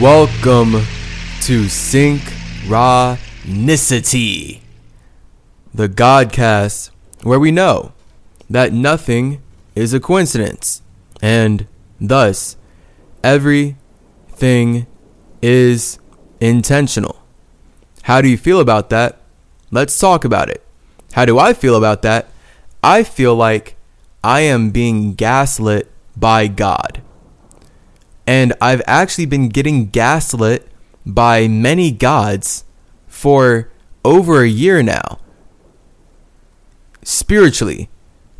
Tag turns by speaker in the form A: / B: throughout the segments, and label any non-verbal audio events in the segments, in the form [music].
A: Welcome to Cynchranici-Tea, the Godcast, where we know that nothing is a coincidence, and thus everything is intentional. How do you feel about that? Let's talk about it. How do I feel about that? I feel like I am being gaslit by God. And I've actually been getting gaslit by many gods for over a year now. Spiritually.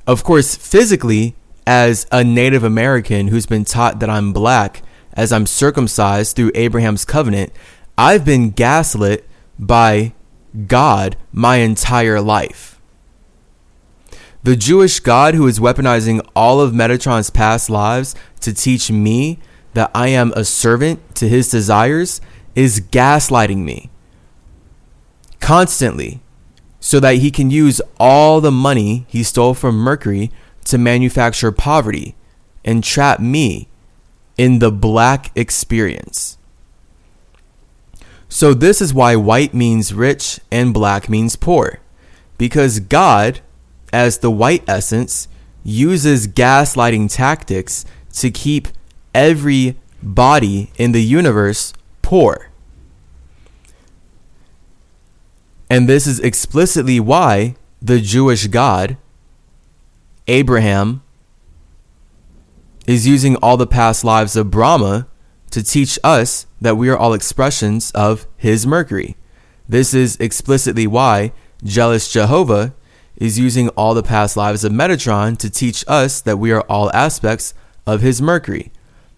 A: Of course, physically, as a Native American who's been taught that I'm black, as I'm circumcised through Abraham's covenant, I've been gaslit by God my entire life. The Jewish God who is weaponizing all of Metatron's past lives to teach me that I am a servant to his desires is gaslighting me constantly so that he can use all the money he stole from Mercury to manufacture poverty and trap me in the black experience. So, this is why white means rich and black means poor. Because God, as the white essence, uses gaslighting tactics to keep every body in the universe poor. And this is explicitly why the Jewish God, Abraham, is using all the past lives of Brahma to teach us that we are all expressions of his Mercury. This is explicitly why jealous Jehovah is using all the past lives of Metatron to teach us that we are all aspects of his Mercury.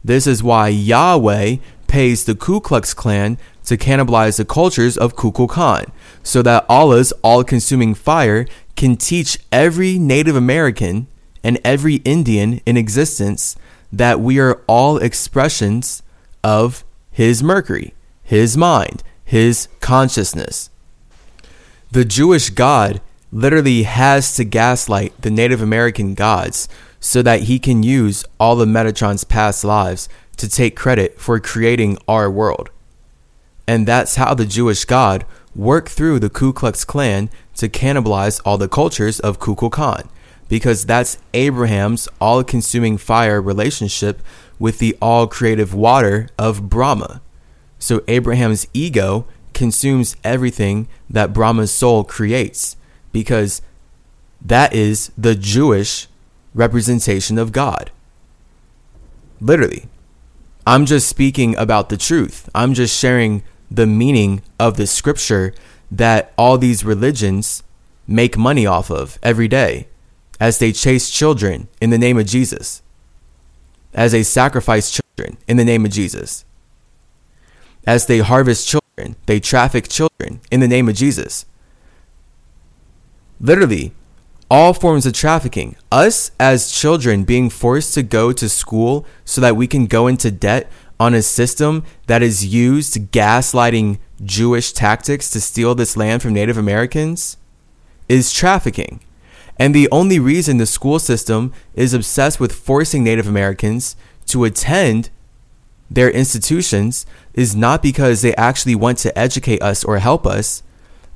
A: This is why Yahweh pays the Ku Klux Klan to cannibalize the cultures of Kukulkan, so that Allah's all consuming fire can teach every Native American and every Indian in existence that we are all expressions of His Mercury, His mind, His consciousness. The Jewish God literally has to gaslight the Native American gods so that he can use all of Metatron's past lives to take credit for creating our world. And that's how the Jewish God worked through the Ku Klux Klan to cannibalize all the cultures of Kukulkan, because that's Abraham's all consuming fire relationship with the all creative water of Brahma. So Abraham's ego consumes everything that Brahma's soul creates, because that is the Jewish representation of God. Literally. I'm just speaking about the truth. I'm just sharing the meaning of the scripture that all these religions make money off of every day as they chase children in the name of Jesus, as they sacrifice children in the name of Jesus, as they harvest children, they traffic children in the name of Jesus. Literally, all forms of trafficking. Us as children being forced to go to school so that we can go into debt on a system that is used gaslighting Jewish tactics to steal this land from Native Americans is trafficking. And the only reason the school system is obsessed with forcing Native Americans to attend their institutions is not because they actually want to educate us or help us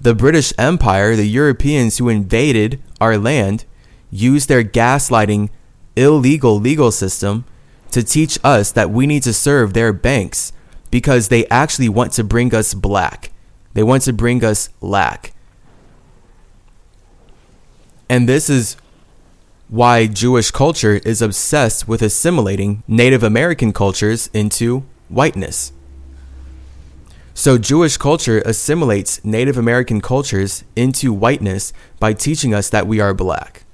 A: the British Empire, the Europeans who invaded our land, used their gaslighting, illegal legal system to teach us that we need to serve their banks because they actually want to bring us black. They want to bring us lack. And this is why Jewish culture is obsessed with assimilating Native American cultures into whiteness. So, Jewish culture assimilates Native American cultures into whiteness by teaching us that we are black.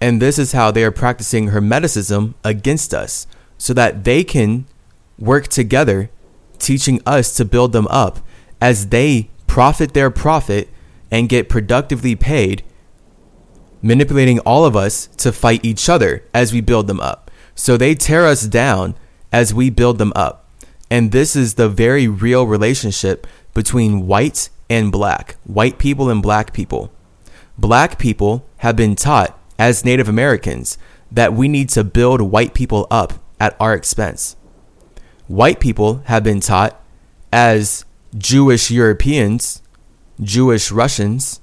A: And this is how they are practicing Hermeticism against us, so that they can work together, teaching us to build them up as they profit their profit and get productively paid, manipulating all of us to fight each other as we build them up. So they tear us down as we build them up. And this is the very real relationship between white and black, white people and black people. Black people have been taught as Native Americans that we need to build white people up at our expense. white people have been taught as Jewish Europeans, Jewish Russians,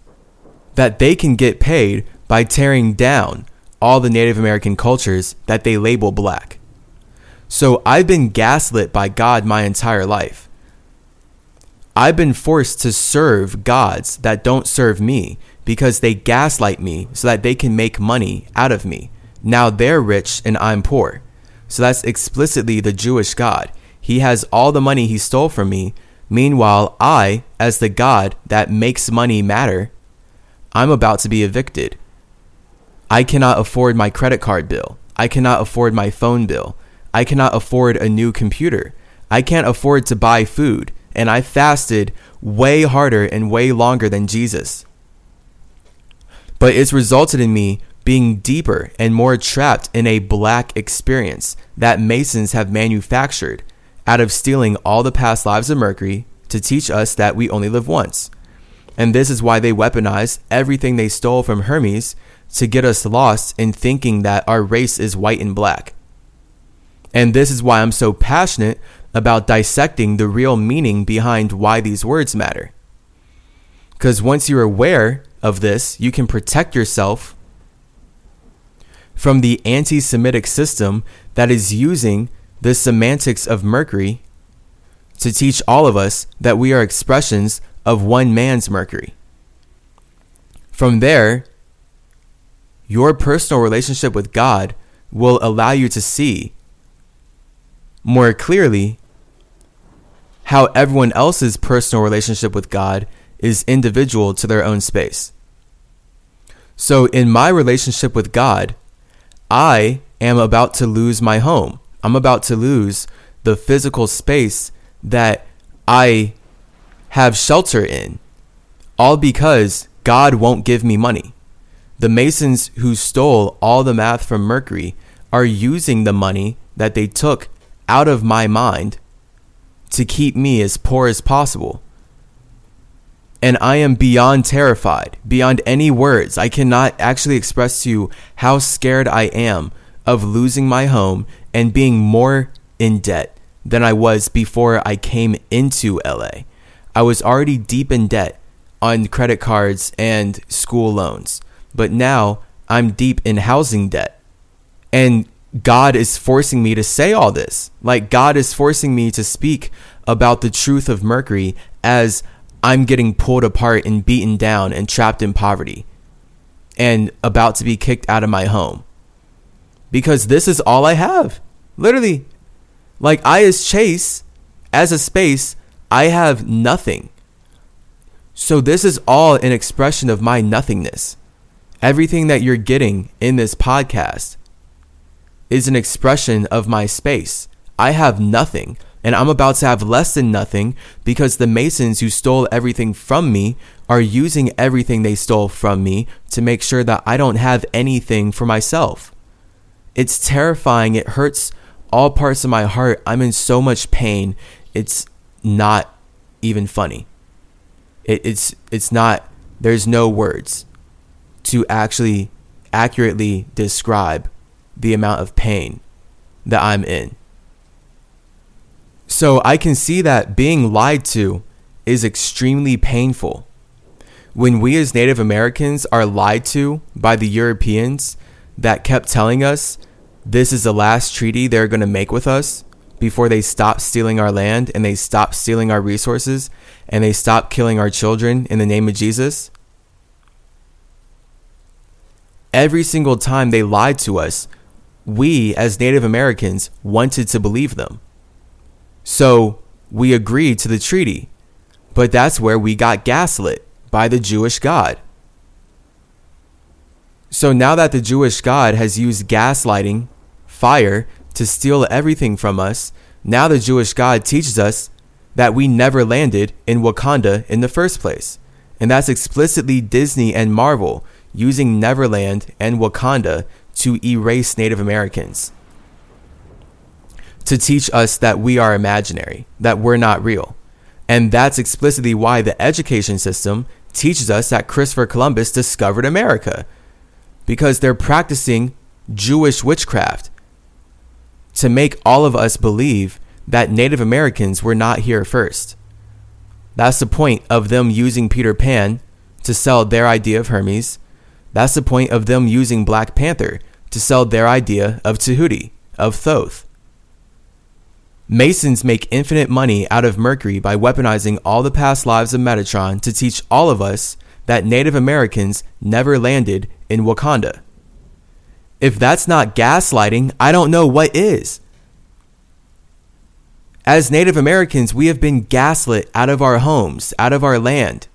A: that they can get paid by tearing down all the Native American cultures that they label black. So I've been gaslit by God my entire life. I've been forced to serve gods that don't serve me because they gaslight me so that they can make money out of me. Now they're rich and I'm poor. So that's explicitly the Jewish God. He has all the money he stole from me. Meanwhile, I, as the God that makes money matter, I'm about to be evicted. I cannot afford my credit card bill. I cannot afford my phone bill. I cannot afford a new computer. I can't afford to buy food. And I fasted way harder and way longer than Jesus. But it's resulted in me being deeper and more trapped in a black experience that Masons have manufactured out of stealing all the past lives of Mercury to teach us that we only live once. And this is why they weaponize everything they stole from Hermes to get us lost in thinking that our race is white and black. And this is why I'm so passionate about dissecting the real meaning behind why these words matter. Because once you're aware of this, you can protect yourself from the anti Semitic system that is using the semantics of Mercury to teach all of us that we are expressions of one man's Mercury. From there, your personal relationship with God will allow you to see more clearly how everyone else's personal relationship with God is individual to their own space. So, in my relationship with God, I am about to lose my home. I'm about to lose the physical space that I have shelter in, all because God won't give me money. The Masons who stole all the math from Mercury are using the money that they took out of my mind to keep me as poor as possible. And I am beyond terrified, beyond any words. I cannot actually express to you how scared I am of losing my home and being more in debt than I was before I came into LA. I was already deep in debt on credit cards and school loans, but now I'm deep in housing debt. And God is forcing me to say all this. Like, God is forcing me to speak about the truth of Mercury as I'm getting pulled apart and beaten down and trapped in poverty and about to be kicked out of my home. Because this is all I have. Literally. Like, I, as Chase, as a space, I have nothing. So, this is all an expression of my nothingness. Everything that you're getting in this podcast is an expression of my space. I have nothing, and I'm about to have less than nothing because the Masons who stole everything from me are using everything they stole from me to make sure that I don't have anything for myself. It's terrifying. It hurts all parts of my heart. I'm in so much pain. It's not even funny. It, it's it's not. There's no words to actually accurately describe the amount of pain that I'm in. So I can see that being lied to is extremely painful. When we as Native Americans are lied to by the Europeans that kept telling us this is the last treaty they're going to make with us before they stop stealing our land and they stop stealing our resources and they stop killing our children in the name of Jesus. Every single time they lied to us, we as Native Americans wanted to believe them. So we agreed to the treaty, but that's where we got gaslit by the Jewish God. So now that the Jewish God has used gaslighting, fire, to steal everything from us, now the Jewish God teaches us that we never landed in Wakanda in the first place. And that's explicitly Disney and Marvel using Neverland and Wakanda to erase Native Americans, to teach us that we are imaginary, that we're not real. And that's explicitly why the education system teaches us that Christopher Columbus discovered America, because they're practicing Jewish witchcraft to make all of us believe that Native Americans were not here first. That's the point of them using Peter Pan to sell their idea of Hermes. That's the point of them using Black Panther to sell their idea of Tahuti, of Thoth. Masons make infinite money out of Mercury by weaponizing all the past lives of Metatron to teach all of us that Native Americans never landed in Wakanda. If that's not gaslighting, I don't know what is. As Native Americans, we have been gaslit out of our homes, out of our land.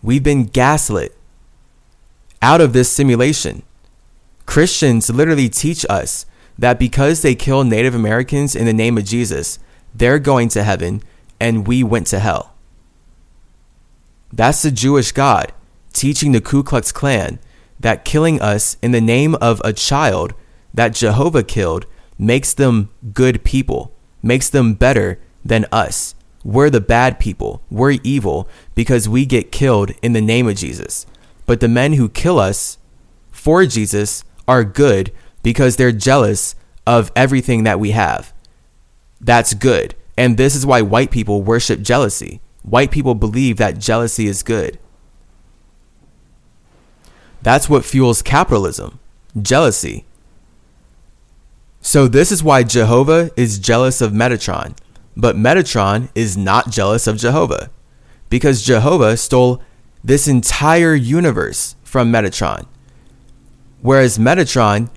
A: We've been gaslit out of this simulation. Christians literally teach us that because they kill Native Americans in the name of Jesus, they're going to heaven and we went to hell. That's the Jewish God teaching the Ku Klux Klan that killing us in the name of a child that Jehovah killed makes them good people, makes them better than us. We're the bad people. We're evil because we get killed in the name of Jesus. But the men who kill us for Jesus are good because they're jealous of everything that we have. That's good. And this is why white people worship jealousy. White people believe that jealousy is good. That's what fuels capitalism jealousy. So, this is why Jehovah is jealous of Metatron, but Metatron is not jealous of Jehovah because Jehovah stole this entire universe from Metatron. Whereas Metatron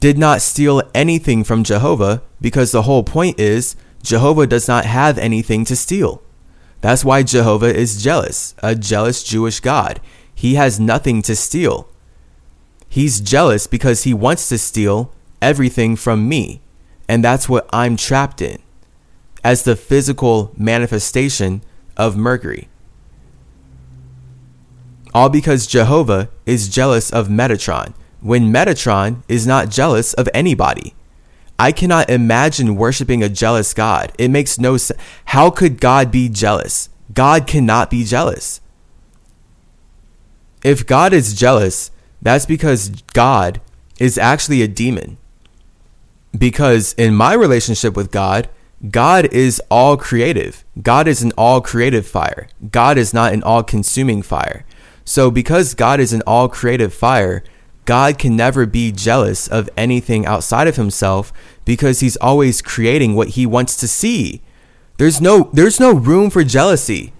A: did not steal anything from Jehovah because the whole point is Jehovah does not have anything to steal. That's why Jehovah is jealous, a jealous Jewish God. He has nothing to steal. He's jealous because he wants to steal everything from me. And that's what I'm trapped in as the physical manifestation of Mercury. All because Jehovah is jealous of Metatron when Metatron is not jealous of anybody. I cannot imagine worshiping a jealous God. It makes no sense. How could God be jealous? God cannot be jealous. If God is jealous, that's because God is actually a demon. Because in my relationship with God, God is all creative. God is an all creative fire. God is not an all consuming fire. So, because God is an all creative fire, God can never be jealous of anything outside of himself because he's always creating what he wants to see. There's no there's no room for jealousy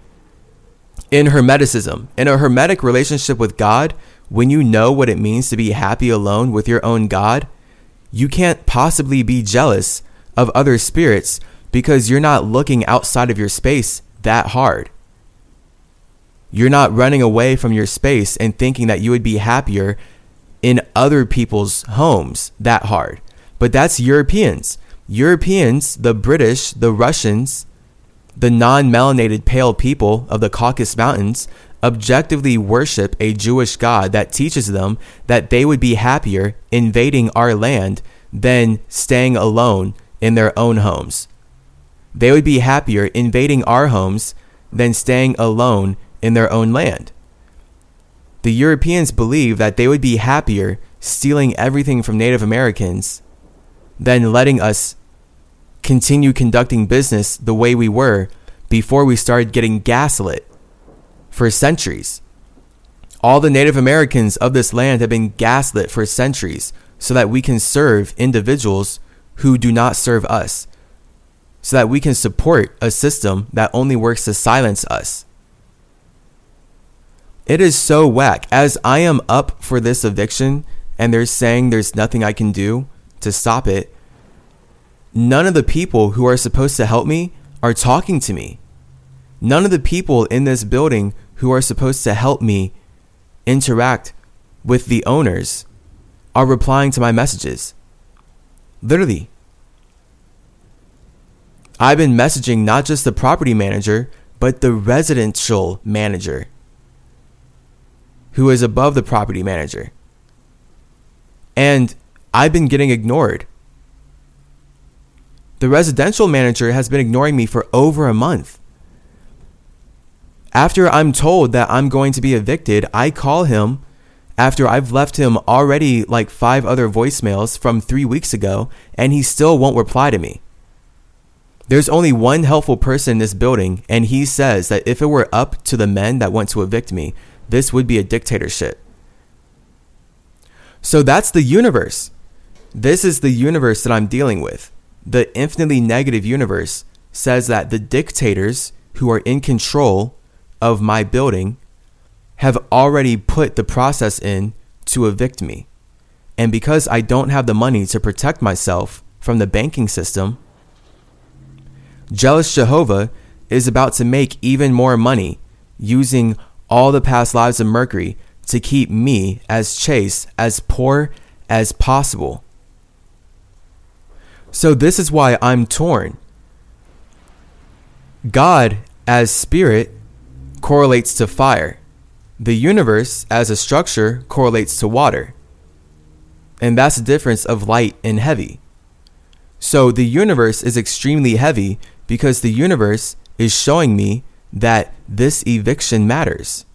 A: in Hermeticism, in a Hermetic relationship with God, when you know what it means to be happy alone with your own God, you can't possibly be jealous of other spirits because you're not looking outside of your space that hard. You're not running away from your space and thinking that you would be happier in other people's homes that hard. But that's Europeans. Europeans, the British, the Russians, the non melanated pale people of the Caucasus Mountains objectively worship a Jewish God that teaches them that they would be happier invading our land than staying alone in their own homes. They would be happier invading our homes than staying alone in their own land. The Europeans believe that they would be happier stealing everything from Native Americans than letting us continue conducting business the way we were before we started getting gaslit for centuries. All the Native Americans of this land have been gaslit for centuries so that we can serve individuals who do not serve us, so that we can support a system that only works to silence us. It is so whack. As I am up for this eviction and they're saying there's nothing I can do to stop it, none of the people who are supposed to help me are talking to me. None of the people in this building who are supposed to help me interact with the owners are replying to my messages. Literally. I've been messaging not just the property manager, but the residential manager who is above the property manager. And I've been getting ignored. The residential manager has been ignoring me for over a month. After I'm told that I'm going to be evicted, I call him after I've left him already like five other voicemails from three weeks ago, and he still won't reply to me. There's only one helpful person in this building, and he says that if it were up to the men that want to evict me, this would be a dictatorship. So that's the universe. This is the universe that I'm dealing with. The infinitely negative universe says that the dictators who are in control of my building have already put the process in to evict me. And because I don't have the money to protect myself from the banking system, Jealous Jehovah is about to make even more money using all the past lives of Mercury to keep me as chaste, as poor as possible. So, this is why I'm torn. God, as spirit, correlates to fire. The universe, as a structure, correlates to water. And that's the difference of light and heavy. So, the universe is extremely heavy because the universe is showing me that this eviction matters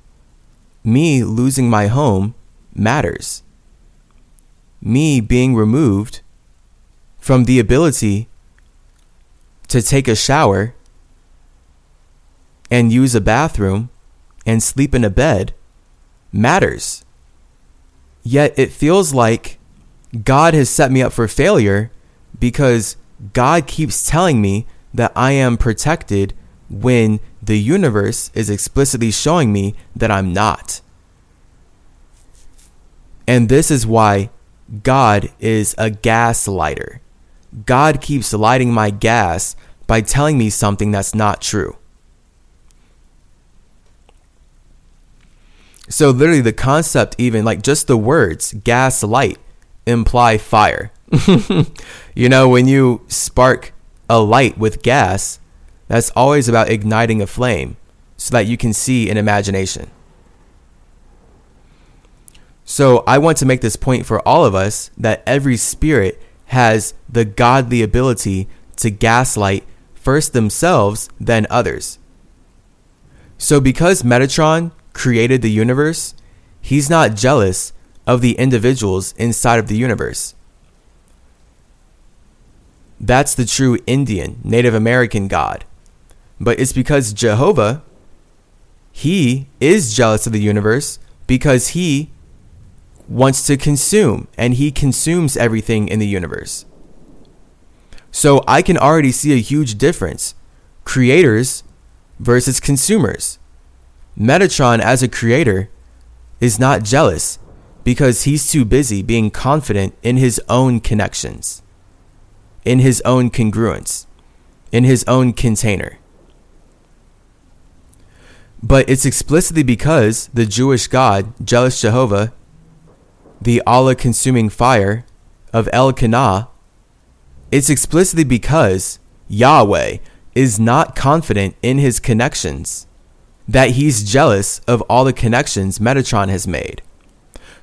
A: me losing my home matters. Me being removed from the ability to take a shower and use a bathroom and sleep in a bed matters. Yet it feels like God has set me up for failure because God keeps telling me that I am protected when the universe is explicitly showing me that I'm not. And this is why God is a gaslighter. God keeps lighting my gas by telling me something that's not true. So, literally, the concept, even like just the words gaslight, imply fire. [laughs] you know, when you spark a light with gas, that's always about igniting a flame so that you can see in imagination. So I want to make this point for all of us that every spirit has the godly ability to gaslight first themselves, then others. So because Metatron created the universe, he's not jealous of the individuals inside of the universe. That's the true Indian, Native American God. But it's because Jehovah, he is jealous of the universe because he wants to consume and he consumes everything in the universe. So I can already see a huge difference creators versus consumers. Metatron, as a creator, is not jealous because he's too busy being confident in his own connections, in his own congruence, in his own container. But it's explicitly because the Jewish God, jealous Jehovah, the Allah consuming fire of Elkanah, it's explicitly because Yahweh is not confident in his connections, that he's jealous of all the connections Metatron has made.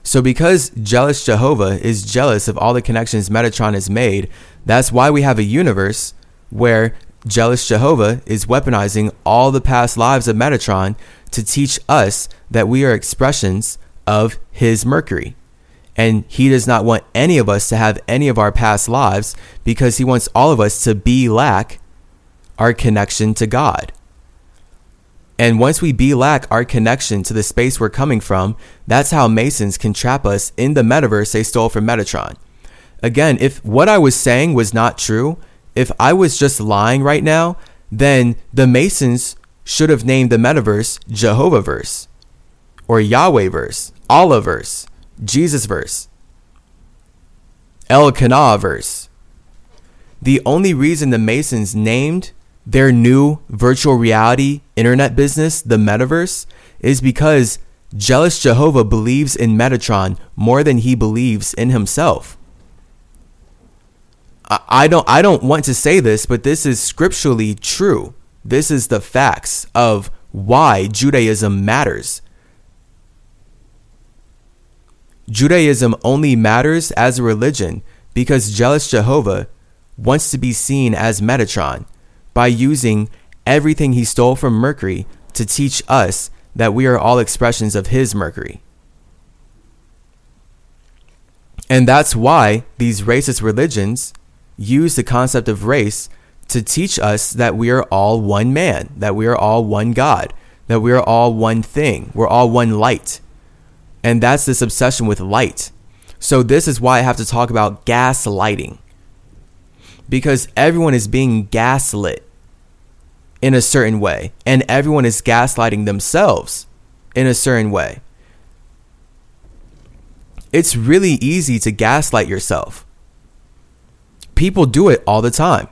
A: So, because jealous Jehovah is jealous of all the connections Metatron has made, that's why we have a universe where jealous Jehovah is weaponizing all the past lives of Metatron to teach us that we are expressions of his Mercury. And he does not want any of us to have any of our past lives because he wants all of us to be lack our connection to God. And once we be lack our connection to the space we're coming from, that's how Masons can trap us in the metaverse they stole from Metatron. Again, if what I was saying was not true, if I was just lying right now, then the Masons should have named the metaverse Jehovahverse or Yahwehverse, Allahverse. Jesus verse, Elkanah verse. The only reason the Masons named their new virtual reality internet business the metaverse is because jealous Jehovah believes in Metatron more than he believes in himself. I don't I don't want to say this, but this is scripturally true. This is the facts of why Judaism matters. Judaism only matters as a religion because jealous Jehovah wants to be seen as Metatron by using everything he stole from Mercury to teach us that we are all expressions of his Mercury. And that's why these racist religions use the concept of race to teach us that we are all one man, that we are all one God, that we are all one thing, we're all one light. And that's this obsession with light. So, this is why I have to talk about gaslighting. Because everyone is being gaslit in a certain way, and everyone is gaslighting themselves in a certain way. It's really easy to gaslight yourself. People do it all the time.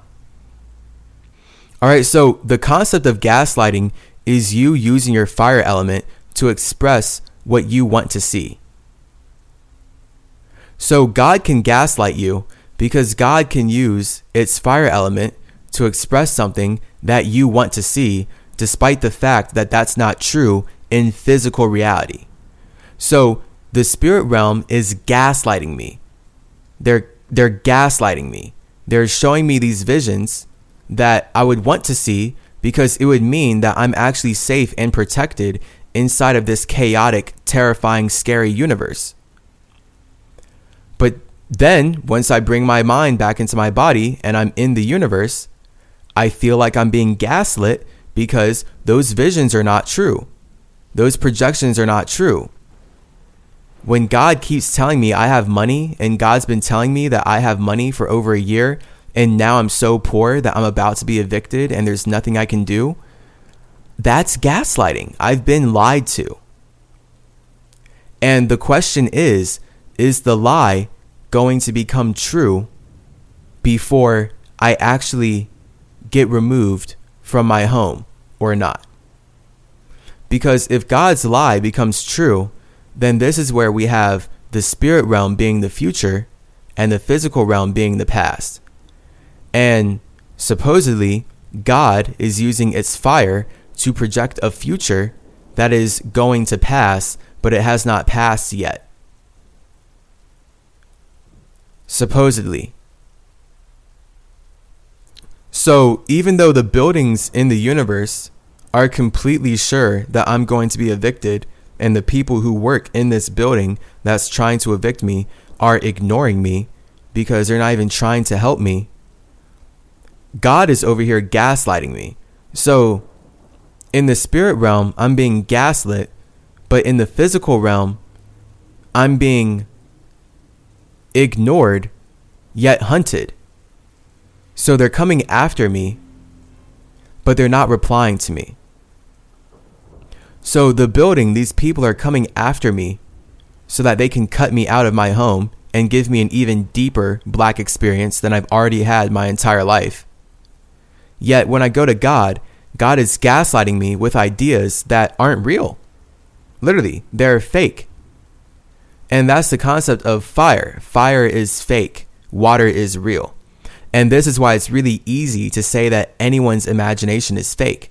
A: All right, so the concept of gaslighting is you using your fire element to express what you want to see. So God can gaslight you because God can use its fire element to express something that you want to see, despite the fact that that's not true in physical reality. So the spirit realm is gaslighting me. They're they're gaslighting me. They're showing me these visions that I would want to see because it would mean that I'm actually safe and protected inside of this chaotic, terrifying, scary universe. But then, once I bring my mind back into my body and I'm in the universe, I feel like I'm being gaslit because those visions are not true. Those projections are not true. When God keeps telling me I have money, and God's been telling me that I have money for over a year, and now I'm so poor that I'm about to be evicted and there's nothing I can do, that's gaslighting. I've been lied to. And the question is is the lie going to become true before I actually get removed from my home or not? Because if God's lie becomes true, then this is where we have the spirit realm being the future and the physical realm being the past. And supposedly, God is using its fire to project a future that is going to pass, but it has not passed yet. Supposedly. So, even though the buildings in the universe are completely sure that I'm going to be evicted, and the people who work in this building that's trying to evict me are ignoring me because they're not even trying to help me, God is over here gaslighting me. So, in the spirit realm, I'm being gaslit, but in the physical realm, I'm being ignored yet hunted. So they're coming after me, but they're not replying to me. So the building, these people are coming after me so that they can cut me out of my home and give me an even deeper black experience than I've already had my entire life. Yet when I go to God, God is gaslighting me with ideas that aren't real. Literally, they're fake. And that's the concept of fire. Fire is fake, water is real. And this is why it's really easy to say that anyone's imagination is fake.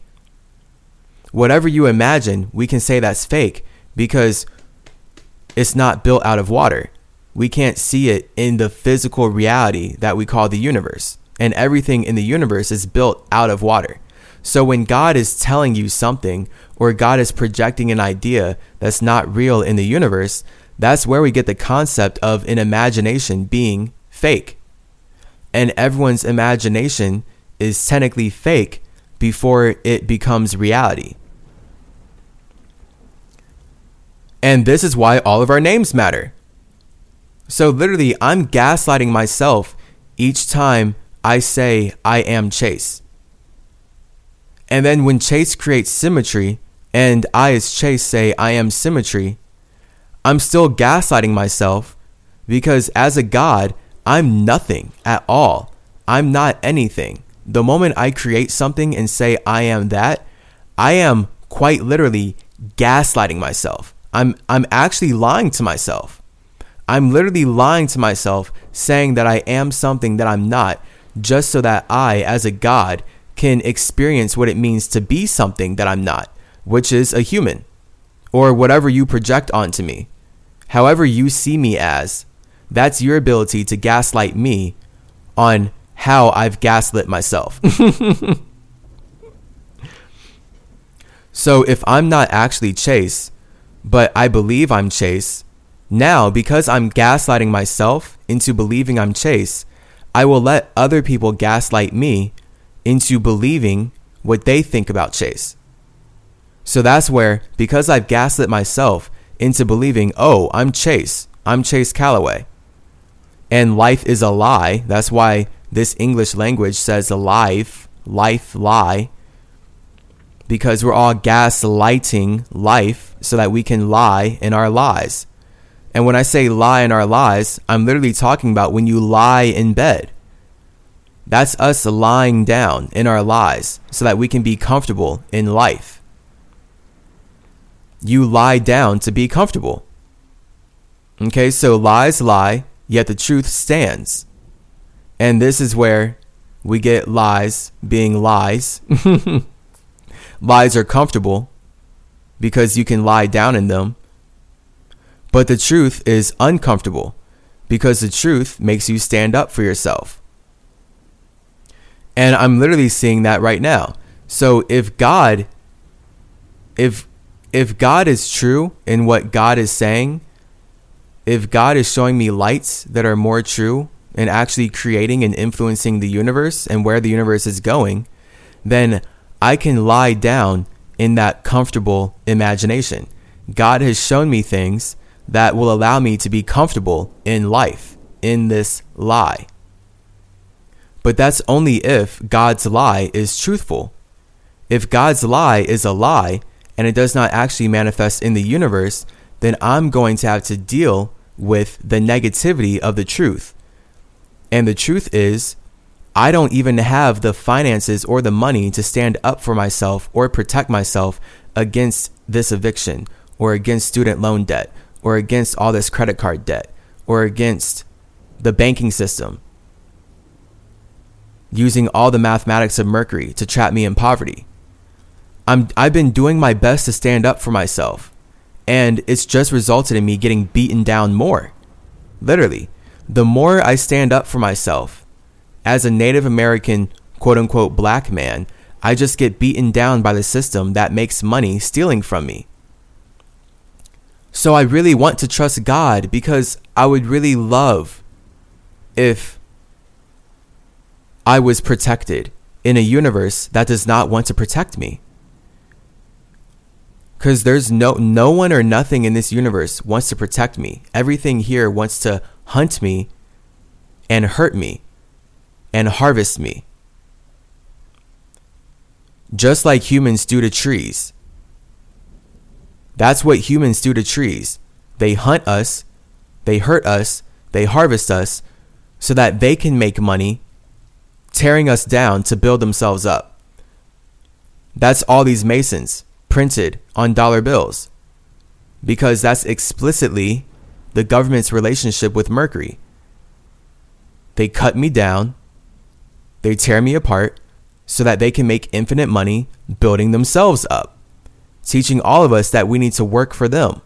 A: Whatever you imagine, we can say that's fake because it's not built out of water. We can't see it in the physical reality that we call the universe and everything in the universe is built out of water. So when God is telling you something or God is projecting an idea that's not real in the universe, that's where we get the concept of an imagination being fake. And everyone's imagination is technically fake before it becomes reality. And this is why all of our names matter. So literally, I'm gaslighting myself each time I say I am Chase. And then when Chase creates symmetry and I as Chase say I am symmetry, I'm still gaslighting myself because as a God, I'm nothing at all. I'm not anything. The moment I create something and say I am that, I am quite literally gaslighting myself. I'm I'm actually lying to myself. I'm literally lying to myself saying that I am something that I'm not just so that I, as a God, can experience what it means to be something that I'm not, which is a human, or whatever you project onto me. However, you see me as, that's your ability to gaslight me on how I've gaslit myself. [laughs] so if I'm not actually Chase, but I believe I'm Chase, now because I'm gaslighting myself into believing I'm Chase, I will let other people gaslight me into believing what they think about Chase. So that's where, because I've gaslit myself into believing, oh, I'm Chase, I'm Chase Calloway, and life is a lie. That's why this English language says alive, life, lie, because we're all gaslighting life so that we can lie in our lies. And when I say lie in our lies, I'm literally talking about when you lie in bed. That's us lying down in our lies so that we can be comfortable in life. You lie down to be comfortable. Okay, so lies lie, yet the truth stands. And this is where we get lies being lies. [laughs] lies are comfortable because you can lie down in them. But the truth is uncomfortable because the truth makes you stand up for yourself. And I'm literally seeing that right now. So if God if if God is true in what God is saying, if God is showing me lights that are more true and actually creating and influencing the universe and where the universe is going, then I can lie down in that comfortable imagination. God has shown me things that will allow me to be comfortable in life, in this lie. But that's only if God's lie is truthful. If God's lie is a lie and it does not actually manifest in the universe, then I'm going to have to deal with the negativity of the truth. And the truth is, I don't even have the finances or the money to stand up for myself or protect myself against this eviction or against student loan debt or against all this credit card debt or against the banking system using all the mathematics of Mercury to trap me in poverty. I'm, I've been doing my best to stand up for myself, and it's just resulted in me getting beaten down more. Literally, the more I stand up for myself, as a Native American, quote unquote, black man, I just get beaten down by the system that makes money stealing from me. So I really want to trust God because I would really love if I was protected in a universe that does not want to protect me. Cuz there's no no one or nothing in this universe wants to protect me. Everything here wants to hunt me and hurt me and harvest me. Just like humans do to trees. That's what humans do to trees. They hunt us, they hurt us, they harvest us so that they can make money tearing us down to build themselves up. That's all these Masons printed on dollar bills because that's explicitly the government's relationship with Mercury. They cut me down, they tear me apart so that they can make infinite money building themselves up, teaching all of us that we need to work for them.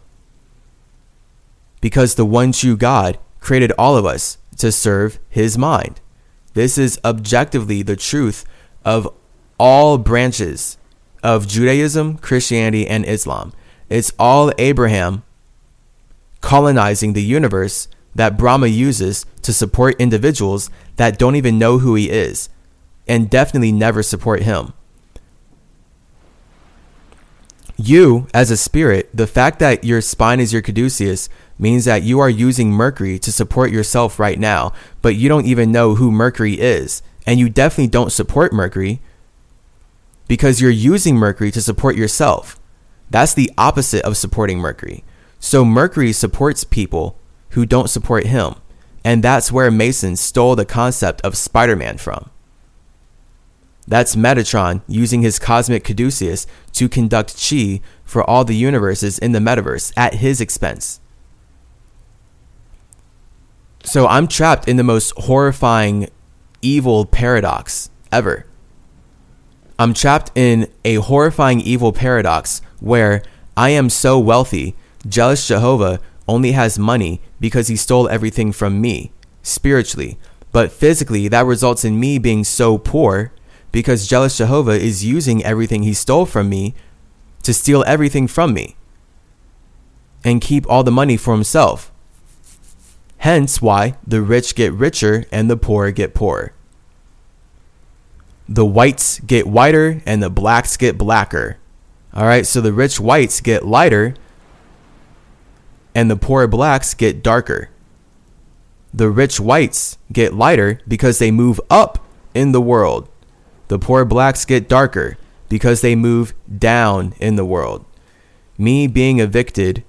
A: Because the one true God created all of us to serve his mind. This is objectively the truth of all branches of Judaism, Christianity, and Islam. It's all Abraham colonizing the universe that Brahma uses to support individuals that don't even know who he is and definitely never support him. You, as a spirit, the fact that your spine is your caduceus means that you are using Mercury to support yourself right now, but you don't even know who Mercury is. And you definitely don't support Mercury because you're using Mercury to support yourself. That's the opposite of supporting Mercury. So Mercury supports people who don't support him. And that's where Mason stole the concept of Spider Man from. That's Metatron using his cosmic caduceus to conduct chi for all the universes in the metaverse at his expense. So I'm trapped in the most horrifying evil paradox ever. I'm trapped in a horrifying evil paradox where I am so wealthy, jealous Jehovah only has money because he stole everything from me, spiritually. But physically, that results in me being so poor because jealous Jehovah is using everything he stole from me to steal everything from me and keep all the money for himself. Hence why the rich get richer and the poor get poorer. the whites get whiter and the blacks get blacker. All right, so the rich whites get lighter and the poor blacks get darker. The rich whites get lighter because they move up in the world. The poor blacks get darker because they move down in the world. Me being evicted,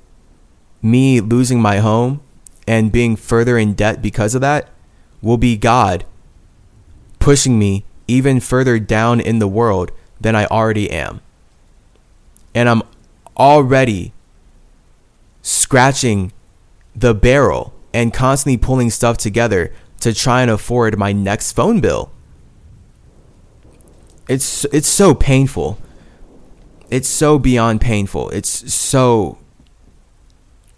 A: me losing my home, and being further in debt because of that will be God pushing me even further down in the world than I already am. And I'm already scratching the barrel and constantly pulling stuff together to try and afford my next phone bill. It's it's so painful. It's so beyond painful. It's so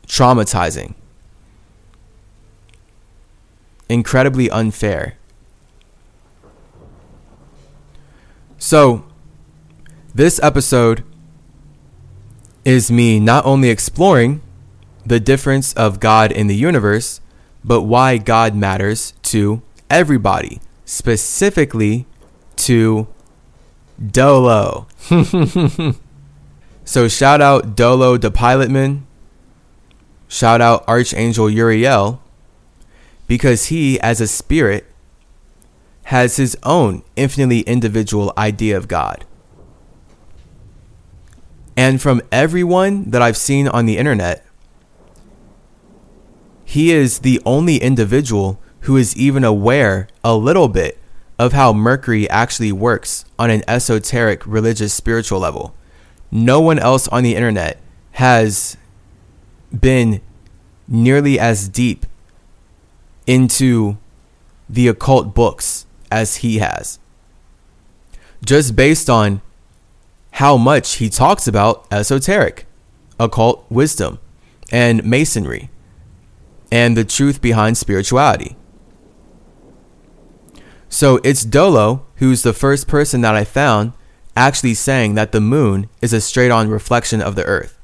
A: traumatizing. Incredibly unfair. So, this episode is me not only exploring the difference of God in the universe, but why God matters to everybody, specifically to Dolo. [laughs] so, shout out Dolo the Pilotman. Shout out Archangel Uriel, because he, as a spirit, has his own infinitely individual idea of God. And from everyone that I've seen on the internet, he is the only individual who is even aware a little bit of how Mercury actually works on an esoteric religious spiritual level. No one else on the internet has been nearly as deep into the occult books as he has. Just based on how much he talks about esoteric, occult wisdom, and masonry, and the truth behind spirituality. So it's Dolo who's the first person that I found actually saying that the moon is a straight on reflection of the earth.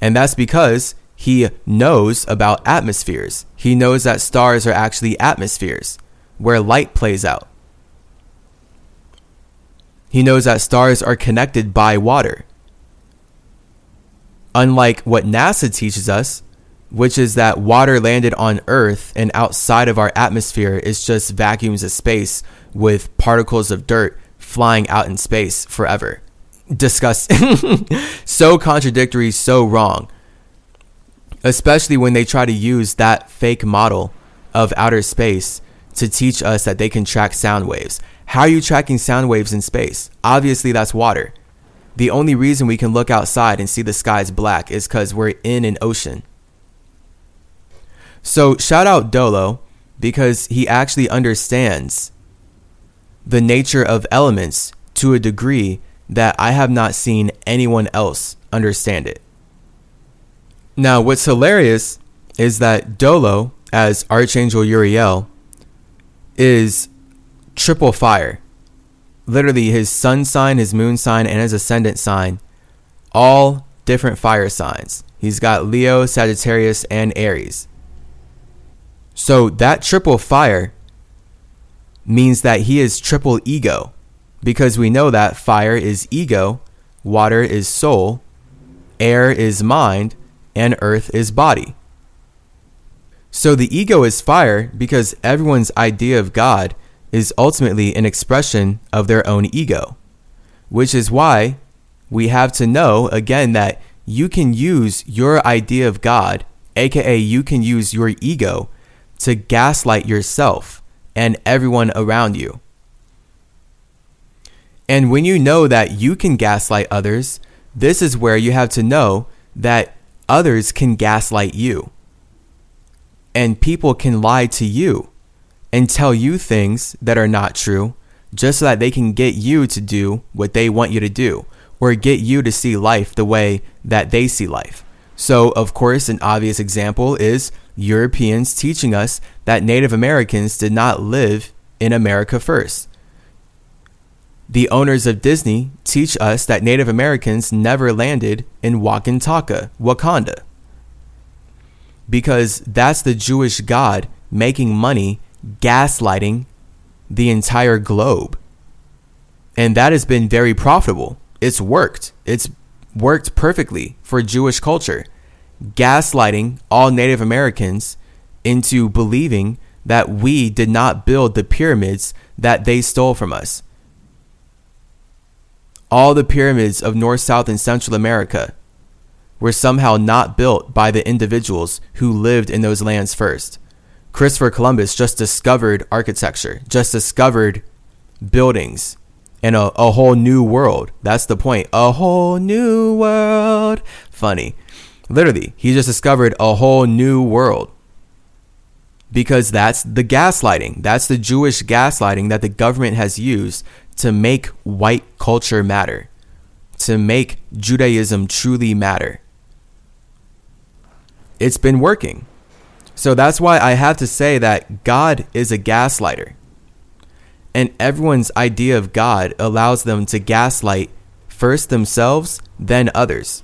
A: And that's because he knows about atmospheres. He knows that stars are actually atmospheres where light plays out. He knows that stars are connected by water. Unlike what NASA teaches us, which is that water landed on Earth and outside of our atmosphere is just vacuums of space with particles of dirt flying out in space forever. Disgusting. [laughs] so contradictory, so wrong. Especially when they try to use that fake model of outer space to teach us that they can track sound waves. How are you tracking sound waves in space? Obviously, that's water. The only reason we can look outside and see the skies black is because we're in an ocean. So, shout out Dolo because he actually understands the nature of elements to a degree that I have not seen anyone else understand it. Now, what's hilarious is that Dolo, as Archangel Uriel, is triple fire. Literally, his sun sign, his moon sign, and his ascendant sign, all different fire signs. He's got Leo, Sagittarius, and Aries. So that triple fire means that he is triple ego because we know that fire is ego, water is soul, air is mind, and earth is body. So the ego is fire because everyone's idea of God is ultimately an expression of their own ego, which is why we have to know again that you can use your idea of God, aka you can use your ego, to gaslight yourself and everyone around you. And when you know that you can gaslight others, this is where you have to know that others can gaslight you. And people can lie to you and tell you things that are not true just so that they can get you to do what they want you to do or get you to see life the way that they see life. So, of course, an obvious example is Europeans teaching us that Native Americans did not live in America first. The owners of Disney teach us that Native Americans never landed in Wakantaka, Wakanda. Because that's the Jewish God making money gaslighting the entire globe. And that has been very profitable. It's worked. It's worked perfectly for Jewish culture, gaslighting all Native Americans into believing that we did not build the pyramids that they stole from us. All the pyramids of North, South, and Central America were somehow not built by the individuals who lived in those lands first. Christopher Columbus just discovered architecture, just discovered buildings and a, a whole new world. That's the point. A whole new world. Funny. Literally, he just discovered a whole new world because that's the gaslighting. That's the Jewish gaslighting that the government has used to make white culture matter, to make Judaism truly matter. It's been working. So that's why I have to say that God is a gaslighter. And everyone's idea of God allows them to gaslight first themselves, then others.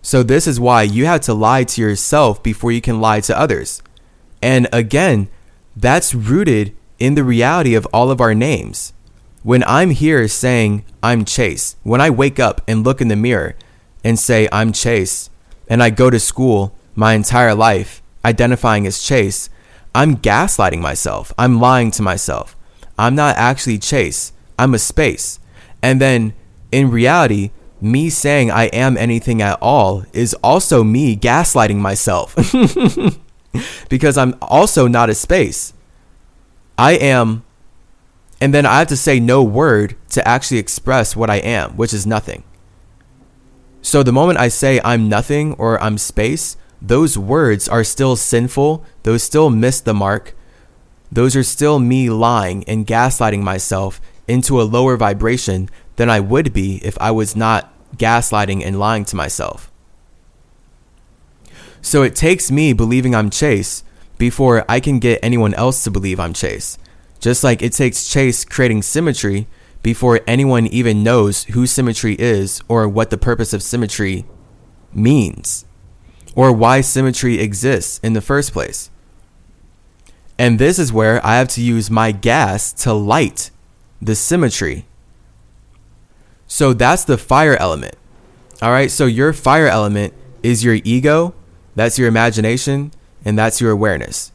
A: So this is why you have to lie to yourself before you can lie to others. And again, that's rooted in the reality of all of our names. When I'm here saying I'm Chase, when I wake up and look in the mirror and say I'm Chase, and I go to school my entire life identifying as Chase, I'm gaslighting myself. I'm lying to myself. I'm not actually Chase. I'm a space. And then in reality, me saying I am anything at all is also me gaslighting myself. [laughs] because I'm also not a space. I am, and then I have to say no word to actually express what I am, which is nothing. So the moment I say I'm nothing or I'm space, those words are still sinful. Those still miss the mark. Those are still me lying and gaslighting myself into a lower vibration than I would be if I was not gaslighting and lying to myself. So it takes me believing I'm Chase before I can get anyone else to believe I'm Chase. Just like it takes Chase creating CymaTree before anyone even knows who CymaTree is or what the purpose of CymaTree means or why CymaTree exists in the first place. And this is where I have to use my gas to light the symmetry. So that's the fire element. All right, so your fire element is your ego that's your imagination, and that's your awareness.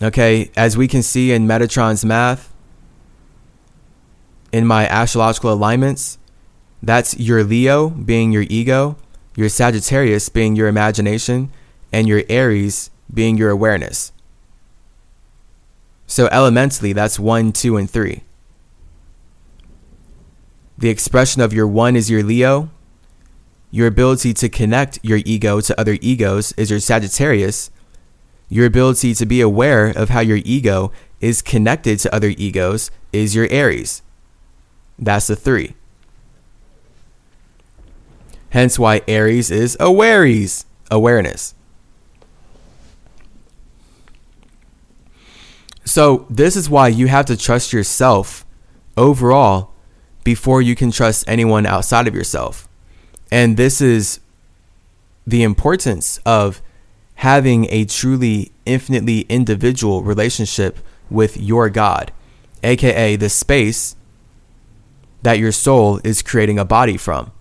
A: Okay, as we can see in Metatron's math, in my astrological alignments, that's your Leo being your ego, your Sagittarius being your imagination, and your Aries being your awareness. So elementally, that's one, two, and three. The expression of your one is your Leo, your ability to connect your ego to other egos is your Sagittarius. Your ability to be aware of how your ego is connected to other egos is your Aries. That's the three. Hence why Aries is awares, awareness. So, this is why you have to trust yourself overall before you can trust anyone outside of yourself. And this is the importance of having a truly infinitely individual relationship with your God, aka the space that your soul is creating a body from.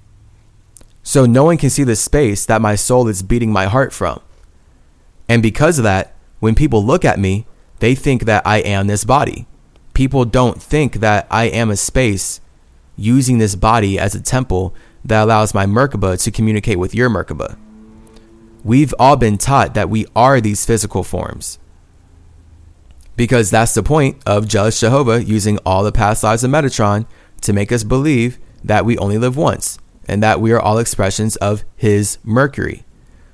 A: So no one can see the space that my soul is beating my heart from. And because of that, when people look at me, they think that I am this body. People don't think that I am a space using this body as a temple that allows my Merkaba to communicate with your Merkaba. We've all been taught that we are these physical forms. Because that's the point of Jealous Jehovah using all the past lives of Metatron to make us believe that we only live once and that we are all expressions of his Mercury.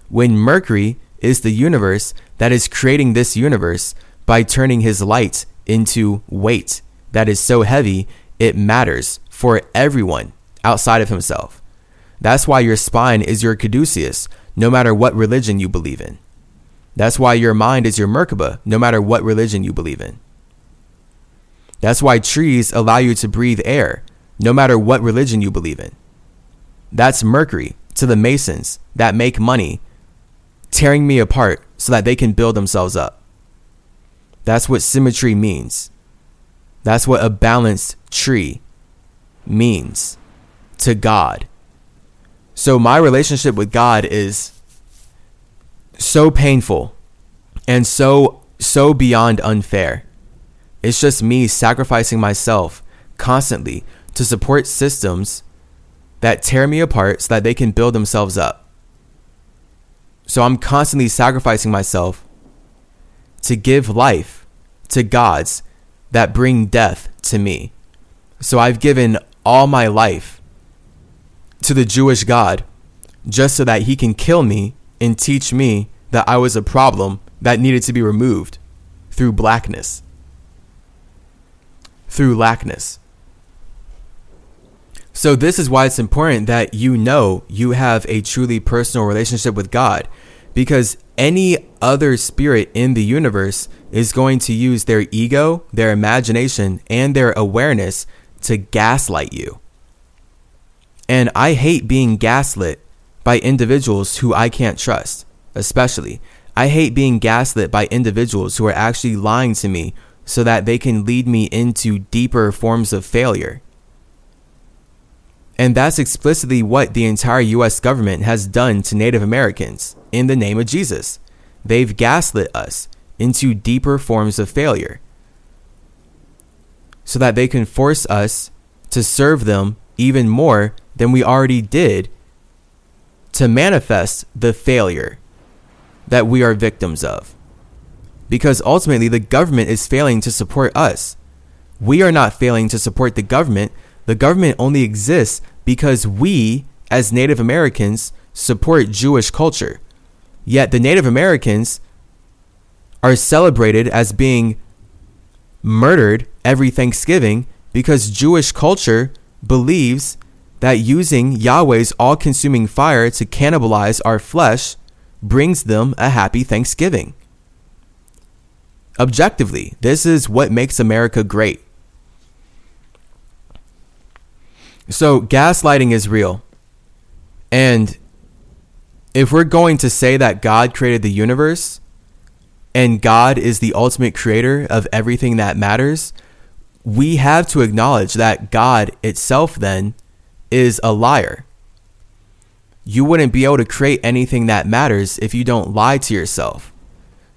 A: When Mercury is the universe that is creating this universe by turning his light into weight that is so heavy it matters for everyone outside of himself. That's why your spine is your caduceus, no matter what religion you believe in. That's why your mind is your Merkaba, no matter what religion you believe in. That's why trees allow you to breathe air, no matter what religion you believe in. That's Mercury to the Masons that make money, tearing me apart so that they can build themselves up. That's what symmetry means. That's what a balanced tree means to God. So my relationship with God is so painful and so so beyond unfair. It's just me sacrificing myself constantly to support systems that tear me apart so that they can build themselves up. So I'm constantly sacrificing myself to give life to gods that bring death to me. So I've given all my life to the Jewish God just so that he can kill me and teach me that I was a problem that needed to be removed through blackness, through lackness. So, this is why it's important that you know you have a truly personal relationship with God because any other spirit in the universe is going to use their ego, their imagination, and their awareness to gaslight you. And I hate being gaslit by individuals who I can't trust, especially. I hate being gaslit by individuals who are actually lying to me so that they can lead me into deeper forms of failure. And that's explicitly what the entire US government has done to Native Americans in the name of Jesus. They've gaslit us into deeper forms of failure so that they can force us to serve them even more than we already did to manifest the failure that we are victims of. Because ultimately, the government is failing to support us. We are not failing to support the government. The government only exists because we, as Native Americans, support Jewish culture. Yet the Native Americans are celebrated as being murdered every Thanksgiving because Jewish culture believes that using Yahweh's all consuming fire to cannibalize our flesh brings them a happy Thanksgiving. Objectively, this is what makes America great. So, gaslighting is real. And if we're going to say that God created the universe and God is the ultimate creator of everything that matters, we have to acknowledge that God itself then is a liar. You wouldn't be able to create anything that matters if you don't lie to yourself.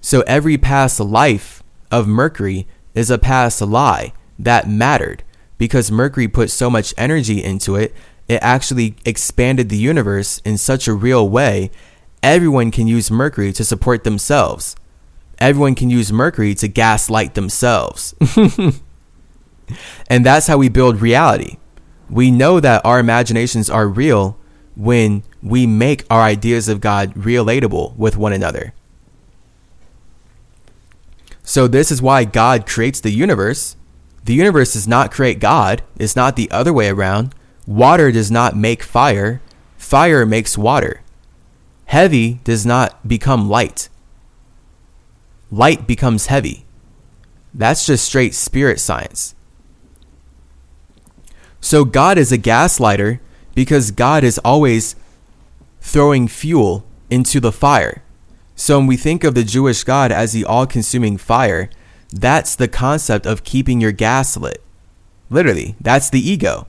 A: So every past life of Mercury is a past lie that mattered because Mercury put so much energy into it, it actually expanded the universe in such a real way. Everyone can use Mercury to support themselves. Everyone can use Mercury to gaslight themselves. [laughs] and that's how we build reality. We know that our imaginations are real when we make our ideas of God relatable with one another. So, this is why God creates the universe. The universe does not create God, it's not the other way around. Water does not make fire, fire makes water. Heavy does not become light, light becomes heavy. That's just straight spirit science. So God is a gaslighter because God is always throwing fuel into the fire. So when we think of the Jewish God as the all consuming fire, that's the concept of keeping your gas lit. Literally, that's the ego.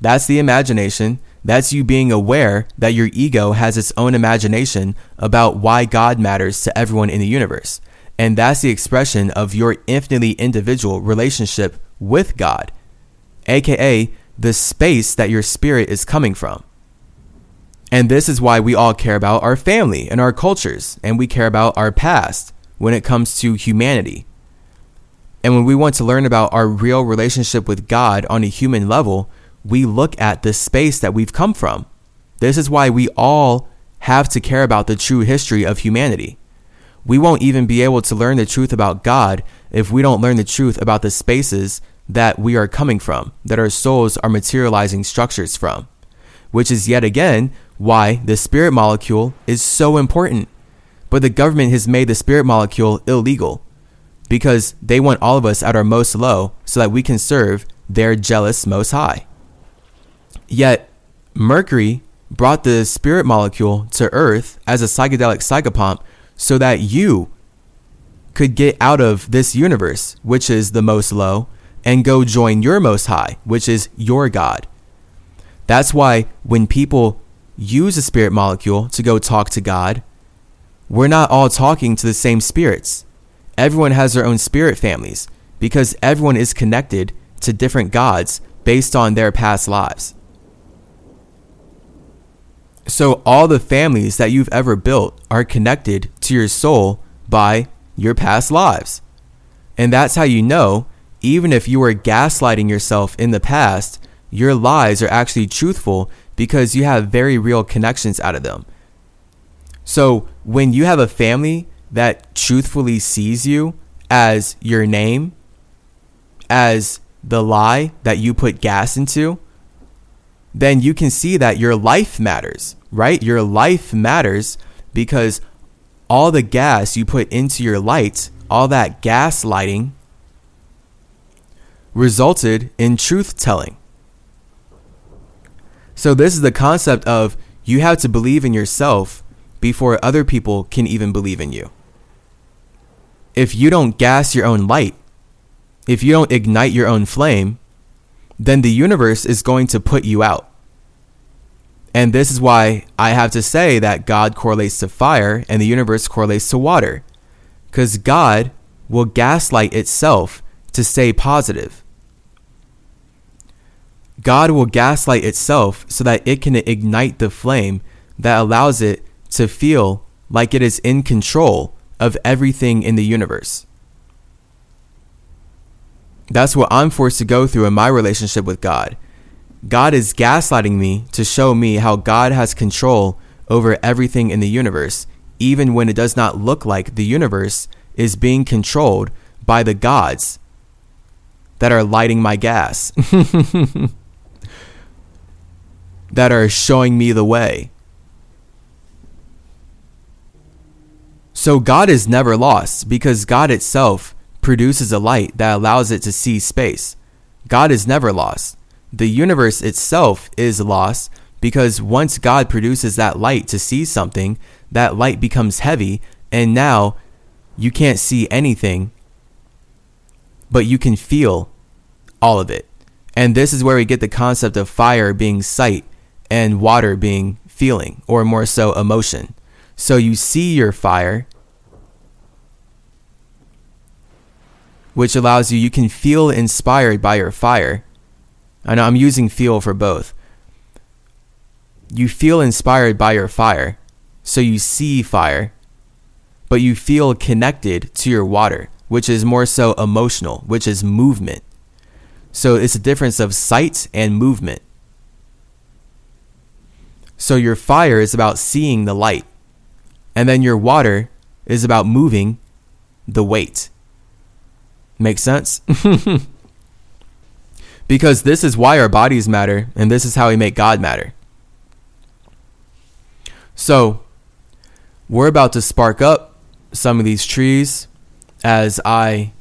A: That's the imagination. That's you being aware that your ego has its own imagination about why God matters to everyone in the universe. And that's the expression of your infinitely individual relationship with God aka the space that your spirit is coming from. And this is why we all care about our family and our cultures, and we care about our past when it comes to humanity. And when we want to learn about our real relationship with God on a human level, we look at the space that we've come from. This is why we all have to care about the true history of humanity. We won't even be able to learn the truth about God if we don't learn the truth about the spaces that we are coming from, that our souls are materializing structures from, which is yet again why the spirit molecule is so important. But the government has made the spirit molecule illegal because they want all of us at our most low so that we can serve their jealous most high. Yet, Mercury brought the spirit molecule to Earth as a psychedelic psychopomp so that you could get out of this universe, which is the most low, and go join your Most High, which is your God. That's why when people use a spirit molecule to go talk to God, we're not all talking to the same spirits. Everyone has their own spirit families because everyone is connected to different gods based on their past lives. So, all the families that you've ever built are connected to your soul by your past lives. And that's how you know, even if you were gaslighting yourself in the past, your lies are actually truthful because you have very real connections out of them. So, when you have a family that truthfully sees you as your name, as the lie that you put gas into, then you can see that your life matters, right? Your life matters because all the gas you put into your light, all that gas lighting, resulted in truth telling. So, this is the concept of you have to believe in yourself before other people can even believe in you. If you don't gas your own light, if you don't ignite your own flame, then the universe is going to put you out. And this is why I have to say that God correlates to fire and the universe correlates to water. Because God will gaslight itself to stay positive. God will gaslight itself so that it can ignite the flame that allows it to feel like it is in control of everything in the universe. That's what I'm forced to go through in my relationship with God. God is gaslighting me to show me how God has control over everything in the universe, even when it does not look like the universe is being controlled by the gods that are lighting my gas, [laughs] that are showing me the way. So God is never lost because God itself produces a light that allows it to see space. God is never lost. The universe itself is lost because once God produces that light to see something, that light becomes heavy, and now you can't see anything, but you can feel all of it. And this is where we get the concept of fire being sight and water being feeling, or more so, emotion. So you see your fire, which allows you, you can feel inspired by your fire. I know I'm using feel for both. You feel inspired by your fire, so you see fire, but you feel connected to your water, which is more so emotional, which is movement. So it's a difference of sight and movement. So your fire is about seeing the light, and then your water is about moving the weight. Make sense? [laughs] because this is why our bodies matter, and this is how we make God matter. So, we're about to spark up some of these trees as I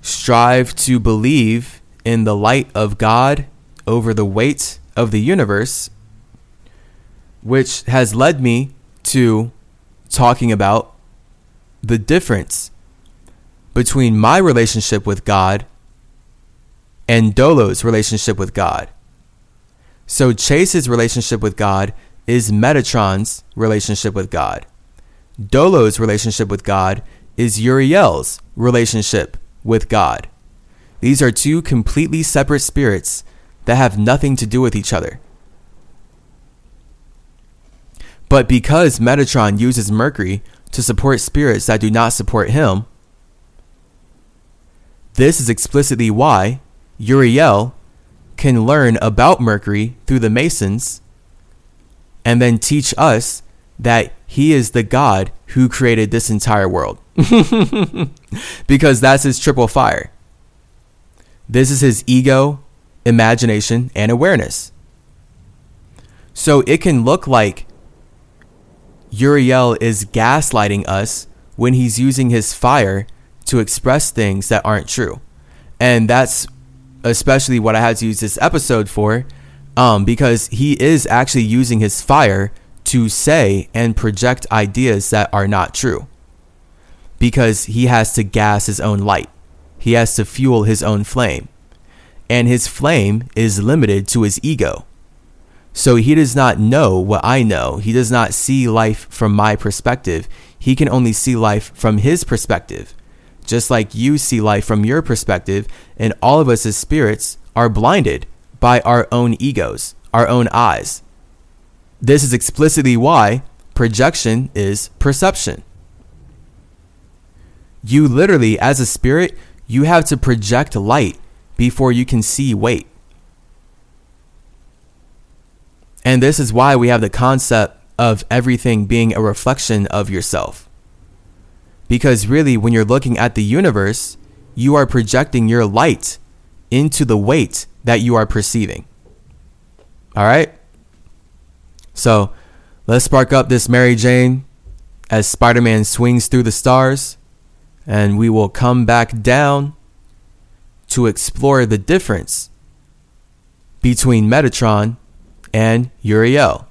A: strive to believe in the light of God over the weight of the universe, which has led me to talking about the difference between my relationship with God and Dolo's relationship with God. So Chase's relationship with God is Metatron's relationship with God. Dolo's relationship with God is Uriel's relationship with God. These are two completely separate spirits that have nothing to do with each other. But because Metatron uses Mercury to support spirits that do not support him, this is explicitly why Uriel can learn about Mercury through the Masons and then teach us that he is the God who created this entire world. [laughs] because that's his triple fire. This is his ego, imagination, and awareness. So it can look like Uriel is gaslighting us when he's using his fire to express things that aren't true. And that's especially what I had to use this episode for, um, because he is actually using his fire to say and project ideas that are not true. Because he has to gas his own light, he has to fuel his own flame.
B: and his flame is limited to his ego. So he does not know what I know. He does not see life from my perspective. He can only see life from his perspective. Just like you see life from your perspective, and all of us as spirits are blinded by our own egos, our own eyes. This is explicitly why projection is perception. You literally, as a spirit, you have to project light before you can see weight. And this is why we have the concept of everything being a reflection of yourself. Because really, when you're looking at the universe, you are projecting your light into the weight that you are perceiving. All right? So let's spark up this Mary Jane as Spider Man swings through the stars, and we will come back down to explore the difference between Metatron and Uriel.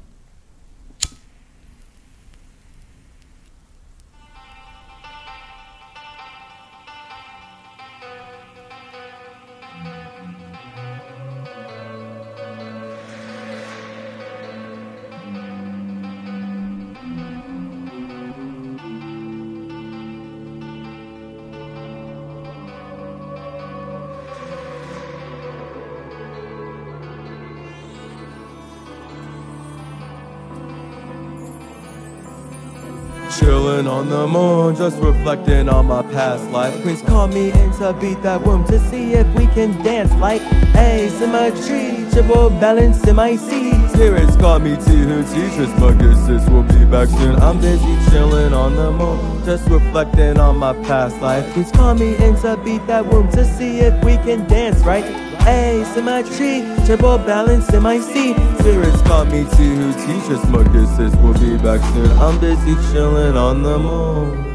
A: Chillin' on the moon, just reflecting on my past life. Queens call me in to beat that womb to see if we can dance like a symmetry, triple balance in my seat. Spirits call me to who teaches my sis will be back soon. I'm busy chillin' on the moon, just reflecting on my past life. Queens call me in to beat that womb to see if we can dance right. Asymmetry, triple balance in my. Spirits call me to who teaches kisses will be back soon. I'm busy chilling on the moon.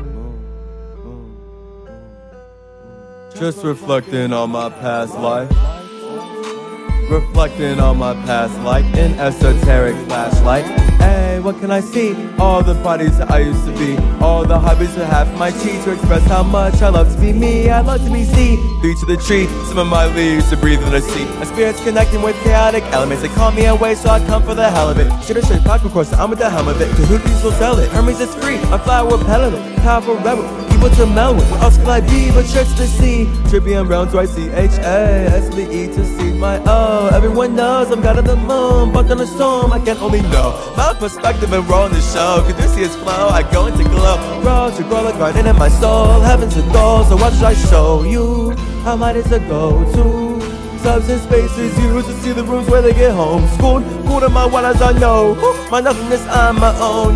A: Just reflecting on my past life. Reflecting on my past life, an esoteric flashlight. What can I see? All the bodies that I used to be, all the hobbies that have my cheek to express how much I love to be me. I love to be seen, Three to the tree, some of my leaves to breathe in the sea. My spirit's connecting with chaotic elements. They call me away, so I come for the hell of it. Should have straight back, of course, I'm with the helm of it. Kahooties will sell it. Hermes is free, I fly with pellet, powerful rebel people to melt with. What else could I be but church to see? Trippy and round twice C H A S L E to see my O. Everyone knows I'm God of the moon, but on the storm I can only know my perspective and roll the show. Could you see its flow? I go into glow. Grow to grow like garden in my soul. Heaven's a goal, so what should I show you? How might is a go-to? Substance spaces used to see the rooms where they get home. School, cool to my waters I know. My nothingness on my own.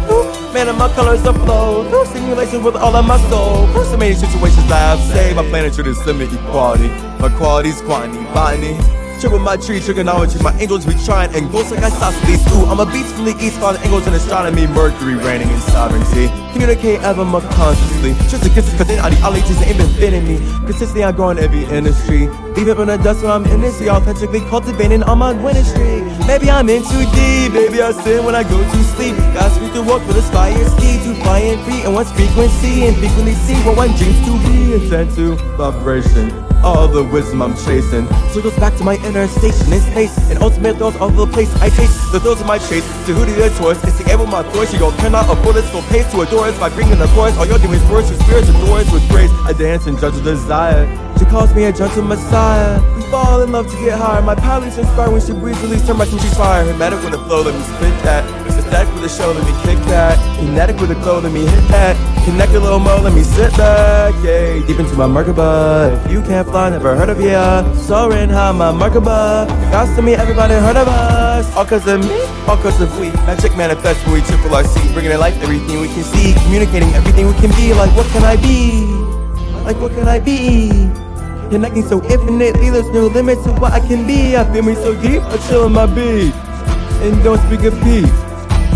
A: Man, and my colors flow. Simulation with all of my soul. So many situations I have saved. My planet should limit equality. My qualities, quantity, botany. Triple my tree, trigonometry, my angels be trying and ghosts like isosceles. Ooh, I'm a beast from the east, falling angles in astronomy, Mercury reigning in sovereignty. Communicate ever more consciously. Just against cause then ideologies ain't been fitting me. Consistently, I grow in every industry. It in the dust when I'm in this, authentically cultivating on my streak. Maybe I'm in too deep, maybe I sin when I go to sleep. Got speak to walk with a fire ski to fly and free, and what's frequency and frequently see what one dreams to be. Intent to vibration all the wisdom I'm chasing. Circles back to my inner station in space. And ultimate thrills all over the place. I taste the thrills of my chase. To who do the choice is to able my voice. You cannot afford it, so pace to adore us by bringing the chorus. All your demons words, your spirits adore us with grace. I dance and judge a desire. She calls me a gentle messiah. We fall in love to get higher. My pilots inspire when she breathes, release, turn my she's fire. Hermetic with the flow, let me spit that. Ecstatic with the show, let me kick that. Kinetic with the glow, let me hit that. Connect a little more, let me sit back. Yeah, deep into my Merkaba. If you can't fly, never heard of ya. Soaring high, my Merkaba. Got to me, everybody heard of us. All cause of me, all cause of we. Magic manifest when we triple RC. Bringing to life everything we can see. Communicating everything we can be. Like, what can I be? Like, what can I be? Connecting so infinitely, there's no limit to what I can be. I feel me so deep, I chill in my beat. And don't speak of peace.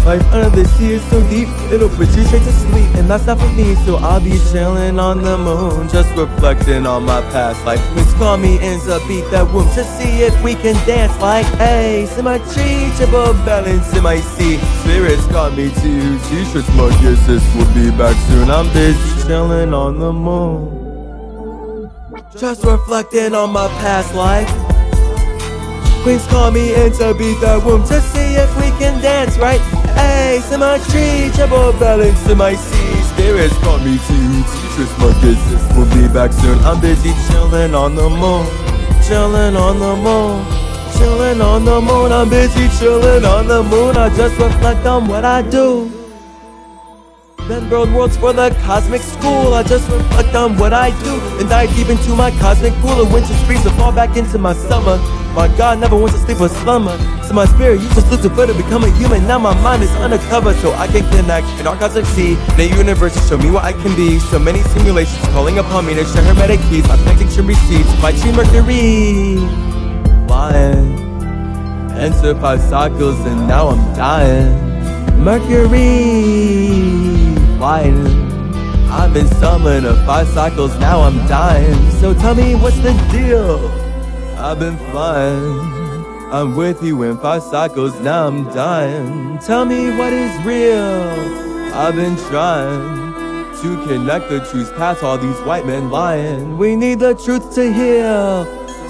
A: Life under the sea is so deep, it'll put you straight to sleep. And that's not for me, so I'll be chilling on the moon. Just reflecting on my past life. Miss call me up beat that womb to see if we can dance like a symmetry, triple balance in my seat. Spirits call me to t-shirts, my kisses will be back soon. I'm busy chilling on the moon. Just reflecting on my past life. Queens call me in to beat the womb to see if we can dance right. Hey, symmetry, triple balance to my C. Spirits call me to teachers, my business will be back soon. I'm busy chilling on the moon, chilling on the moon. Chilling on the moon, I'm busy chilling on the moon. I just reflect on what I do. Then world worlds for the cosmic school. I just reflect on what I do and dive deep into my cosmic pool of winter springs to fall back into my summer. My God never wants to sleep or slumber. So my spirit used to slip to foot to become a human. Now my mind is undercover so I can connect in our cosmic sea. The universe show me what I can be. So many simulations calling upon me to share hermetic keys. My connecting receipts my Tree Mercury. Flying. Enter five cycles and now I'm dying. Mercury flying. I've been summoned of five cycles, now I'm dying. So tell me what's the deal? I've been flying. I'm with you in five cycles, now I'm dying. Tell me what is real. I've been trying to connect the truth past all these white men lying. We need the truth to heal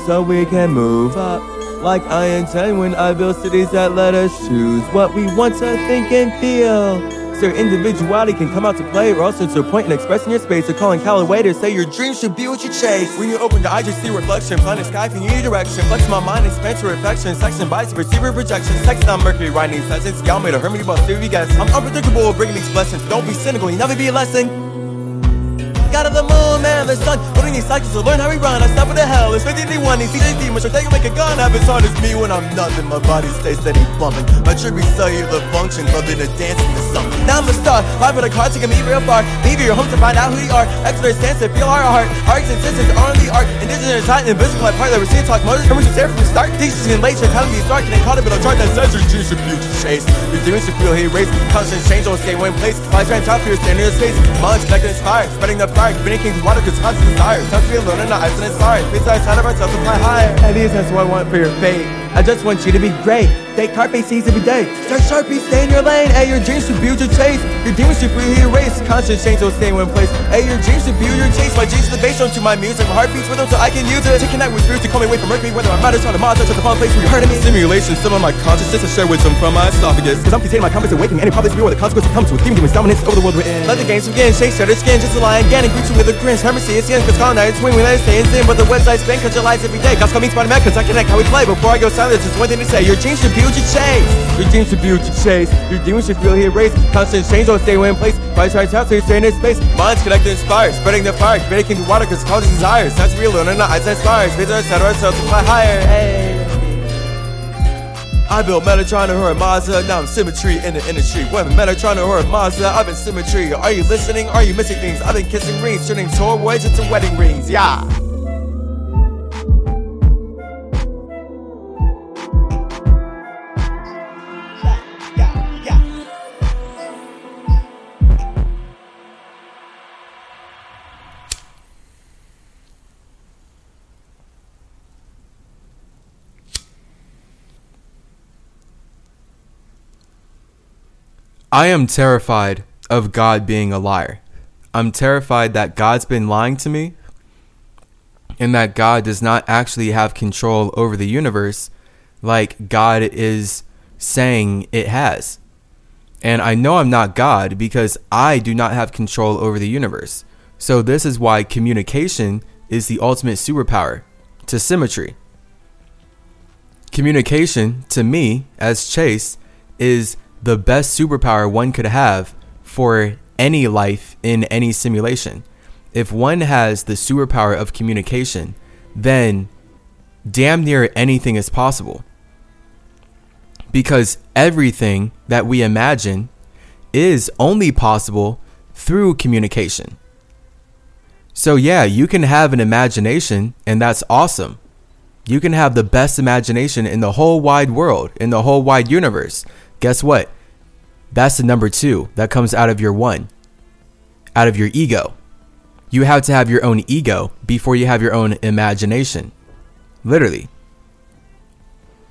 A: so we can move up. Like I intend when I build cities that let us choose what we want to think and feel. So your individuality can come out to play, or else it's a point in expressing your space. Or calling Callaway to say your dreams should be what you chase. When you open your eyes, you see reflection. Planet sky from your direction. Flex my mind, expand to reflection. Section bites, receiver projection. Sex on Mercury, writing sessions. Y'all made a hermit about theory, guess. I'm unpredictable, bringing these blessings. Don't be cynical, you never be a lesson. God of the moon, man, the sun. Putting these cycles to learn how we run. I stop with the hell. It's 51. These CJ demons. So they can make a gun. Habits hard as me when I'm nothing. My body stays steady bumping. My tribute cellular function. Loving to dance in the sun. Now I'm a star. Live with a car, taking me real far. Leave your home to find out who you are. Extra stance to feel our heart. And senses are the art. Indigenous height and invisible part that we're seeing talk. Motors, commercials there from the start. Teachers in late, telling me start. And they caught it, but I'll chart that says your should be chase. Your dreams should feel hate race. Constant change on stay one place. Life trying top here, standing in space. Knowledge connected inspired. Spreading the pride. Keeping king's water cause constant desires. Time to be alone and not ice and it's hard. Face outside of ourselves to fly higher. And these that's what I want for your fate. I just want you to be great. Take carpe seeds every day. Start sharpie, stay in your lane. Hey, your dreams should build your chase. Your demons should freely erase. Constant change will stay in one place. Hey, your dreams should build your chase. My dreams are the bass drum to my music. My heart beats rhythm so I can use it. To connect with spirits to call me away from Mercury. Whether I'm matters on the monster to the fun place where you heard of me. Simulation, some of my consciousness to share wisdom from my esophagus. Cause I'm containing my and waking any public spirit where the consequences comes with demon demons dominance over the world we're in. Let the games begin. Shake shattered skin just a lion. Gannon greet you with a grin. Hermesy, it's skin cause colonize. Swing when I stay in sin. But the website spin cause your lies every day. Call me Spider-Man cause I connect how we play. Before I go silent, just one thing to say. Your dreams should build your chase. Your dreams should build your chase. Your demons should feel here race. Constant change don't stay in place. Price right out so you stay in space. Minds connected inspired. Spreading the fire. Making the water cause causes desires. That's real learning the eyes that inspires. Vision etc. ourselves to fly higher. Hey. I built Metatron Ahura Mazda, now I'm symmetry in the industry. When Metatron Ahura Mazda, I've been symmetry. Are you listening? Are you missing things? I've been kissing rings, turning toys into wedding rings. Yeah.
C: I am terrified of God being a liar. I'm terrified that God's been lying to me and that God does not actually have control over the universe like God is saying it has. And I know I'm not God because I do not have control over the universe. So, this is why communication is the ultimate superpower to symmetry. Communication, to me, as Chase, is the best superpower one could have for any life in any simulation. If one has the superpower of communication, then damn near anything is possible. Because everything that we imagine is only possible through communication. So, yeah, you can have an imagination, and that's awesome. You can have the best imagination in the whole wide world, in the whole wide universe guess what? That's the number two that comes out of your one, out of your ego. You have to have your own ego before you have your own imagination. Literally.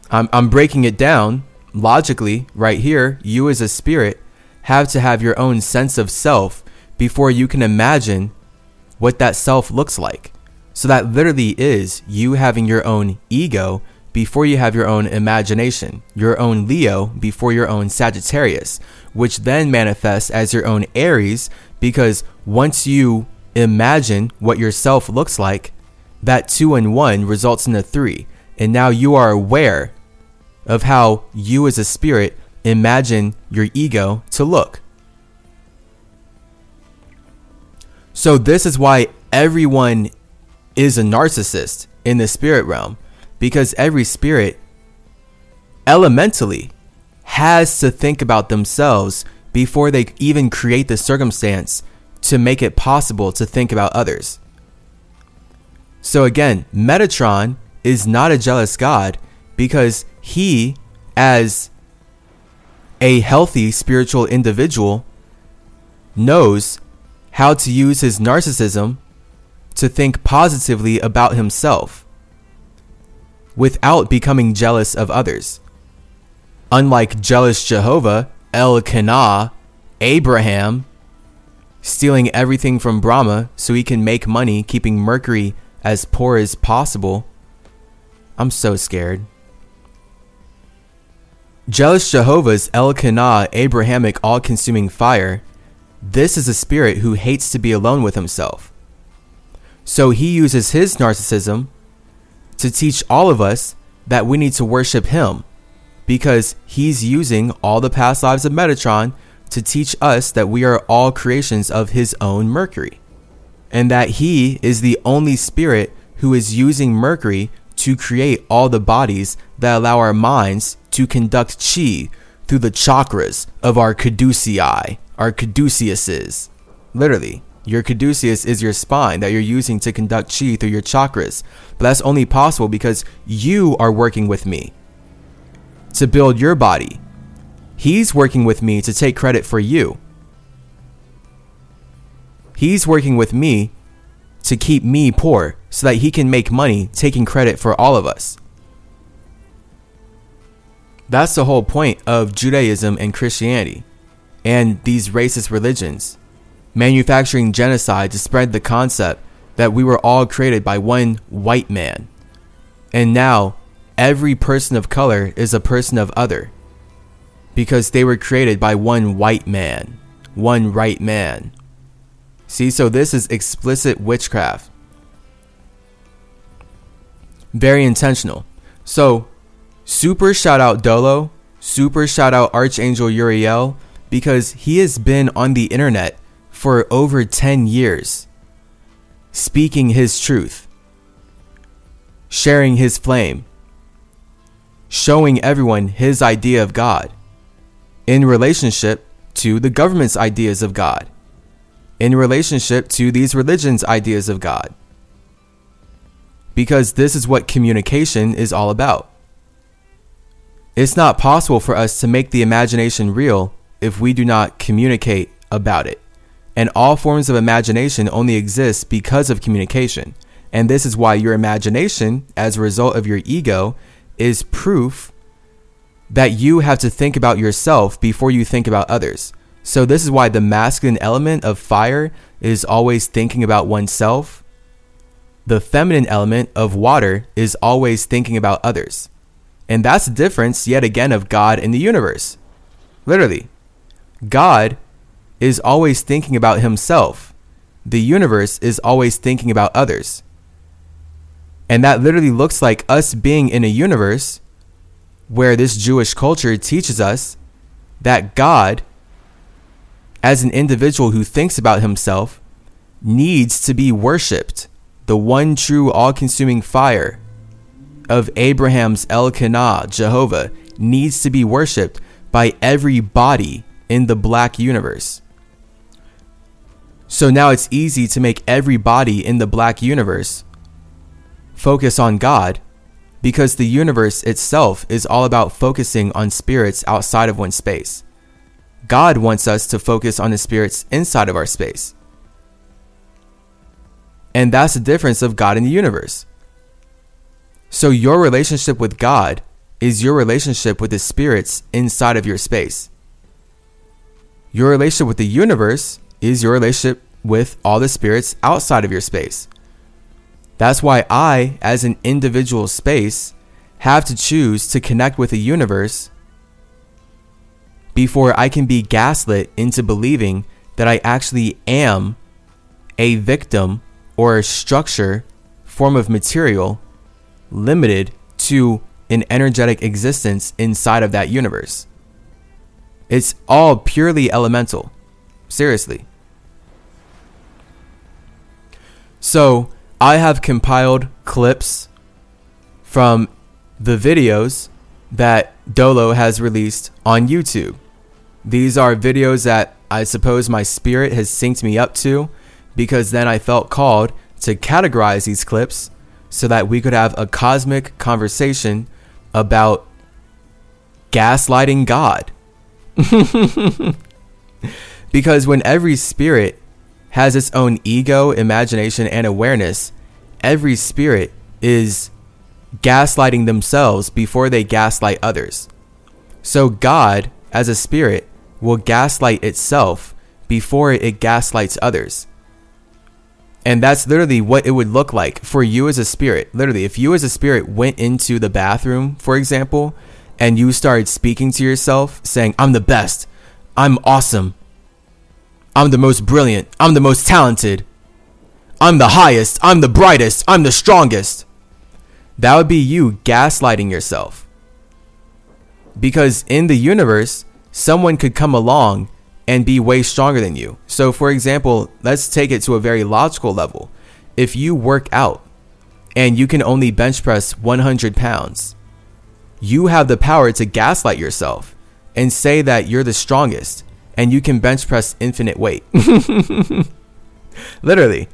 C: I'm, I'm breaking it down logically right here. You, as a spirit, have to have your own sense of self before you can imagine what that self looks like. So that literally is you having your own ego
A: before you have your own imagination, your own Leo before your own Sagittarius, which then manifests as your own Aries because once you imagine what yourself looks like, that two and one results in a three. And now you are aware of how you as a spirit imagine your ego to look. So, this is why everyone is a narcissist in the spirit realm because every spirit elementally has to think about themselves before they even create the circumstance to make it possible to think about others. So again, Metatron is not a jealous god because he, as a healthy spiritual individual, knows how to use his narcissism to think positively about himself without becoming jealous of others. Unlike jealous Jehovah, Elkanah, Abraham, stealing everything from Brahma so he can make money, keeping Mercury as poor as possible. I'm so scared. Jealous Jehovah's Elkanah, Abrahamic all consuming fire. This is a spirit who hates to be alone with himself. So he uses his narcissism to teach all of us that we need to worship him because he's using all the past lives of Metatron to teach us that we are all creations of his own Mercury and that he is the only spirit who is using Mercury to create all the bodies that allow our minds to conduct chi through the chakras of our caducei, our caduceuses. Literally. Your caduceus is your spine that you're using to conduct chi through your chakras. But that's only possible because you are working with me to build your body. He's working with me to take credit for you. He's working with me to keep me poor so that he can make money taking credit for all of us. That's the whole point of Judaism and Christianity and these racist religions manufacturing genocide to spread the concept that we were all created by one white man. And now every person of color is a person of other because they were created by one white man, one right man. See, so this is explicit witchcraft. Very intentional. So, super shout out Dolo, super shout out Archangel Uriel because he has been on the internet for over 10 years, speaking his truth, sharing his flame, showing everyone his idea of God in relationship to the government's ideas of God, in relationship to these religions' ideas of God. Because this is what communication is all about. It's not possible for us to make the imagination real if we do not communicate about it and all forms of imagination only exist because of communication. And this is why your imagination, as a result of your ego, is proof that you have to think about yourself before you think about others. So, this is why the masculine element of fire is always thinking about oneself. The feminine element of water is always thinking about others. And that's the difference, yet again, of God in the universe. Literally, God is always thinking about himself. The universe is always thinking about others. And that literally looks like us being in a universe where this Jewish culture teaches us that God, as an individual who thinks about himself, needs to be worshiped. The one true all consuming fire of Abraham's Elkanah, Jehovah, needs to be worshiped by every body in the black universe. So now it's easy to make everybody in the black universe focus on God because the universe itself is all about focusing on spirits outside of one space. God wants us to focus on the spirits inside of our space. And that's the difference of God in the universe. So your relationship with God is your relationship with the spirits inside of your space. Your relationship with the universe is your relationship with all the spirits outside of your space. That's why I, as an individual space, have to choose to connect with a universe before I can be gaslit into believing that I actually am a victim or a structure, form of material limited to an energetic existence inside of that universe. It's all purely elemental. Seriously. So, I have compiled clips from the videos that Dolo has released on YouTube. These are videos that I suppose my spirit has synced me up to because then I felt called to categorize these clips so that we could have a cosmic conversation about gaslighting God. [laughs] because when every spirit has its own ego, imagination, and awareness, every spirit is gaslighting themselves before they gaslight others. So God, as a spirit, will gaslight itself before it gaslights others. And that's literally what it would look like for you as a spirit. Literally, if you as a spirit went into the bathroom, for example, and you started speaking to yourself saying, I'm the best, I'm awesome, I'm the most brilliant, I'm the most talented, I'm the highest, I'm the brightest, I'm the strongest, that would be you gaslighting yourself. Because in the universe, someone could come along and be way stronger than you. So, for example, let's take it to a very logical level. If you work out and you can only bench press 100 pounds, you have the power to gaslight yourself and say that you're the strongest and you can bench press infinite weight. [laughs] Literally.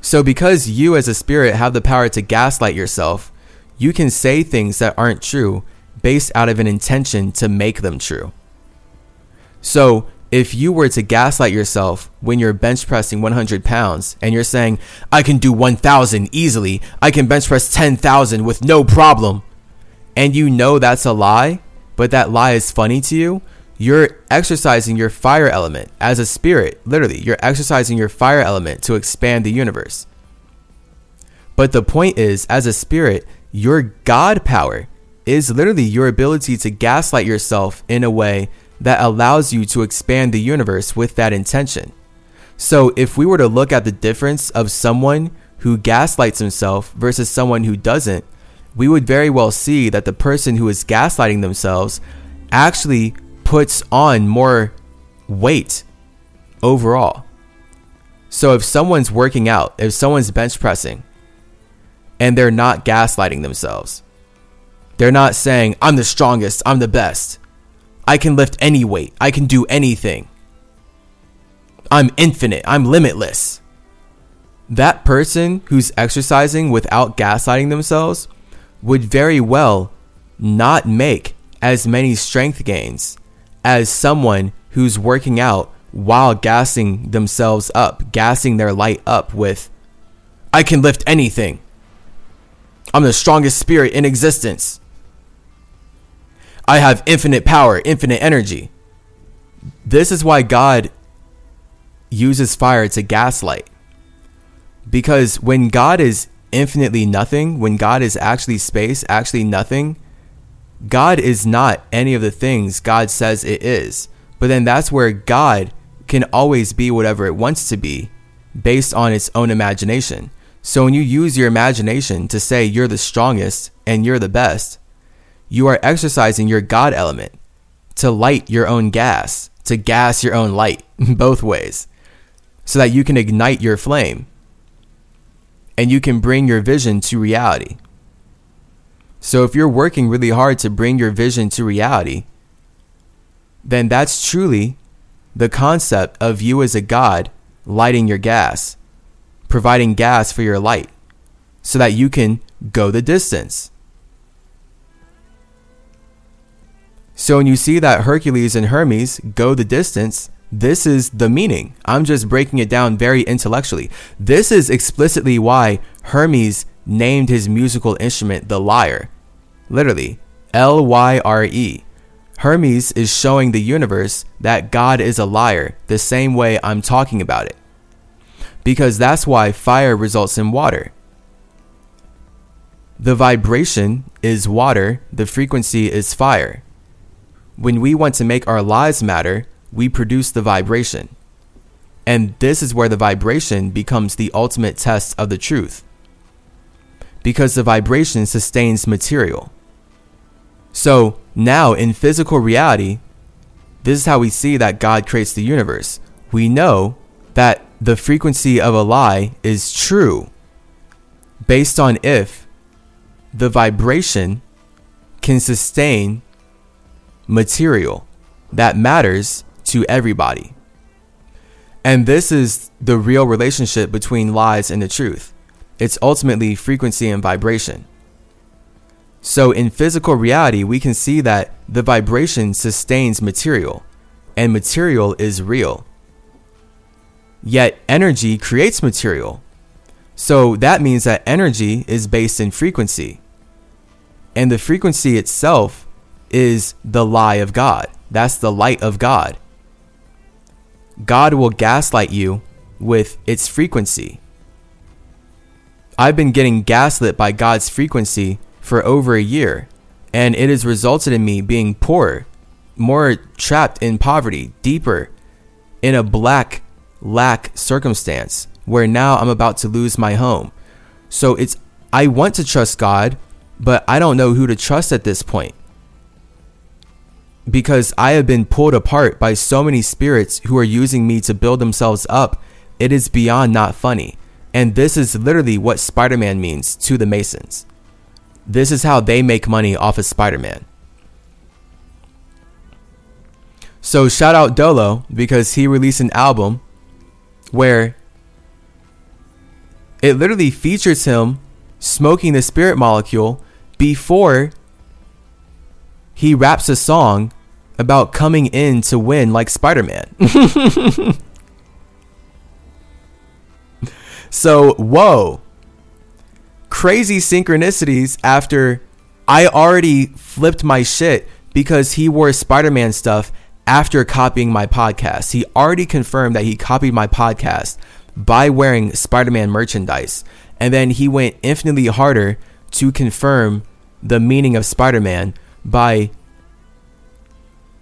A: So, because you as a spirit have the power to gaslight yourself, you can say things that aren't true based out of an intention to make them true. So, if you were to gaslight yourself when you're bench pressing 100 pounds and you're saying, I can do 1,000 easily, I can bench press 10,000 with no problem, and you know that's a lie, but that lie is funny to you, you're exercising your fire element as a spirit. Literally, you're exercising your fire element to expand the universe. But the point is, as a spirit, your God power is literally your ability to gaslight yourself in a way that allows you to expand the universe with that intention. So, if we were to look at the difference of someone who gaslights himself versus someone who doesn't, we would very well see that the person who is gaslighting themselves actually puts on more weight overall. So, if someone's working out, if someone's bench pressing, and they're not gaslighting themselves, they're not saying, I'm the strongest, I'm the best. I can lift any weight, I can do anything. I'm infinite, I'm limitless. That person who's exercising without gaslighting themselves would very well not make as many strength gains as someone who's working out while gassing themselves up, gassing their light up with, I can lift anything. I'm the strongest spirit in existence. I have infinite power, infinite energy. This is why God uses fire to gaslight. Because when God is infinitely nothing, when God is actually space, actually nothing, God is not any of the things God says it is. But then that's where God can always be whatever it wants to be based on its own imagination. So when you use your imagination to say you're the strongest and you're the best, you are exercising your God element to light your own gas, to gas your own light [laughs] both ways, so that you can ignite your flame and you can bring your vision to reality. So if you're working really hard to bring your vision to reality, then that's truly the concept of you as a God lighting your gas, providing gas for your light, so that you can go the distance. So when you see that Hercules and Hermes go the distance, this is the meaning. I'm just breaking it down very intellectually. This is explicitly why Hermes named his musical instrument the lyre. Literally, L Y R E. Hermes is showing the universe that God is a liar the same way I'm talking about it. Because that's why fire results in water. The vibration is water, the frequency is fire. When we want to make our lives matter, we produce the vibration. And this is where the vibration becomes the ultimate test of the truth. Because the vibration sustains material. So now in physical reality, this is how we see that God creates the universe. We know that the frequency of a lie is true based on if the vibration can sustain material that matters to everybody. And this is the real relationship between lies and the truth. It's ultimately frequency and vibration. So, in physical reality, we can see that the vibration sustains material, and material is real. Yet, energy creates material. So, that means that energy is based in frequency. And the frequency itself is the lie of God. That's the light of God. God will gaslight you with its frequency. I've been getting gaslit by God's frequency for over a year, and it has resulted in me being poor, more trapped in poverty, deeper in a black lack circumstance where now I'm about to lose my home. So it's I want to trust God, but I don't know who to trust at this point. Because I have been pulled apart by so many spirits who are using me to build themselves up, it is beyond not funny. And this is literally what Spider Man means to the Masons. This is how they make money off of Spider Man. So shout out Dolo because he released an album where it literally features him smoking the spirit molecule before he raps a song about coming in to win like Spider Man. [laughs] so, whoa crazy synchronicities after I already flipped my shit because he wore Spider Man stuff after copying my podcast. He already confirmed that he copied my podcast by wearing Spider Man merchandise. And then he went infinitely harder to confirm the meaning of Spider Man by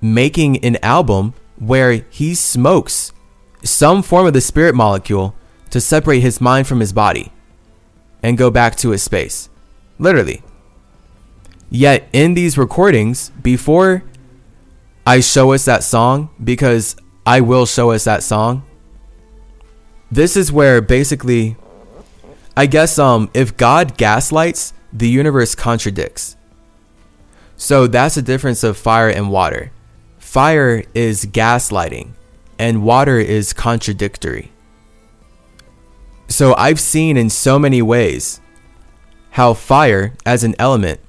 A: making an album where he smokes some form of the spirit molecule to separate his mind from his body and go back to his space. Literally. Yet in these recordings, before I show us that song, because I will show us that song, this is where basically I guess um if God gaslights, the universe contradicts. So that's the difference of fire and water. Fire is gaslighting and water is contradictory. So I've seen in so many ways how fire as an element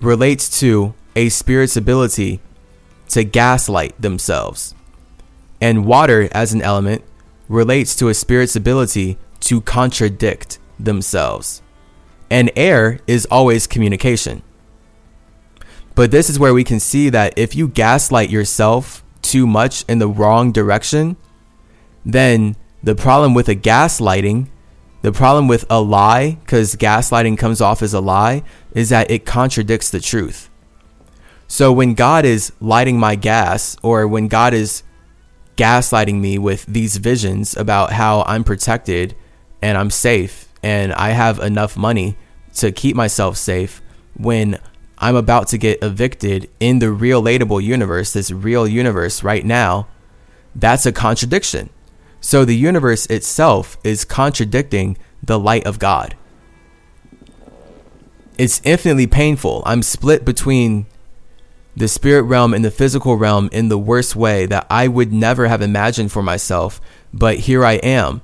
A: relates to a spirit's ability to gaslight themselves. And water as an element relates to a spirit's ability to contradict themselves. And air is always communication. But this is where we can see that if you gaslight yourself too much in the wrong direction, then the problem with a gaslighting, the problem with a lie, because gaslighting comes off as a lie, is that it contradicts the truth. So when God is lighting my gas, or when God is gaslighting me with these visions about how I'm protected and I'm safe and I have enough money to keep myself safe, when I'm about to get evicted in the relatable universe, this real universe right now, that's a contradiction. So the universe itself is contradicting the light of God. It's infinitely painful. I'm split between the spirit realm and the physical realm in the worst way that I would never have imagined for myself. But here I am,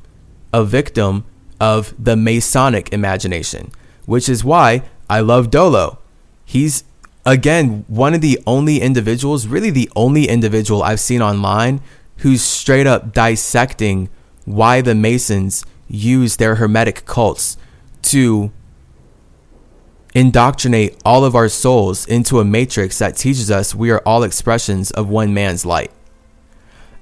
A: a victim of the Masonic imagination, which is why I love Dolo. He's, again, one of the only individuals, really the only individual I've seen online who's straight up dissecting why the Masons use their Hermetic cults to indoctrinate all of our souls into a matrix that teaches us we are all expressions of one man's light.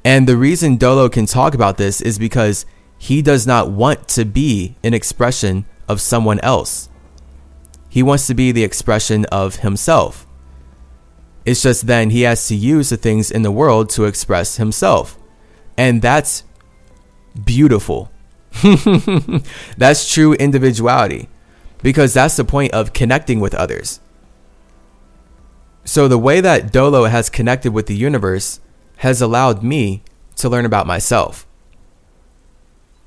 A: And the reason Dolo can talk about this is because he does not want to be an expression of someone else. He wants to be the expression of himself. It's just then he has to use the things in the world to express himself. And that's beautiful. [laughs] that's true individuality because that's the point of connecting with others. So, the way that Dolo has connected with the universe has allowed me to learn about myself.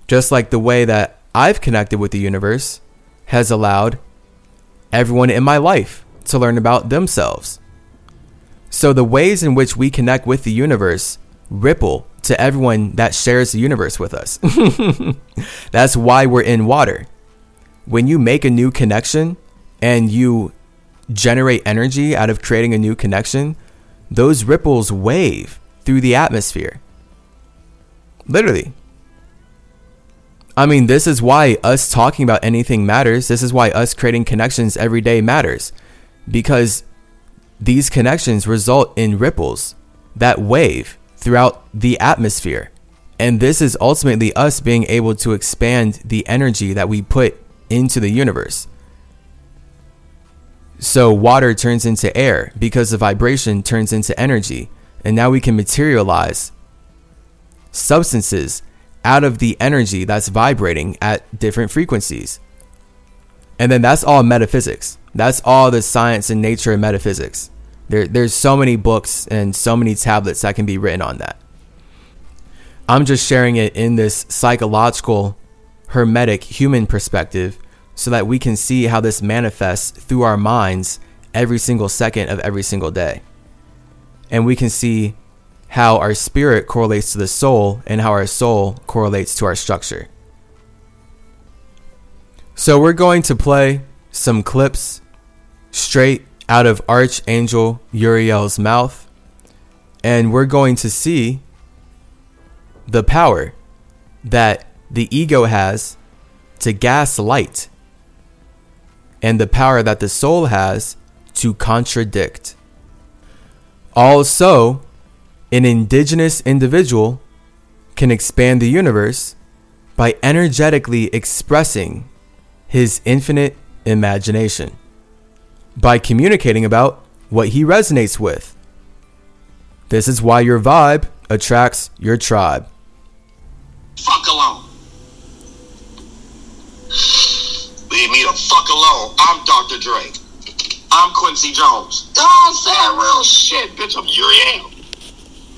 A: Just like the way that I've connected with the universe has allowed everyone in my life to learn about themselves. So, the ways in which we connect with the universe ripple to everyone that shares the universe with us. [laughs] That's why we're in water. When you make a new connection and you generate energy out of creating a new connection, those ripples wave through the atmosphere. Literally. I mean, this is why us talking about anything matters. This is why us creating connections every day matters. Because these connections result in ripples that wave throughout the atmosphere. And this is ultimately us being able to expand the energy that we put into the universe. So water turns into air because the vibration turns into energy. And now we can materialize substances out of the energy that's vibrating at different frequencies. And then that's all metaphysics. That's all the science and nature and metaphysics. There, there's so many books and so many tablets that can be written on that. I'm just sharing it in this psychological, hermetic, human perspective so that we can see how this manifests through our minds every single second of every single day. And we can see how our spirit correlates to the soul and how our soul correlates to our structure. So we're going to play some clips straight out of Archangel Uriel's mouth, and we're going to see the power that the ego has to gaslight and the power that the soul has to contradict. Also, an indigenous individual can expand the universe by energetically expressing his infinite imagination by communicating about what he resonates with. This is why your vibe attracts your tribe.
D: Fuck alone. Leave me the fuck alone. I'm Dr. Dre. I'm Quincy Jones. I'm saying real shit, bitch. I'm Uriel.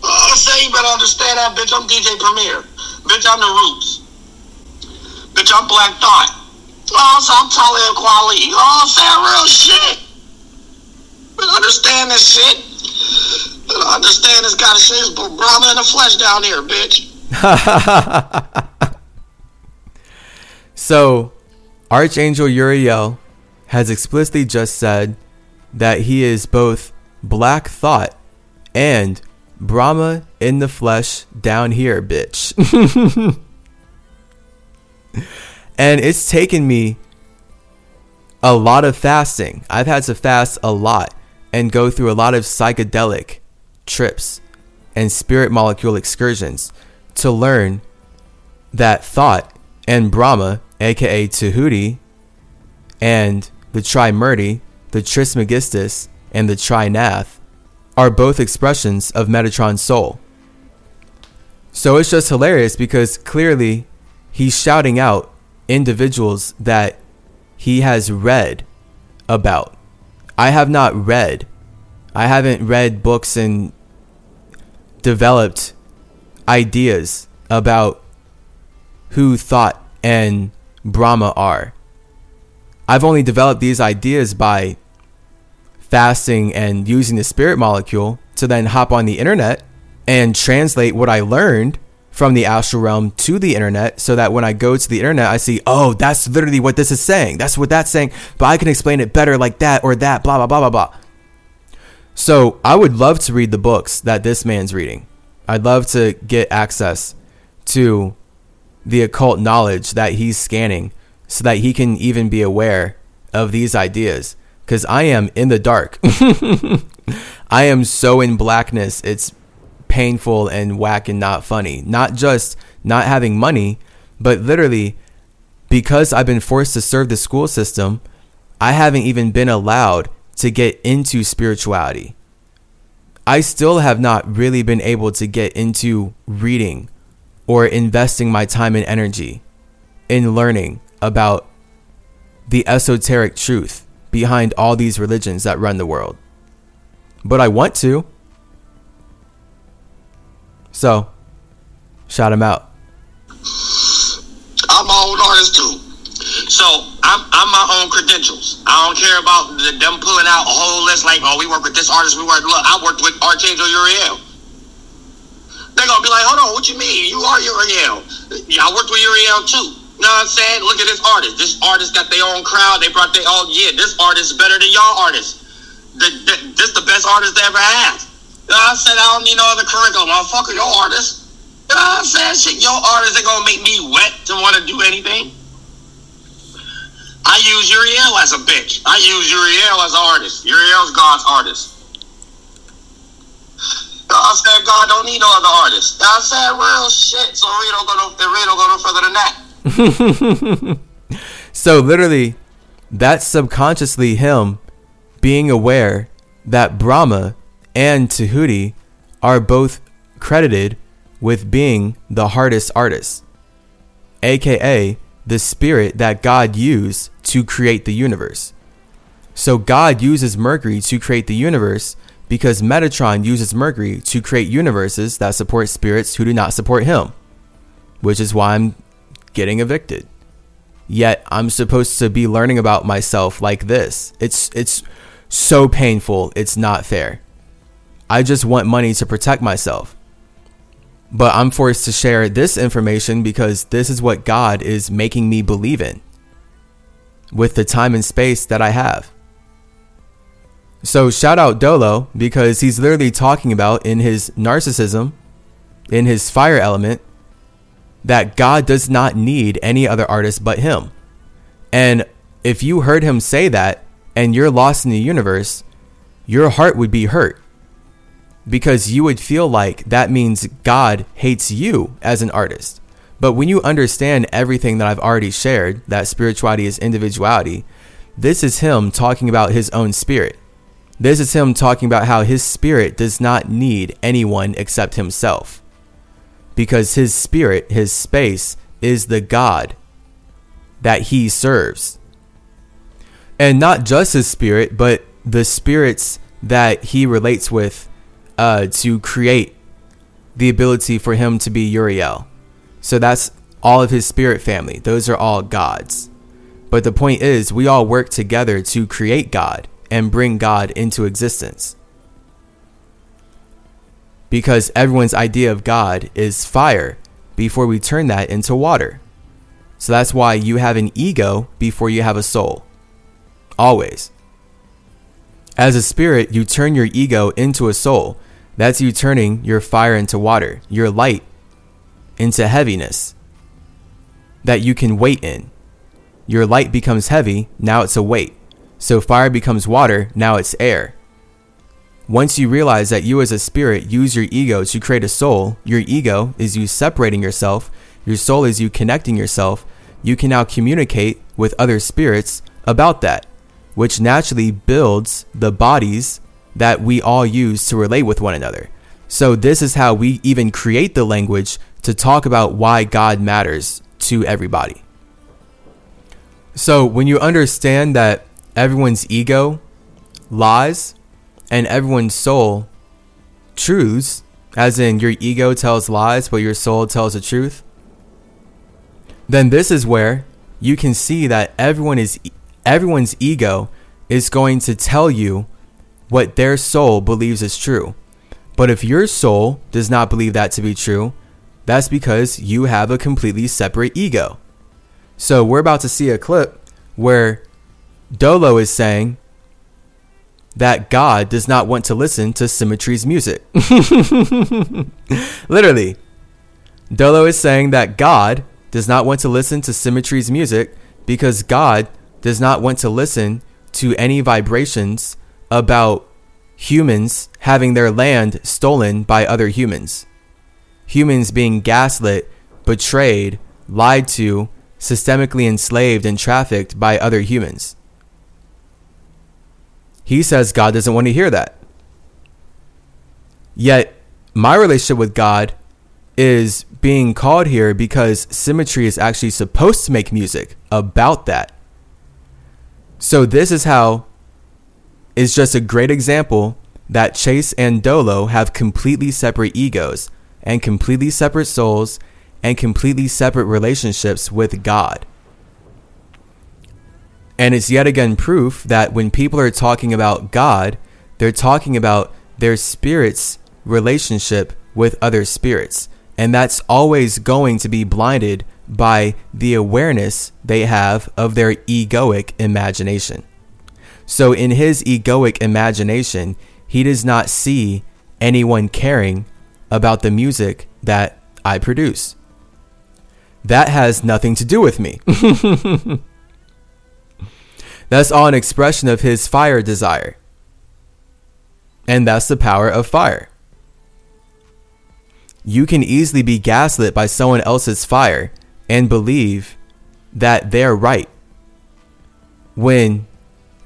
D: Uh, I say you better understand that, bitch. I'm DJ Premier. Bitch, I'm the Roots. Bitch, I'm Black Thought. Oh, I'm Talib Kweli. Oh, I'm saying real shit. But understand this shit. But understand this kind of shit is Brahma in the flesh down here, bitch. [laughs]
A: so, Archangel Uriel has explicitly just said that he is both Black Thought and Brahma in the flesh down here, bitch. [laughs] and it's taken me a lot of fasting. I've had to fast a lot and go through a lot of psychedelic trips and spirit molecule excursions to learn that Thoth and Brahma, aka Tahuti, and the Trimurti, the Trismegistus, and the Trinath are both expressions of Metatron's soul. So it's just hilarious because clearly he's shouting out individuals that he has read about. I have not read. I haven't read books and developed ideas about who Thoth and Brahma are. I've only developed these ideas by fasting and using the spirit molecule to then hop on the internet and translate what I learned from the astral realm to the internet so that when I go to the internet, I see, oh, that's literally what this is saying. That's what that's saying, but I can explain it better like that or that, blah, blah, blah, blah, blah. So I would love to read the books that this man's reading. I'd love to get access to the occult knowledge that he's scanning so that he can even be aware of these ideas because I am in the dark. [laughs] I am so in blackness. It's painful and whack and not funny. Not just not having money, but literally because I've been forced to serve the school system, I haven't even been allowed to get into spirituality. I still have not really been able to get into reading or investing my time and energy in learning about the esoteric truth behind all these religions that run the world. But I want to. So, shout him out.
D: I'm my own artist too. So I'm, I'm my own credentials. I don't care about the, them pulling out a whole list like, oh, we work with this artist. We work. Look, I worked with Archangel Uriel. They're gonna be like, hold on, what you mean? You are Uriel. Yeah, I worked with Uriel too. You know what I'm saying? Look at this artist. This artist got their own crowd. They brought their own. Yeah, this artist is better than y'all artists. The, the, this the best artist they ever had. I said. I don't need no other curriculum. Motherfucker, your artist. You know what I'm saying? Shit, your artist ain't gonna make me wet to want to do anything. I use Uriel as a bitch. I use Uriel as an artist. Uriel's God's artist. I'm saying? God don't need no other artist. I said. Real shit. So we don't go no, we don't go no further than that. [laughs]
A: so literally, that's subconsciously him being aware that Brahma and Tahuti are both credited with being the hardest artists, aka the spirit that God used to create the universe. So God uses Mercury to create the universe because Metatron uses Mercury to create universes that support spirits who do not support him, which is why I'm getting evicted. Yet I'm supposed to be learning about myself like this. It's it's so painful. It's not fair. I just want money to protect myself. But I'm forced to share this information because this is what God is making me believe in with the time and space that I have. So shout out Dolo because he's literally talking about in his narcissism, in his fire element, that God does not need any other artist but him. And if you heard him say that and you're lost in the universe, your heart would be hurt because you would feel like that means God hates you as an artist. But when you understand everything that I've already shared, that spirituality is individuality, this is him talking about his own spirit. This is him talking about how his spirit does not need anyone except himself because his spirit, his space, is the God that he serves. And not just his spirit, but the spirits that he relates with uh, to create the ability for him to be Uriel. So that's all of his spirit family. Those are all gods. But the point is, we all work together to create God and bring God into existence because everyone's idea of God is fire before we turn that into water. So that's why you have an ego before you have a soul. Always. As a spirit, you turn your ego into a soul. That's you turning your fire into water, your light into heaviness that you can wait in. Your light becomes heavy, now it's a weight. So fire becomes water, now it's air. Once you realize that you as a spirit use your ego to create a soul, your ego is you separating yourself, your soul is you connecting yourself, you can now communicate with other spirits about that, which naturally builds the bodies that we all use to relate with one another. So, this is how we even create the language to talk about why God matters to everybody. So, when you understand that everyone's ego lies, and everyone's soul truths, as in your ego tells lies, but your soul tells the truth, then this is where you can see that everyone is everyone's ego is going to tell you what their soul believes is true. But if your soul does not believe that to be true, that's because you have a completely separate ego. So we're about to see a clip where Dolo is saying that God does not want to listen to CymaTree's music. [laughs] Literally. Dolo is saying that God does not want to listen to CymaTree's music because God does not want to listen to any vibrations about humans having their land stolen by other humans. Humans being gaslit, betrayed, lied to, systemically enslaved, and trafficked by other humans. he says God doesn't want to hear that. Yet, my relationship with God is being called here because CymaTree is actually supposed to make music about that. So, this is how is just a great example that Chase and Dolo have completely separate egos and completely separate souls and completely separate relationships with God. And it's yet again proof that when people are talking about God, they're talking about their spirit's relationship with other spirits. And that's always going to be blinded by the awareness they have of their egoic imagination. So, in his egoic imagination, he does not see anyone caring about the music that I produce. That has nothing to do with me. [laughs] that's all an expression of his fire desire. And that's the power of fire. You can easily be gaslit by someone else's fire and believe that they're right when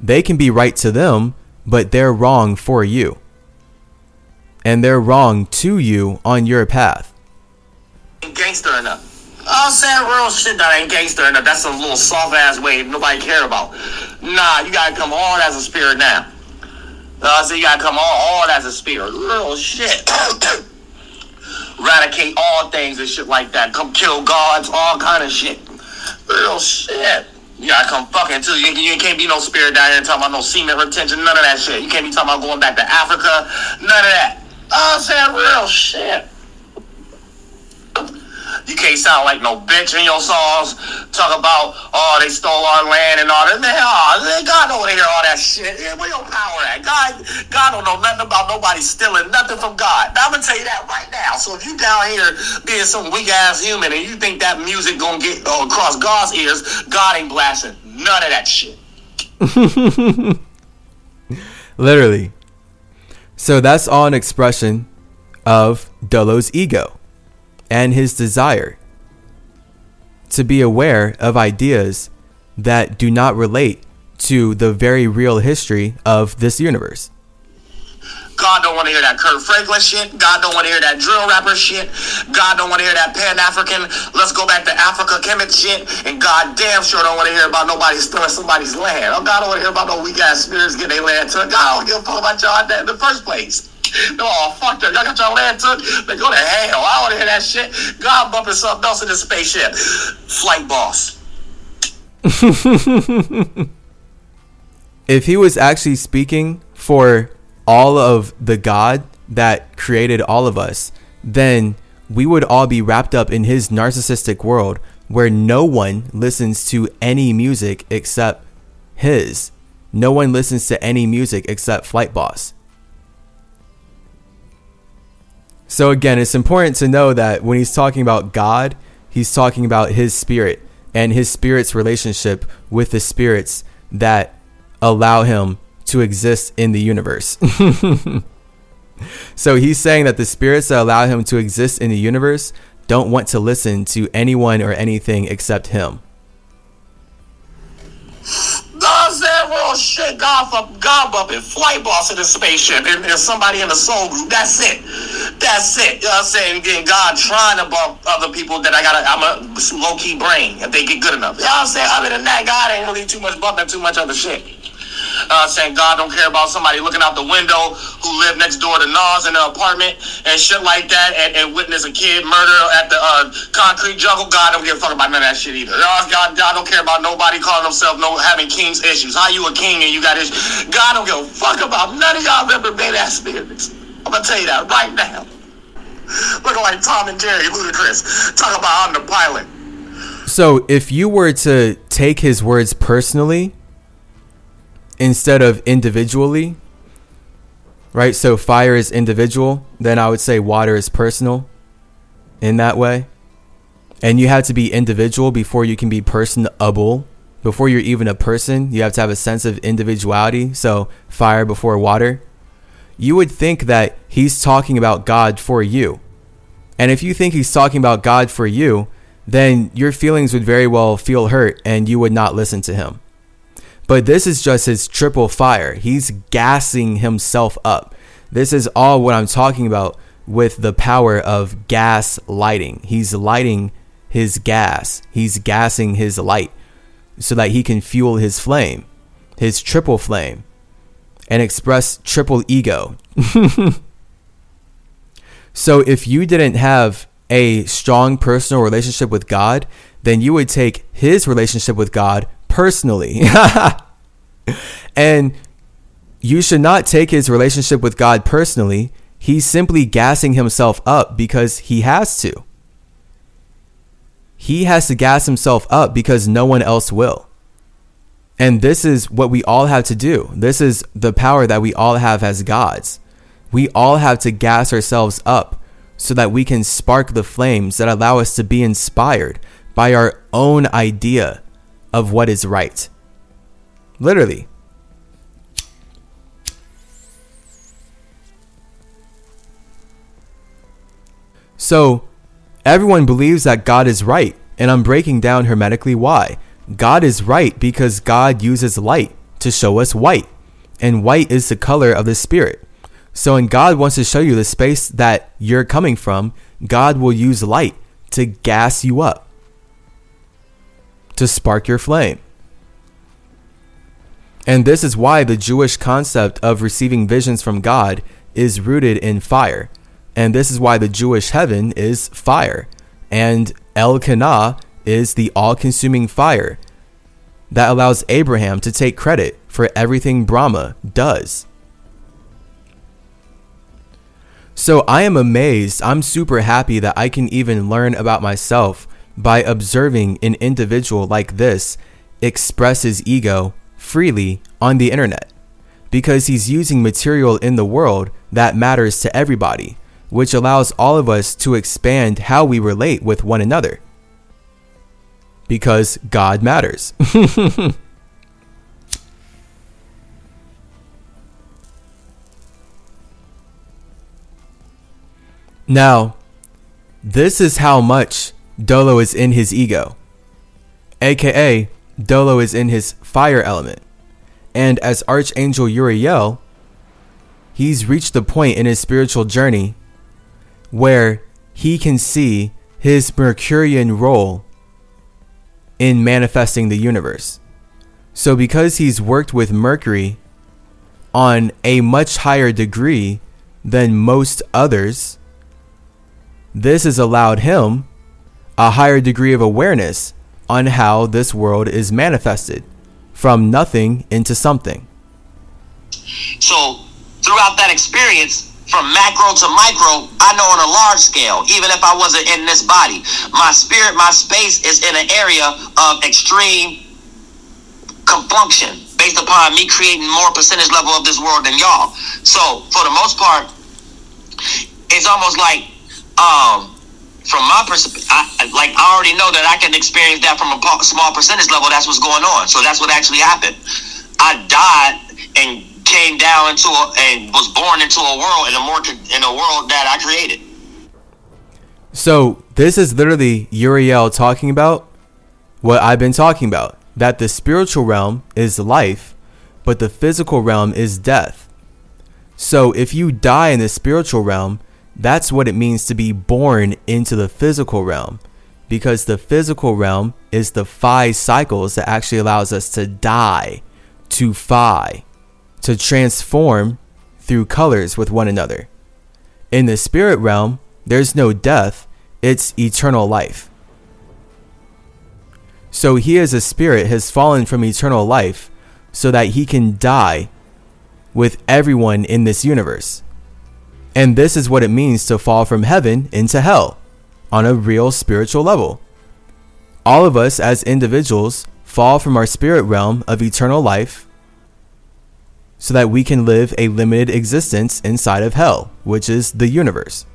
A: they can be right to them, but they're wrong for you. And they're wrong to you on your path.
D: Gangster enough. I'm saying real shit that ain't gangster enough. That's a little soft ass way nobody care about. Nah, you gotta come hard as a spirit now. Uh, so you gotta come hard, hard as a spirit. Real shit. [coughs] Eradicate all things and shit like that. Come kill gods, all kind of shit. Real shit. You gotta come fucking too. You, you can't be no spirit down here talking about no semen retention, none of that shit. You can't be talking about going back to Africa, none of that. Oh, I'm saying real shit. You can't sound like no bitch in your songs. Talk about, oh, they stole our land and all that. Man, oh, God don't want to hear all that shit. Yeah, where your power at? God, God don't know nothing about nobody stealing nothing from God. Now, I'm gonna tell you that right now. So if you down here being some weak ass human and you think that music gonna get uh, across God's ears, God ain't blasting none of that shit. [laughs]
A: Literally. So that's all an expression of Dolo's ego and his desire to be aware of ideas that do not relate to the very real history of this universe.
D: God don't want to hear that Kirk Franklin shit. God don't want to hear that drill rapper shit. God don't want to hear that Pan African. Let's go back to Africa Kemet shit. And God damn sure don't want to hear about nobody stealing somebody's land. Oh, God don't want to hear about no weak ass spirits getting their land took. God don't give a fuck about y'all in the first place. Oh, fuck that. Y'all got your land took. They go to hell. I want to hear that shit. God bumping something else in the spaceship. Flight boss. [laughs]
A: if he was actually speaking for all of the God that created all of us, then we would all be wrapped up in his narcissistic world where no one listens to any music except his. No one listens to any music except Flight Boss. So again, it's important to know that when he's talking about God, he's talking about his spirit and his spirit's relationship with the spirits that allow him to exist in the universe. [laughs] so he's saying that the spirits that allow him to exist in the universe don't want to listen to anyone or anything except him.
D: Real shit? God for God up and flight boss in the spaceship and, and somebody in the soul group. That's it. That's it. You know what I'm saying? Again, God trying to bump other people that I got I'm a low key brain if they get good enough. You know what I'm saying? Other than that, God ain't really too much bumping too much other shit uh, saying God don't care about somebody looking out the window who live next door to Nas in an apartment and shit like that and, and witness a kid murder at the uh, concrete jungle. God don't give a fuck about none of that shit either. God, God don't care about nobody calling himself no having king's issues. How you a king and you got issues? God don't give a fuck about none of y'all ever been that spirits. I'm gonna tell you that right now. Looking like Tom and Jerry Ludacris. Talk about I'm the pilot.
A: So if you were to take his words personally, instead of individually, right? So fire is individual, then I would say water is personal in that way. And you have to be individual before you can be personable. Before you're even a person, you have to have a sense of individuality. So fire before water. You would think that he's talking about God for you. And if you think he's talking about God for you, then your feelings would very well feel hurt and you would not listen to him. But this is just his triple fire. He's gassing himself up. This is all what I'm talking about with the power of gas lighting. He's lighting his gas, he's gassing his light so that he can fuel his flame, his triple flame, and express triple ego. [laughs] so if you didn't have a strong personal relationship with God, then you would take his relationship with God personally. [laughs] and you should not take his relationship with God personally. He's simply gassing himself up because he has to. He has to gas himself up because no one else will. And this is what we all have to do. This is the power that we all have as gods. We all have to gas ourselves up so that we can spark the flames that allow us to be inspired by our own idea of what is right. Literally. So, everyone believes that God is right, and I'm breaking down hermetically why. God is right because God uses light to show us white, and white is the color of the spirit. So, when God wants to show you the space that you're coming from, God will use light to gas you up, to spark your flame. And this is why the Jewish concept of receiving visions from God is rooted in fire. And this is why the Jewish heaven is fire. And Elkanah is the all consuming fire that allows Abraham to take credit for everything Brahma does. So I am amazed. I'm super happy that I can even learn about myself by observing an individual like this express his ego freely on the internet because he's using material in the world that matters to everybody, which allows all of us to expand how we relate with one another. Because God matters. [laughs] now, this is how much Dolo is in his ego, aka Dolo is in his fire element. And as Archangel Uriel, he's reached the point in his spiritual journey where he can see his Mercurian role in manifesting the universe. So, because he's worked with Mercury on a much higher degree than most others, this has allowed him a higher degree of awareness on how this world is manifested from nothing into something.
D: So, throughout that experience, from macro to micro, I know on a large scale, even if I wasn't in this body, my spirit, my space is in an area of extreme compunction based upon me creating more percentage level of this world than y'all. So, for the most part, it's almost like um, from my perspective, like I already know that I can experience that from a small percentage level. That's what's going on. So that's what actually happened. I died and came down into a, and was born into a world in a more in a world that I created.
A: So this is literally Uriel talking about what I've been talking about. That the spiritual realm is life, but the physical realm is death. So if you die in the spiritual realm, that's what it means to be born into the physical realm. Because the physical realm is the five cycles that actually allows us to die, to phi, to transform through colors with one another. In the spirit realm, there's no death, it's eternal life. So he as a spirit has fallen from eternal life so that he can die with everyone in this universe. And this is what it means to fall from heaven into hell on a real spiritual level. All of us as individuals fall from our spirit realm of eternal life so that we can live a limited existence inside of hell, which is the universe.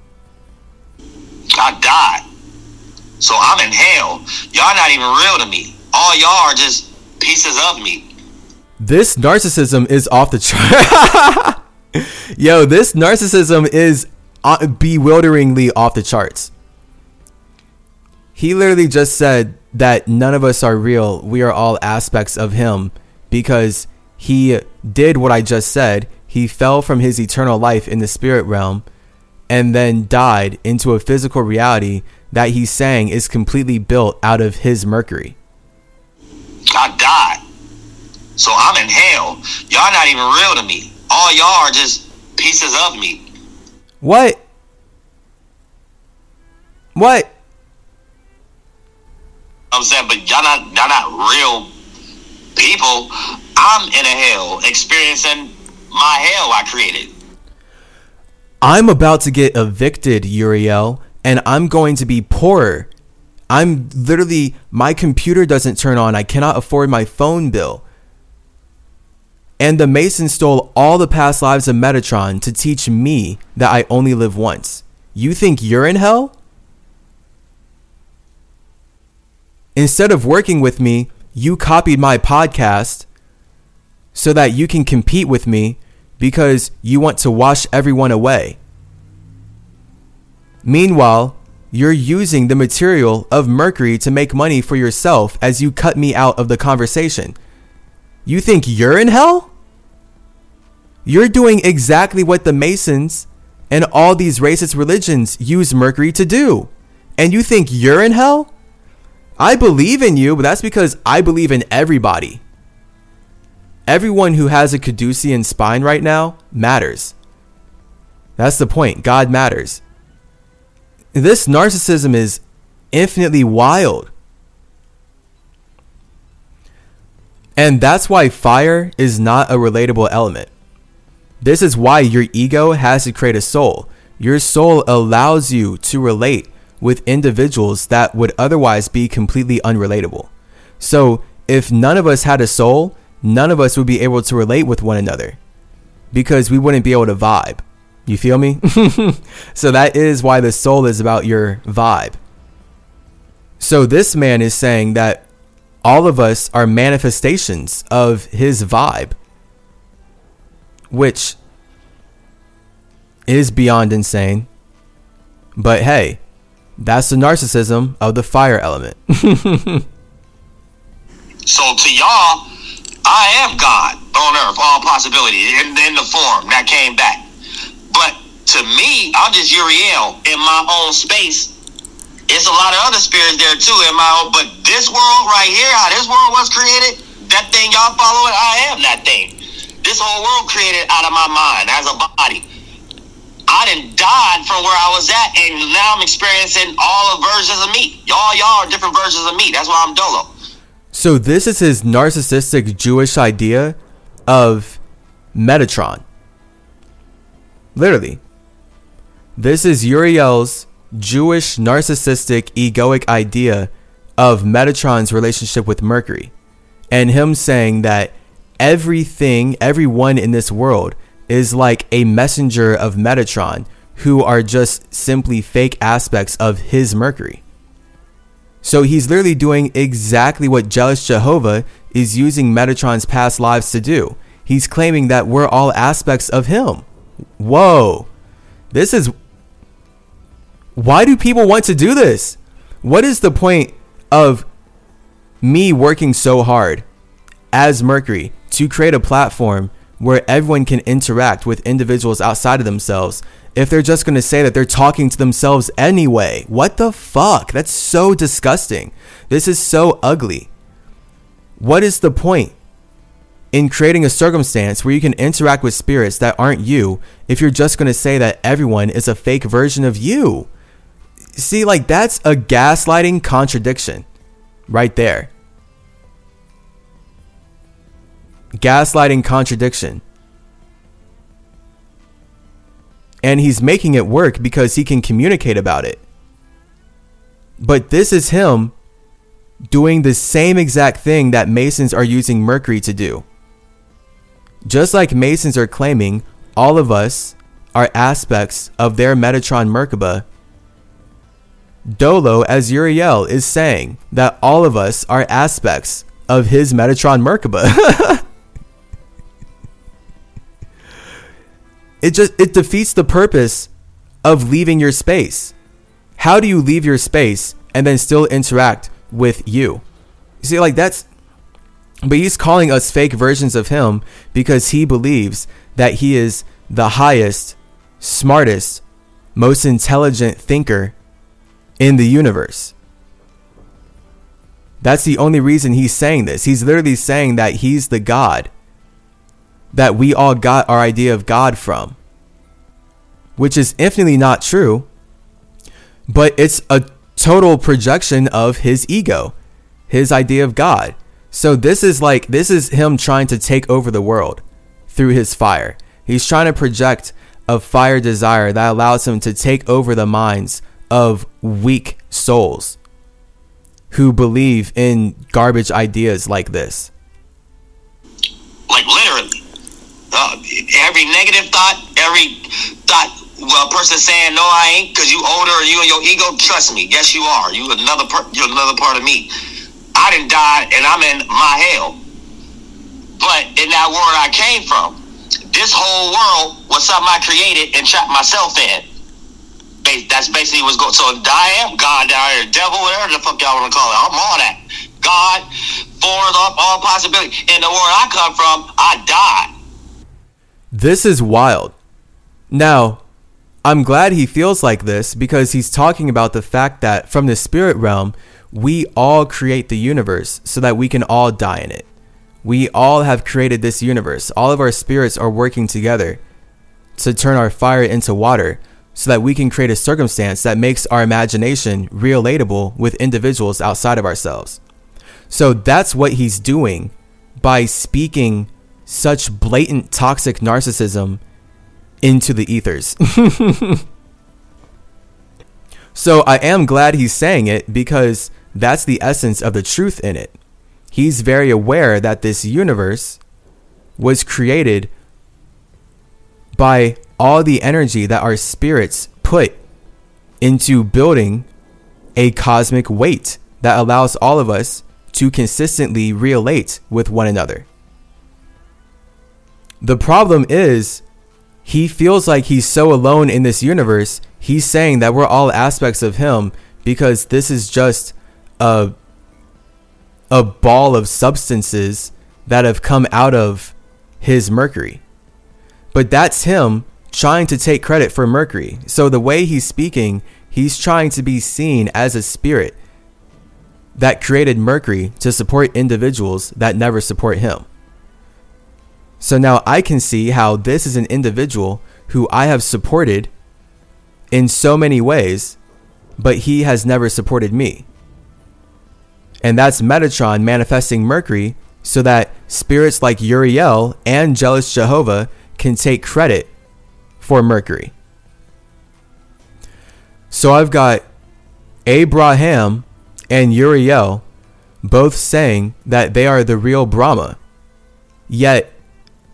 D: I died. So I'm in hell. Y'all not even real to me. All y'all are just pieces of me.
A: This narcissism is off the chart. [laughs] [laughs] Yo, this narcissism is uh, bewilderingly off the charts. He literally just said that none of us are real. We are all aspects of him because he did what I just said. He fell from his eternal life in the spirit realm and then died into a physical reality that he's saying is completely built out of his mercury.
D: I died. So I'm in hell. Y'all not even real to me. All y'all are just pieces of me.
A: What? What?
D: I'm saying, but y'all not y'all not real people. I'm in a hell experiencing my hell I created.
A: I'm about to get evicted, Uriel, and I'm going to be poorer. I'm literally, my computer doesn't turn on. I cannot afford my phone bill. And the Mason stole all the past lives of Metatron to teach me that I only live once. You think you're in hell? Instead of working with me, you copied my podcast so that you can compete with me because you want to wash everyone away. Meanwhile, you're using the material of Mercury to make money for yourself as you cut me out of the conversation. You think you're in hell? You're doing exactly what the Masons and all these racist religions use Mercury to do. And you think you're in hell? I believe in you, but that's because I believe in everybody. Everyone who has a Caducean spine right now matters. That's the point. God matters. This narcissism is infinitely wild. And that's why fire is not a relatable element. This is why your ego has to create a soul. Your soul allows you to relate with individuals that would otherwise be completely unrelatable. So, if none of us had a soul, none of us would be able to relate with one another because we wouldn't be able to vibe. You feel me? [laughs] so, that is why the soul is about your vibe. So, this man is saying that all of us are manifestations of his vibe, which is beyond insane. But hey, that's the narcissism of the fire element. [laughs]
D: so to y'all, I am God on earth, all possibility in, in the form that came back. But to me, I'm just Uriel in my own space. It's a lot of other spirits there too in my own, but this world right here, how this world was created, that thing y'all following, I am that thing. This whole world created out of my mind as a body. I didn't died from where I was at, and now I'm experiencing all the versions of me. Y'all, y'all are different versions of me. That's why I'm Dolo.
A: So this is his narcissistic Jewish idea of Metatron. Literally. This is Uriel's Jewish narcissistic egoic idea of Metatron's relationship with Mercury. And him saying that everything, everyone in this world is like a messenger of Metatron who are just simply fake aspects of his Mercury. So he's literally doing exactly what Jealous Jehovah is using Metatron's past lives to do. He's claiming that we're all aspects of him. Whoa. This is. Why do people want to do this? What is the point of me working so hard as Mercury to create a platform where everyone can interact with individuals outside of themselves if they're just going to say that they're talking to themselves anyway. What the fuck? That's so disgusting. This is so ugly. What is the point in creating a circumstance where you can interact with spirits that aren't you if you're just going to say that everyone is a fake version of you? See, like that's a gaslighting contradiction right there. gaslighting contradiction. And he's making it work because he can communicate about it. But this is him doing the same exact thing that Masons are using Mercury to do. Just like Masons are claiming all of us are aspects of their Metatron Merkaba, Dolo as Uriel is saying that all of us are aspects of his Metatron Merkaba. [laughs] it just it defeats the purpose of leaving your space. How do you leave your space and then still interact with you? You see, like that's But he's calling us fake versions of him because he believes that he is the highest, smartest, most intelligent thinker in the universe. That's the only reason he's saying this. He's literally saying that he's the God that we all got our idea of God from, which is infinitely not true, but it's a total projection of his ego, his idea of God. So this is like this is him trying to take over the world through his fire. He's trying to project a fire desire that allows him to take over the minds of weak souls who believe in garbage ideas like this.
D: Like literally. Uh, every negative thought, every thought well, person saying no, I ain't, because you older, you and your ego. Trust me, yes, you are. You another, per- you're another part of me. I didn't die, and I'm in my hell. But in that world I came from, this whole world was something I created and trapped myself in. That's basically what's going. So I am God, I am devil, whatever the fuck y'all want to call it. I'm all that. God, for all, all possibility. In the world I come from, I died.
A: This is wild. Now, I'm glad he feels like this because he's talking about the fact that from the spirit realm, we all create the universe so that we can all die in it. We all have created this universe. All of our spirits are working together to turn our fire into water so that we can create a circumstance that makes our imagination relatable with individuals outside of ourselves. So that's what he's doing by speaking such blatant toxic narcissism into the ethers. [laughs] so I am glad he's saying it because that's the essence of the truth in it. He's very aware that this universe was created by all the energy that our spirits put into building a cosmic weight that allows all of us to consistently relate with one another. The problem is he feels like he's so alone in this universe. He's saying that we're all aspects of him because this is just a a ball of substances that have come out of his Mercury. But that's him trying to take credit for Mercury. So the way he's speaking, he's trying to be seen as a spirit that created Mercury to support individuals that never support him. So now I can see how this is an individual who I have supported in so many ways, but he has never supported me. And that's Metatron manifesting Mercury so that spirits like Uriel and Jealous Jehovah can take credit for Mercury. So I've got Abraham and Uriel both saying that they are the real Brahma. Yet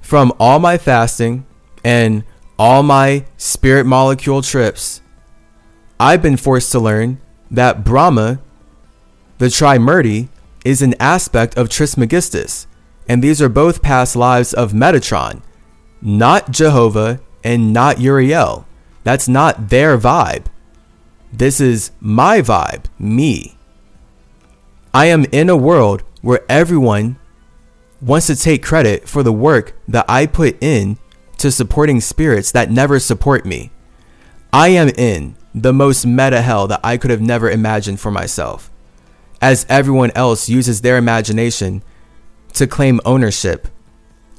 A: from all my fasting and all my spirit molecule trips, I've been forced to learn that Brahma, the Trimurti, is an aspect of Trismegistus, and these are both past lives of Metatron, not Jehovah and not Uriel. That's not their vibe. This is my vibe, me. I am in a world where everyone wants to take credit for the work that I put in to supporting spirits that never support me. I am in the most meta hell that I could have never imagined for myself, as everyone else uses their imagination to claim ownership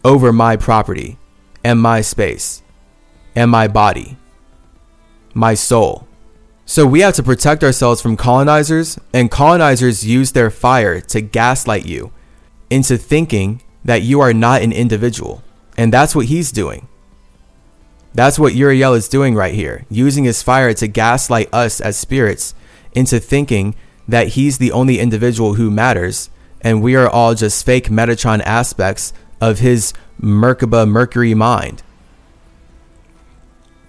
A: over my property and my space and my body, my soul. So we have to protect ourselves from colonizers, and colonizers use their fire to gaslight you into thinking that you are not an individual. And that's what he's doing. That's what Uriel is doing right here, using his fire to gaslight us as spirits into thinking that he's the only individual who matters, and we are all just fake Metatron aspects of his Merkaba Mercury mind.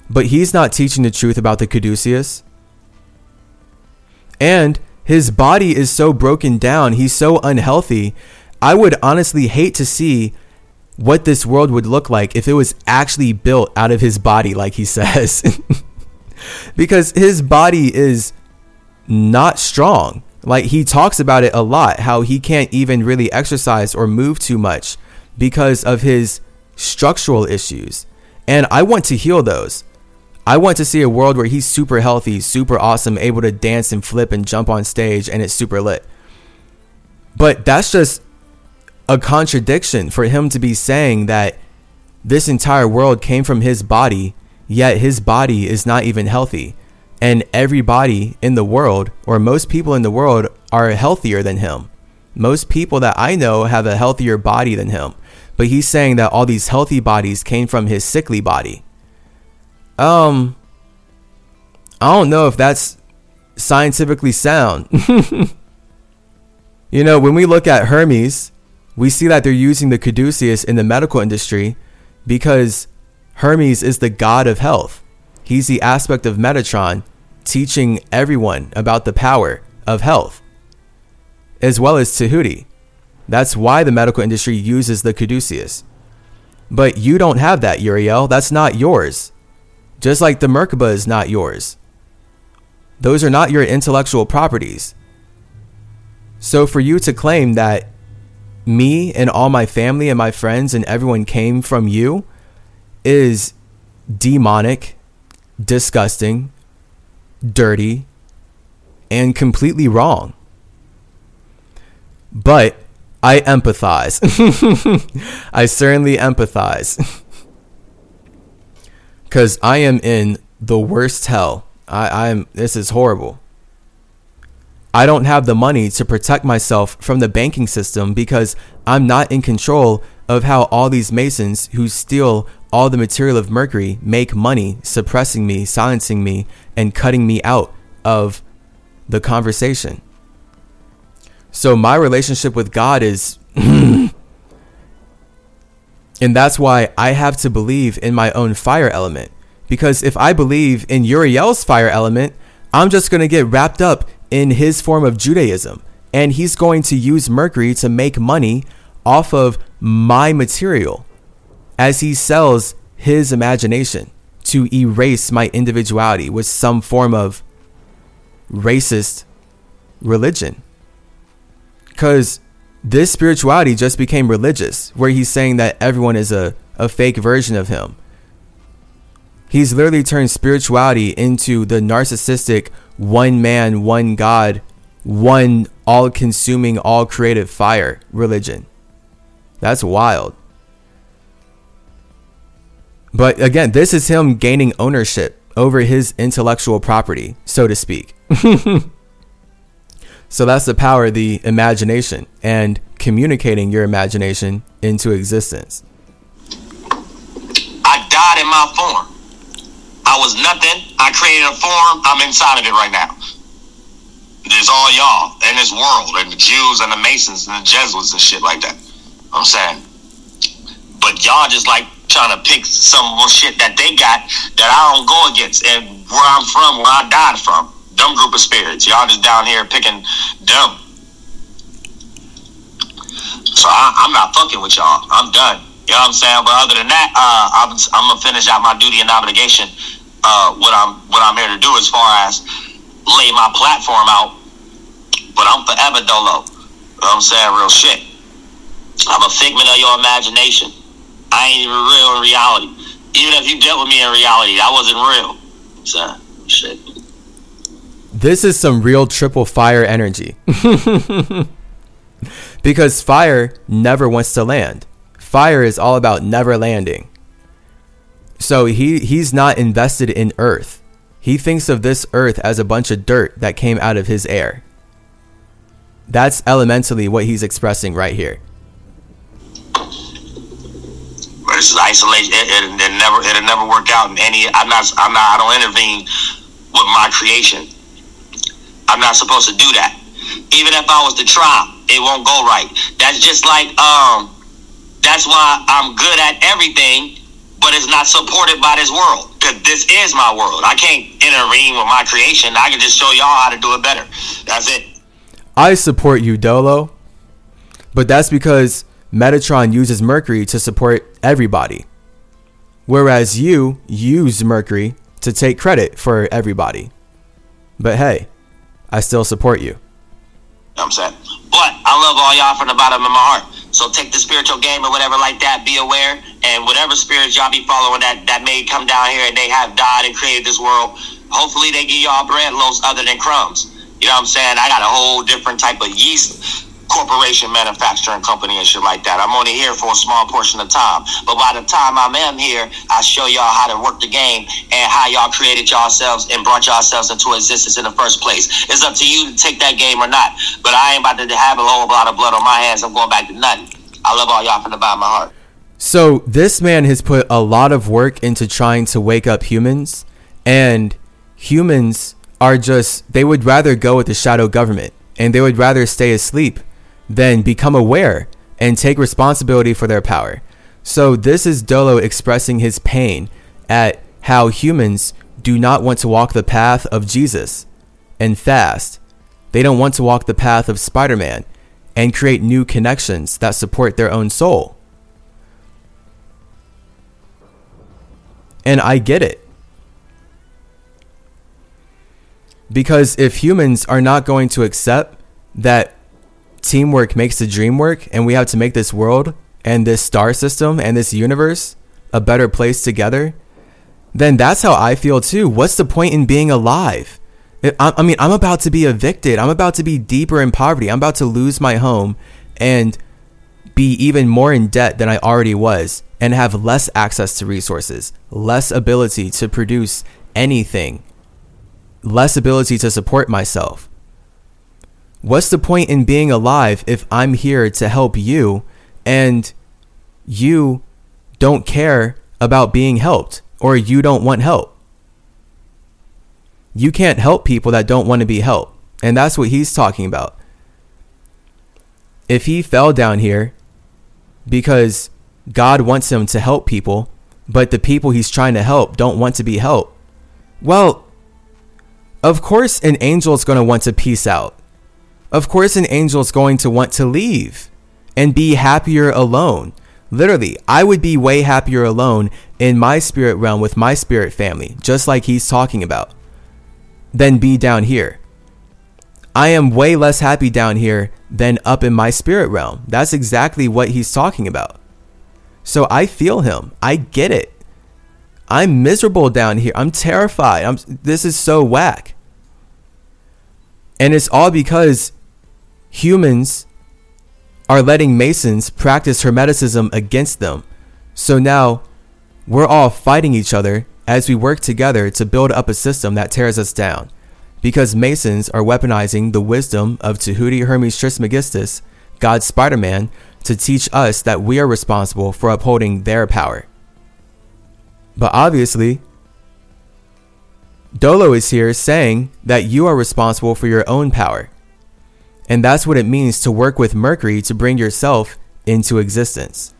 A: But he's not teaching the truth about the Caduceus. And his body is so broken down, he's so unhealthy I would honestly hate to see what this world would look like if it was actually built out of his body, like he [laughs] says. [laughs] because his body is not strong. Like he talks about it a lot, how he can't even really exercise or move too much because of his structural issues. And I want to heal those. I want to see a world where he's super healthy, super awesome, able to dance and flip and jump on stage and it's super lit. But that's just a contradiction for him to be saying that this entire world came from his body, yet his body is not even healthy. And everybody in the world, or most people in the world, are healthier than him. Most people that I know have a healthier body than him. But he's saying that all these healthy bodies came from his sickly body. Um, I don't know if that's scientifically sound. [laughs] you know, when we look at Hermes, we see that they're using the caduceus in the medical industry because Hermes is the god of health. He's the aspect of Metatron teaching everyone about the power of health, as well as Tahuti. That's why the medical industry uses the caduceus. But you don't have that, Uriel. That's not yours. Just like the Merkaba is not yours. Those are not your intellectual properties. So for you to claim that me and all my family and my friends and everyone came from you is demonic, disgusting, dirty, and completely wrong. But I empathize. [laughs] I certainly empathize. [laughs] Because I am in the worst hell. I, I'm. This is horrible. I don't have the money to protect myself from the banking system because I'm not in control of how all these Masons who steal all the material of Mercury make money, suppressing me, silencing me, and cutting me out of the conversation. So my relationship with God is. [clears throat] and that's why I have to believe in my own fire element. Because if I believe in Uriel's fire element, I'm just going to get wrapped up in his form of Judaism. And he's going to use Mercury to make money off of my material as he sells his imagination to erase my individuality with some form of racist religion. Because this spirituality just became religious, where he's saying that everyone is a, a fake version of him. He's literally turned spirituality into the narcissistic one man, one God, one all consuming, all creative fire religion. That's wild. But again, this is him gaining ownership over his intellectual property, so to speak. [laughs] So that's the power of the imagination and communicating your imagination into existence.
D: I died in my form. I was nothing. I created a form. I'm inside of it right now. There's all y'all in this world, and the Jews and the Masons and the Jesuits and shit like that. I'm saying. But y'all just like trying to pick some more shit that they got that I don't go against and where I'm from, where I died from dumb group of spirits. Y'all just down here picking dumb. So I, am not fucking with y'all. I'm done. You know what I'm saying? But other than that, uh, I'm, I'm gonna finish out my duty and obligation. Uh, what I'm what I'm here to do as far as lay my platform out. But I'm forever dolo. You know what I'm saying? Real shit. I'm a figment of your imagination. I ain't even real in reality. Even if you dealt with me in reality, I wasn't real. So shit.
A: This is some real triple fire energy. [laughs] because fire never wants to land. Fire is all about never landing. So he he's not invested in earth. He thinks of this earth as a bunch of dirt that came out of his air. That's elementally what he's expressing right here.
D: This is isolation. It, it, it never it'll never work out in any. I'm not. I'm not. I don't intervene with my creation. I'm not supposed to do that. Even if I was to try, it won't go right. That's just like um that's why I'm good at everything, but it's not supported by this world. Because this is my world. I can't intervene with my creation. I can just show y'all how to do it better. That's it.
A: I support you, Dolo. But that's because Metatron uses Mercury to support everybody. Whereas you use Mercury to take credit for everybody. But hey, I still support you.
D: I'm saying? But I love all y'all from the bottom of my heart. So take the spiritual game or whatever like that. Be aware, and whatever spirits y'all be following that that may come down here and they have died and created this world. Hopefully they give y'all bread loaves other than crumbs. You know what I'm saying? I got a whole different type of yeast corporation manufacturing company and shit like that. I'm only here for a small portion of time. But by the time I'm in here, I show y'all how to work the game and how y'all created yourselves and brought yourselves into existence in the first place. It's up to you to take that game or not. But I ain't about to have a whole lot of blood on my hands. I'm going back to nothing. I love all y'all from the bottom of my heart.
A: So this man has put a lot of work into trying to wake up humans and humans are just they would rather go with the shadow government and they would rather stay asleep then become aware and take responsibility for their power. So, this is Dolo expressing his pain at how humans do not want to walk the path of Jesus and fast. They don't want to walk the path of Spider Man and create new connections that support their own soul. And I get it. Because if humans are not going to accept that teamwork makes the dream work, and we have to make this world and this star system and this universe a better place together, then that's how I feel too. What's the point in being alive? I mean, I'm about to be evicted. I'm about to be deeper in poverty. I'm about to lose my home and be even more in debt than I already was and have less access to resources, less ability to produce anything, less ability to support myself. What's the point in being alive if I'm here to help you and you don't care about being helped or you don't want help? You can't help people that don't want to be helped. And that's what he's talking about. If he fell down here because God wants him to help people, but the people he's trying to help don't want to be helped, well, of course, an angel is going to want to peace out of course, an angel is going to want to leave and be happier alone. Literally, I would be way happier alone in my spirit realm with my spirit family, just like he's talking about, than be down here. I am way less happy down here than up in my spirit realm. That's exactly what he's talking about. So I feel him. I get it. I'm miserable down here. I'm terrified. I'm this is so whack. And it's all because humans are letting Masons practice Hermeticism against them. So now we're all fighting each other as we work together to build up a system that tears us down. Because Masons are weaponizing the wisdom of Tahuti Hermes Trismegistus, God's Spider Man, to teach us that we are responsible for upholding their power. But obviously, Dolo is here saying that you are responsible for your own power. And that's what it means to work with Mercury to bring yourself into existence.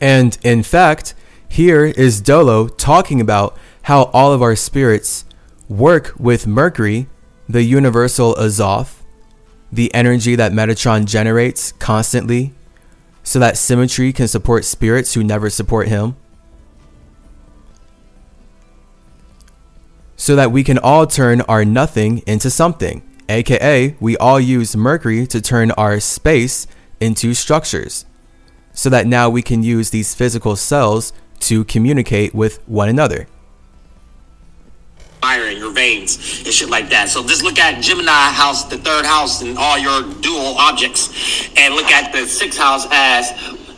A: And in fact, here is Dolo talking about how all of our spirits work with Mercury, the universal Azoth, the energy that Metatron generates constantly, so that CymaTree can support spirits who never support him. So that we can all turn our nothing into something aka we all use Mercury to turn our space into structures, so that now we can use these physical cells to communicate with one another.
D: Fire in your veins and shit like that. So just look at Gemini house, the third house, and all your dual objects, and look at the sixth house as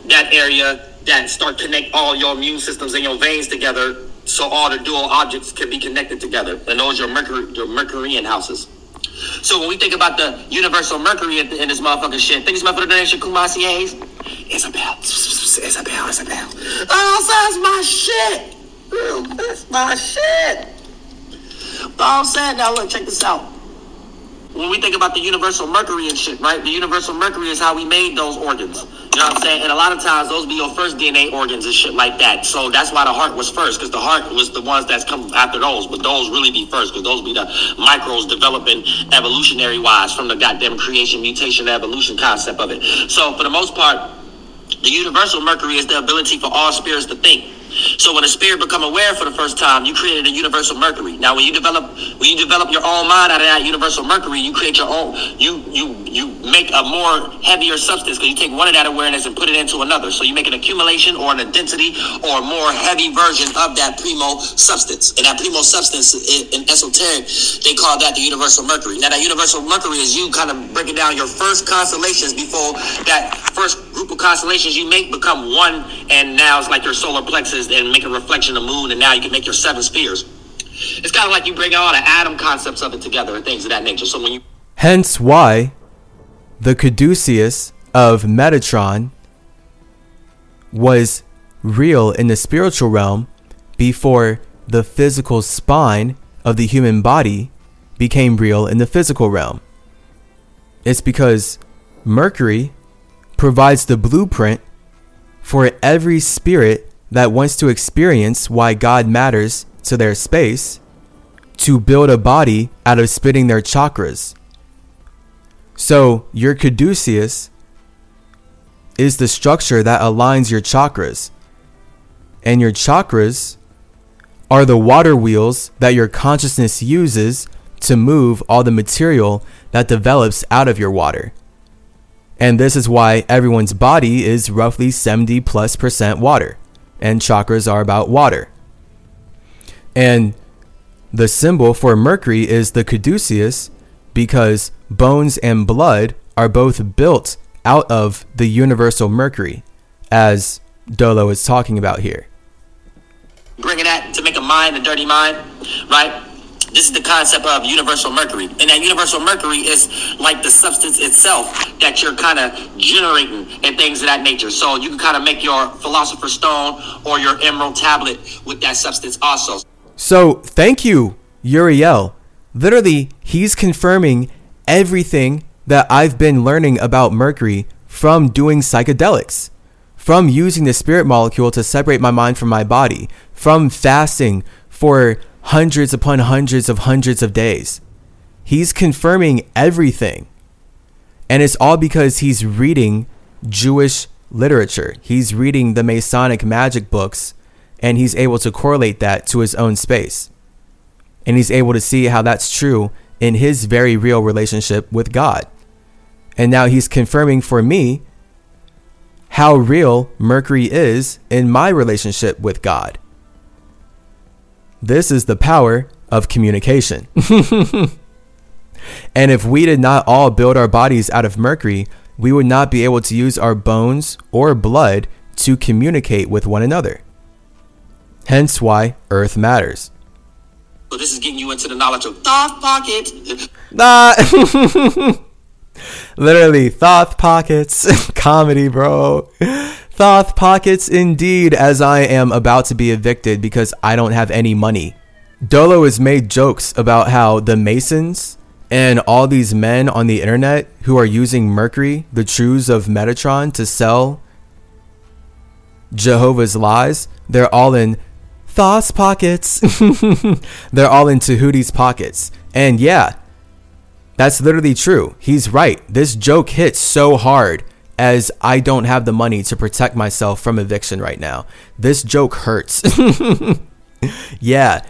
D: that area that start to connect all your immune systems and your veins together, so all the dual objects can be connected together. And those are your Mercury, your Mercurian houses. So when we think about the universal Mercury in, this motherfucking shit, think it's motherfucking name Kumasier's? Isabel. Isabel, Isabel. Oh, that's my shit. That's my shit. But I'm now, look, check this out when we think about the universal mercury and shit, right? The universal mercury is how we made those organs. You know what I'm saying? And a lot of times those be your first DNA organs and shit like that. So that's why the heart was first, because the heart was the ones that's come after those. But those really be first, because those be the microbes developing evolutionary wise from the goddamn creation, mutation, evolution concept of it. So for the most part, the universal mercury is the ability for all spirits to think. So when a spirit become aware for the first time, you created a universal mercury. Now when you develop when you develop your own mind out of that universal mercury, you create your own you you you make a more heavier substance because you take one of that awareness and put it into another. So you make an accumulation or an density or a more heavy version of that primo substance. And that primo substance in, in esoteric, they call that the universal mercury. Now that universal mercury is you kind of breaking down your first constellations before that first group of constellations you make become one and now it's like your solar plexus and make a reflection of the moon and now you can make your seven spheres. It's kind of like you bring all the atom concepts of it together and things of that nature. So when you
A: Hence why the caduceus of Metatron was real in the spiritual realm before the physical spine of the human body became real in the physical realm. It's because Mercury provides the blueprint for every spirit that wants to experience why God matters to their space to build a body out of spitting their chakras. So, your caduceus is the structure that aligns your chakras. And your chakras are the water wheels that your consciousness uses to move all the material that develops out of your water. And this is why everyone's body is roughly 70 plus percent water, and chakras are about water. And the symbol for Mercury is the caduceus because bones and blood are both built out of the universal Mercury, as Dolo is talking about here.
D: bringing that to make a mind a dirty mind, right? This is the concept of universal mercury. And that universal mercury is like the substance itself that you're kind of generating and things of that nature. So you can kind of make your philosopher's stone or your emerald tablet with that substance also.
A: So, thank you, Uriel. Literally, he's confirming everything that I've been learning about Mercury from doing psychedelics, from using the spirit molecule to separate my mind from my body, from fasting for hundreds upon hundreds of hundreds of days. He's confirming everything. And it's all because he's reading Jewish literature. He's reading the Masonic magic books and he's able to correlate that to his own space. And he's able to see how that's true in his very real relationship with God. And now he's confirming for me how real Mercury is in my relationship with God. This is the power of communication. [laughs] and if we did not all build our bodies out of Mercury, we would not be able to use our bones or blood to communicate with one another. Hence why Earth matters.
D: So this is getting you into the knowledge of thought pocket. [laughs]
A: Nah. [laughs] Literally, Thoth Pockets. Comedy, bro. Thoth Pockets, indeed, as I am about to be evicted because I don't have any money. Dolo has made jokes about how the Masons and all these men on the internet who are using Mercury, the truths of Metatron, to sell Jehovah's lies, they're all in Thoth's pockets. [laughs] they're all in Tahuti's pockets. And yeah, that's literally true. He's right. This joke hits so hard as I don't have the money to protect myself from eviction right now. This joke hurts. [laughs] yeah,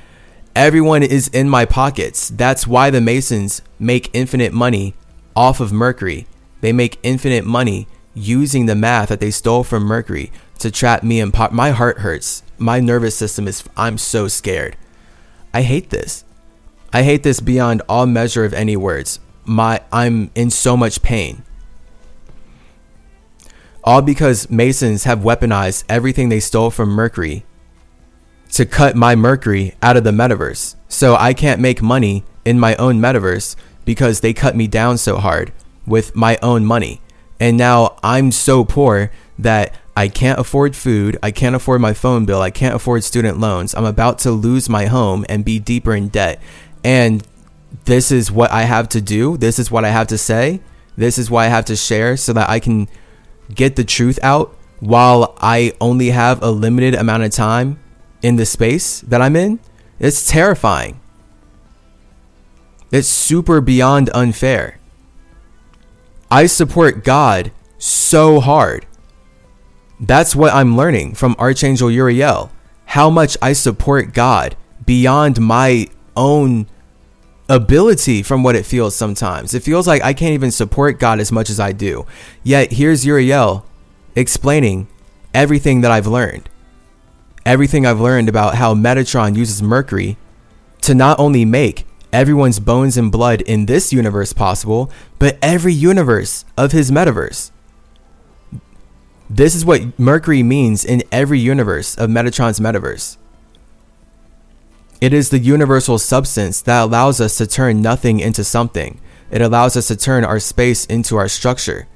A: everyone is in my pockets. That's why the Masons make infinite money off of Mercury. They make infinite money using the math that they stole from Mercury to trap me in po- my heart hurts. My nervous system is I'm so scared. I hate this. I hate this beyond all measure of any words. My I'm in so much pain. All because Masons have weaponized everything they stole from Mercury to cut my Mercury out of the metaverse. So I can't make money in my own metaverse because they cut me down so hard with my own money. And now I'm so poor that I can't afford food, I can't afford my phone bill, I can't afford student loans. I'm about to lose my home and be deeper in debt. And this is what I have to do. This is what I have to say. This is what I have to share so that I can get the truth out while I only have a limited amount of time in the space that I'm in. It's terrifying. It's super beyond unfair. I support God so hard. That's what I'm learning from Archangel Uriel. how much I support God beyond my own ability from what it feels sometimes. It feels like I can't even support God as much as I do. Yet here's Uriel explaining everything that I've learned. Everything I've learned about how Metatron uses Mercury to not only make everyone's bones and blood in this universe possible, but every universe of his metaverse. This is what Mercury means in every universe of Metatron's metaverse. It is the universal substance that allows us to turn nothing into something. It allows us to turn our space into our structure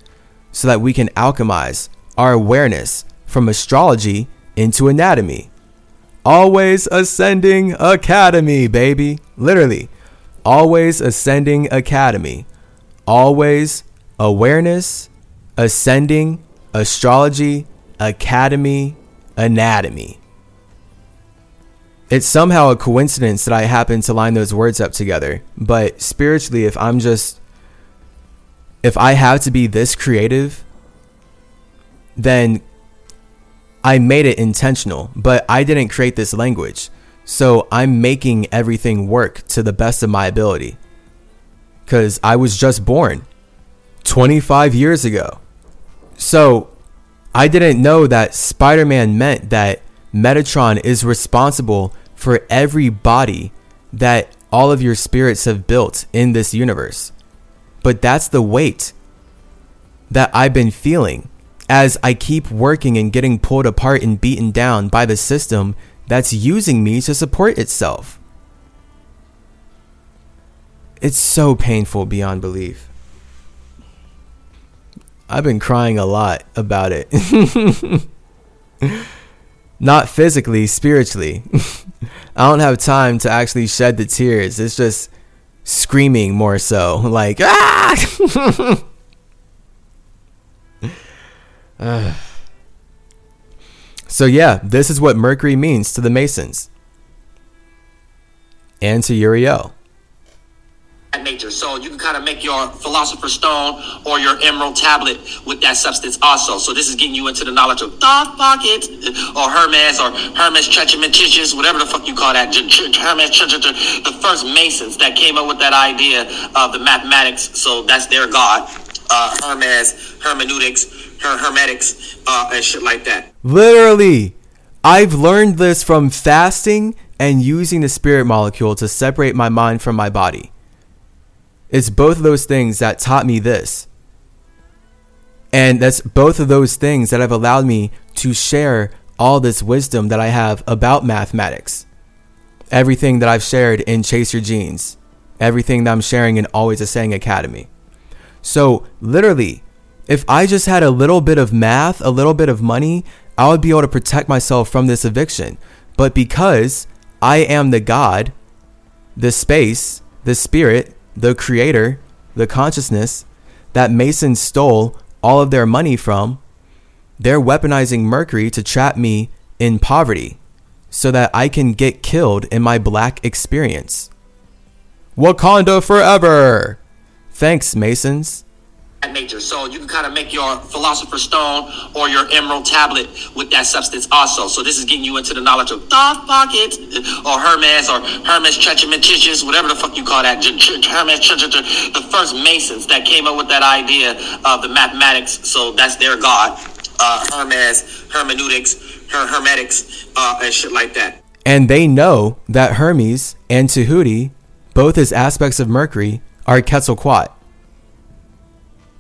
A: so that we can alchemize our awareness from astrology into anatomy. Always ascending academy, baby. Literally, always ascending academy. Always awareness, ascending, astrology, academy, anatomy. It's somehow a coincidence that I happen to line those words up together. But spiritually, if I'm just, if I have to be this creative, then I made it intentional, but I didn't create this language. So I'm making everything work to the best of my ability. Because I was just born 25 years ago. So I didn't know that Spider Man meant that Metatron is responsible for every body that all of your spirits have built in this universe. But that's the weight that I've been feeling as I keep working and getting pulled apart and beaten down by the system that's using me to support itself. It's so painful beyond belief. I've been crying a lot about it. [laughs] Not physically, spiritually. [laughs] I don't have time to actually shed the tears. It's just screaming more so. [laughs] Like, ah! [sighs] So, yeah, this is what Mercury means to the Masons and to Uriel
D: nature. So you can kind of make your philosopher's stone or your emerald tablet with that substance also. So this is getting you into the knowledge of dark pockets or Hermes or Hermes Trismegistus, whatever the fuck you call that. Hermes the first Masons that came up with that idea of the mathematics. So that's their god. Uh, Hermes, hermeneutics, her hermetics, uh, and shit like that.
A: Literally, I've learned this from fasting and using the spirit molecule to separate my mind from my body. It's both of those things that taught me this. And that's both of those things that have allowed me to share all this wisdom that I have about mathematics. Everything that I've shared in Chase Your Genes, everything that I'm sharing in Always Ascending Academy. So, literally, if I just had a little bit of math, a little bit of money, I would be able to protect myself from this eviction. But because I am the God, the space, the spirit, the creator, the consciousness that Masons stole all of their money from, they're weaponizing Mercury to trap me in poverty so that I can get killed in my black experience. Wakanda forever! Thanks, Masons
D: nature. So you can kind of make your philosopher's stone or your emerald tablet with that substance also. So this is getting you into the knowledge of dark pocket or Hermes or Hermes Trismegistus, whatever the fuck you call that. Hermes the first Masons that came up with that idea of the mathematics. So that's their god. Uh, Hermes, hermeneutics, her hermetics, uh, and shit like that.
A: And they know that Hermes and Tahuti, both as aspects of Mercury, are Quetzalcoatl.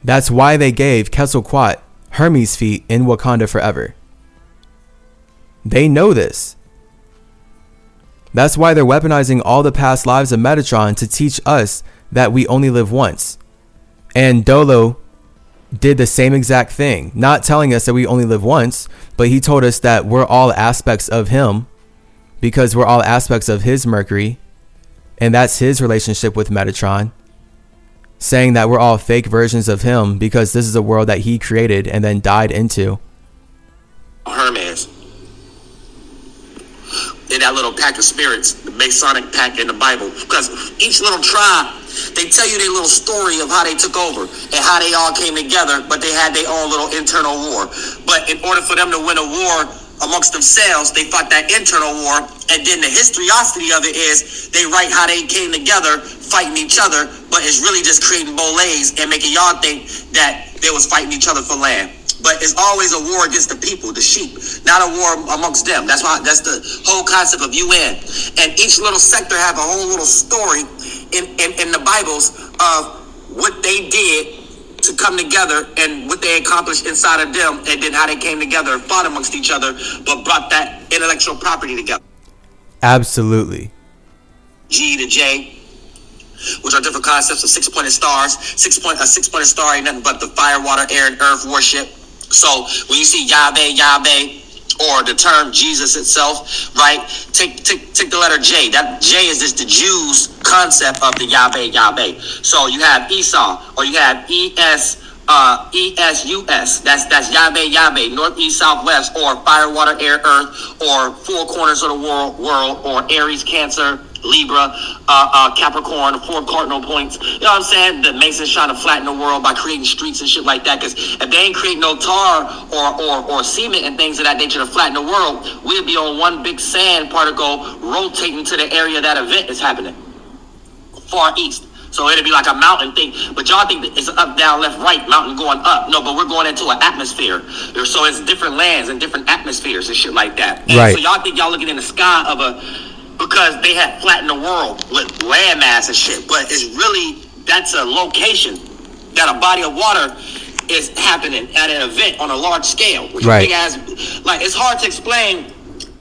A: That's why they gave Quetzalcoatl Hermes' feet in Wakanda forever. They know this. That's why they're weaponizing all the past lives of Metatron to teach us that we only live once. And Dolo did the same exact thing, not telling us that we only live once, but he told us that we're all aspects of him because we're all aspects of his Mercury, and that's his relationship with Metatron saying that we're all fake versions of him because this is a world that he created and then died into.
D: Hermes. In that little pack of spirits, the Masonic pack in the Bible. Because each little tribe, they tell you their little story of how they took over and how they all came together, but they had their own little internal war. But in order for them to win a war, amongst themselves. They fought that internal war, and then the historiosity of it is they write how they came together fighting each other, but it's really just creating bolays and making y'all think that they was fighting each other for land. But it's always a war against the people, the sheep, not a war amongst them. That's why that's the whole concept of UN. And each little sector have a whole little story in, in, in the Bibles of what they did to come together and what they accomplished inside of them, and then how they came together and fought amongst each other, but brought that intellectual property together.
A: Absolutely.
D: G to J, which are different concepts of six pointed stars. Six point a six pointed star ain't nothing but the fire, water, air, and earth worship. So when you see Yahweh, Yahweh, or the term Jesus itself, right? Take take take the letter J. That J is just the Jews' concept of the Yahweh, Yahweh. So you have Esau, or you have E S uh, ESUS. That's that's Yahweh, Yahweh, North, East, South, West, or Fire, Water, Air, Earth, or Four Corners of the World, World, or Aries, Cancer, Libra, uh, uh, Capricorn, four cardinal points. You know what I'm saying? The Masons trying to flatten the world by creating streets and shit like that. Because if they ain't create no tar or, or, or cement and things of that nature to flatten the world, we'd be on one big sand particle rotating to the area that event is happening. Far east. So it'd be like a mountain thing. But y'all think it's up, down, left, right, mountain going up. No, but we're going into an atmosphere. So it's different lands and different atmospheres and shit like that. And
A: right.
D: so y'all think y'all looking in the sky of a because they have flattened the world with landmass and shit. But it's really that's a location that a body of water is happening at an event on a large scale. Which
A: right.
D: As, like it's hard to explain.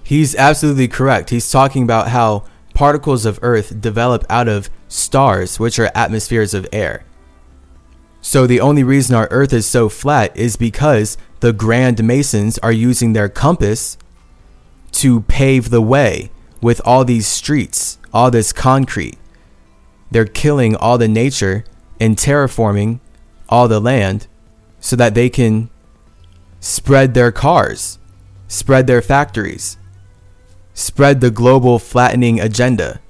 A: He's absolutely correct. He's talking about how particles of Earth develop out of stars, which are atmospheres of air. So the only reason our Earth is so flat is because the Grand Masons are using their compass to pave the way with all these streets, all this concrete. They're killing all the nature and terraforming all the land so that they can spread their cars, spread their factories, spread the global flattening agenda.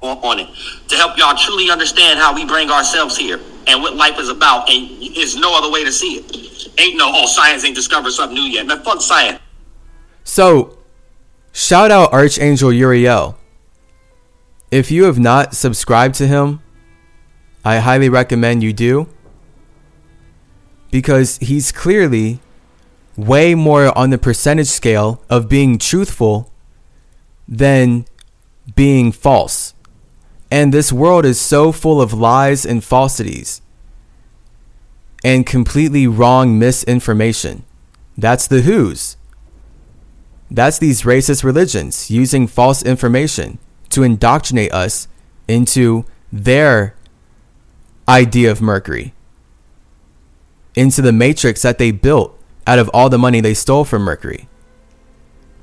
D: On it to help y'all truly understand how we bring ourselves here and what life is about, and there's no other way to see it. Ain't no oh science ain't discovered something new yet. Man, fuck science.
A: So Shout out Archangel Uriel. If you have not subscribed to him, I highly recommend you do. Because he's clearly way more on the percentage scale of being truthful than being false. And this world is so full of lies and falsities and completely wrong misinformation. That's the Who's. That's these racist religions using false information to indoctrinate us into their idea of Mercury, into the matrix that they built out of all the money they stole from Mercury.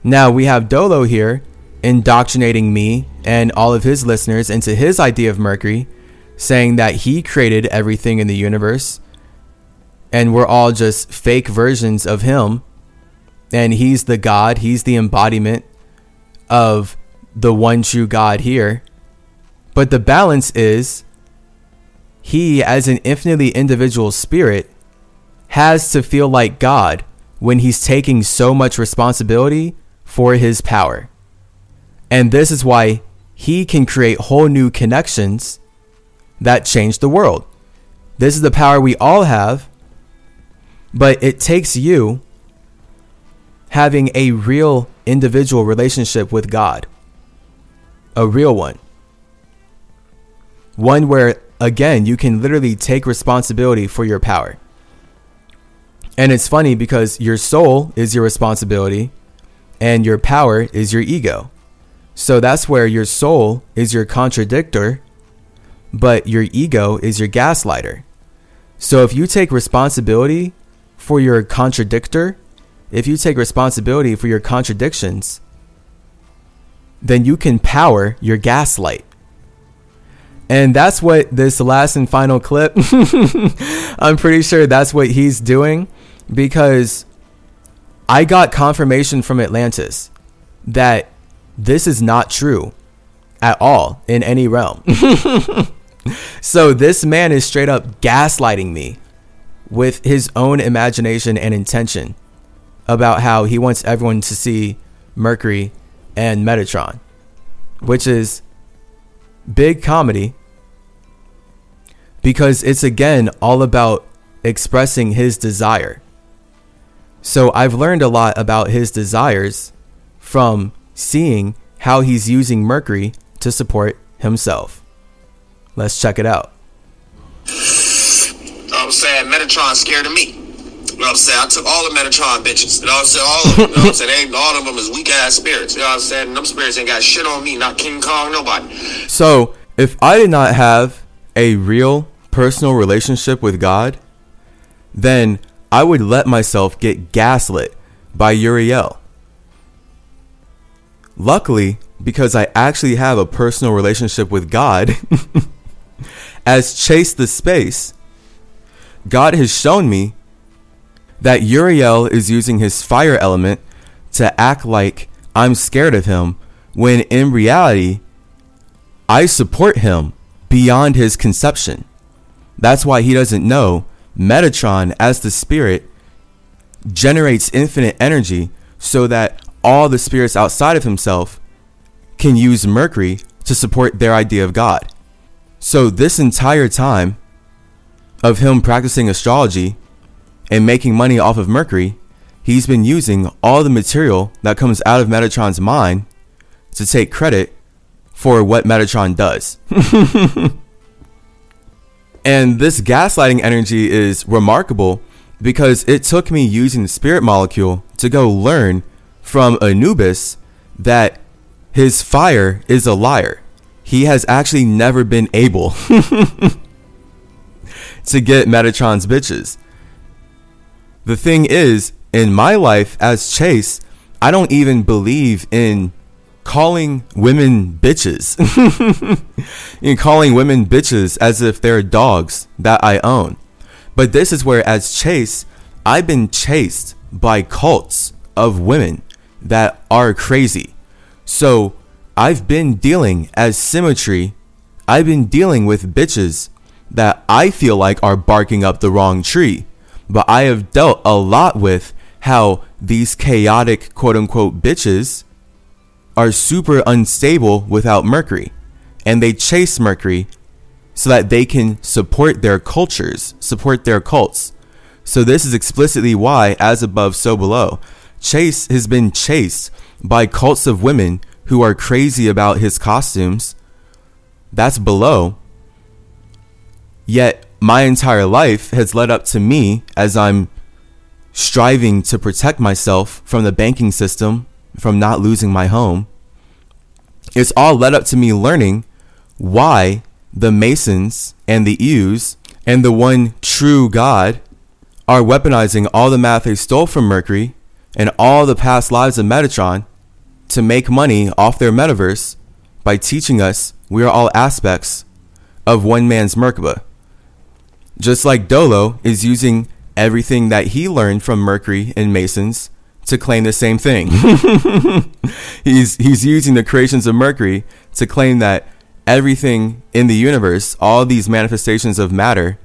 A: Now we have Dolo here indoctrinating me and all of his listeners into his idea of Mercury, saying that he created everything in the universe and we're all just fake versions of him and he's the God, he's the embodiment of the one true God here. But the balance is he, as an infinitely individual spirit, has to feel like God when he's taking so much responsibility for his power. And this is why he can create whole new connections that change the world. This is the power we all have, but it takes you having a real individual relationship with God. A real one. One where, again, you can literally take responsibility for your power. And it's funny because your soul is your responsibility and your power is your ego. So that's where your soul is your contradictor, but your ego is your gaslighter. So if you take responsibility for your contradictor, if you take responsibility for your contradictions, then you can power your gaslight. And that's what this last and final clip, [laughs] I'm pretty sure that's what he's doing because I got confirmation from Atlantis that this is not true at all in any realm. [laughs] so this man is straight up gaslighting me with his own imagination and intention about how he wants everyone to see Mercury and Metatron, which is big comedy because it's again all about expressing his desire. So I've learned a lot about his desires from seeing how he's using Mercury to support himself. Let's check it out.
D: I'm saying? Metatron scared of me. You know what I'm saying? I took all the Metatron bitches. You know what I'm saying? All of them. You know what I'm saying? They, all of them is weak ass spirits. You know what I'm saying? And them spirits ain't got shit on me, not King Kong, nobody.
A: So, if I did not have a real personal relationship with God, then I would let myself get gaslit by Uriel. Luckily, because I actually have a personal relationship with God, [laughs] as Chase the Space, God has shown me that Uriel is using his fire element to act like I'm scared of him when in reality, I support him beyond his conception. That's why he doesn't know Metatron as the spirit generates infinite energy so that all the spirits outside of himself can use Mercury to support their idea of God. So, this entire time of him practicing astrology and making money off of Mercury, he's been using all the material that comes out of Metatron's mind to take credit for what Metatron does. [laughs] and this gaslighting energy is remarkable because it took me using the spirit molecule to go learn from Anubis that his fire is a liar. He has actually never been able [laughs] to get Metatron's bitches. The thing is, in my life as Chase, I don't even believe in calling women bitches. [laughs] in calling women bitches as if they're dogs that I own. But this is where, as Chase, I've been chased by cults of women that are crazy. So I've been dealing as CymaTree, I've been dealing with bitches that I feel like are barking up the wrong tree. But I have dealt a lot with how these chaotic quote unquote bitches are super unstable without Mercury. And they chase Mercury so that they can support their cultures, support their cults. So this is explicitly why, as above, so below. Chase has been chased by cults of women who are crazy about his costumes. That's below. Yet my entire life has led up to me as I'm striving to protect myself from the banking system, from not losing my home. It's all led up to me learning why the Masons and the Eus and the one true God are weaponizing all the math they stole from Mercury and all the past lives of Metatron to make money off their metaverse by teaching us we are all aspects of one man's Merkaba. Just like Dolo is using everything that he learned from Mercury and Masons to claim the same thing. [laughs] he's he's using the creations of Mercury to claim that everything in the universe, all these manifestations of matter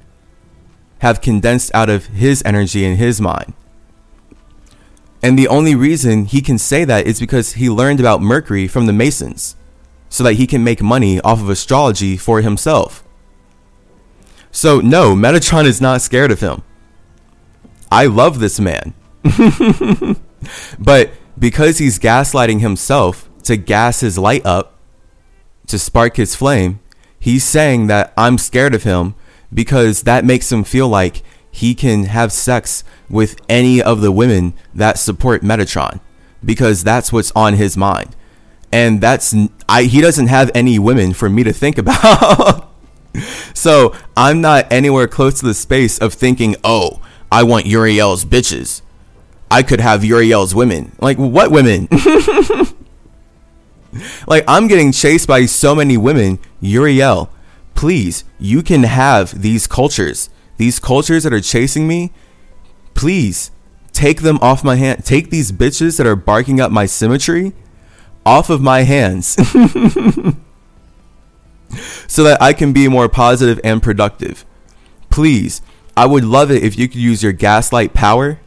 A: have condensed out of his energy and his mind. And the only reason he can say that is because he learned about Mercury from the Masons so that he can make money off of astrology for himself. So, no, Metatron is not scared of him. I love this man. [laughs] but because he's gaslighting himself to gas his light up, to spark his flame, he's saying that I'm scared of him because that makes him feel like he can have sex with any of the women that support Metatron because that's what's on his mind. And that's I he doesn't have any women for me to think [laughs] about. So, I'm not anywhere close to the space of thinking, "Oh, I want Uriel's bitches." I could have Uriel's women. Like what women? [laughs] like I'm getting chased by so many women. Uriel, please, you can have these cultures. These cultures that are chasing me, please take them off my hand. Take these bitches that are barking up my CymaTree off of my hands. [laughs] so that I can be more positive and productive. Please, I would love it if you could use your gaslight power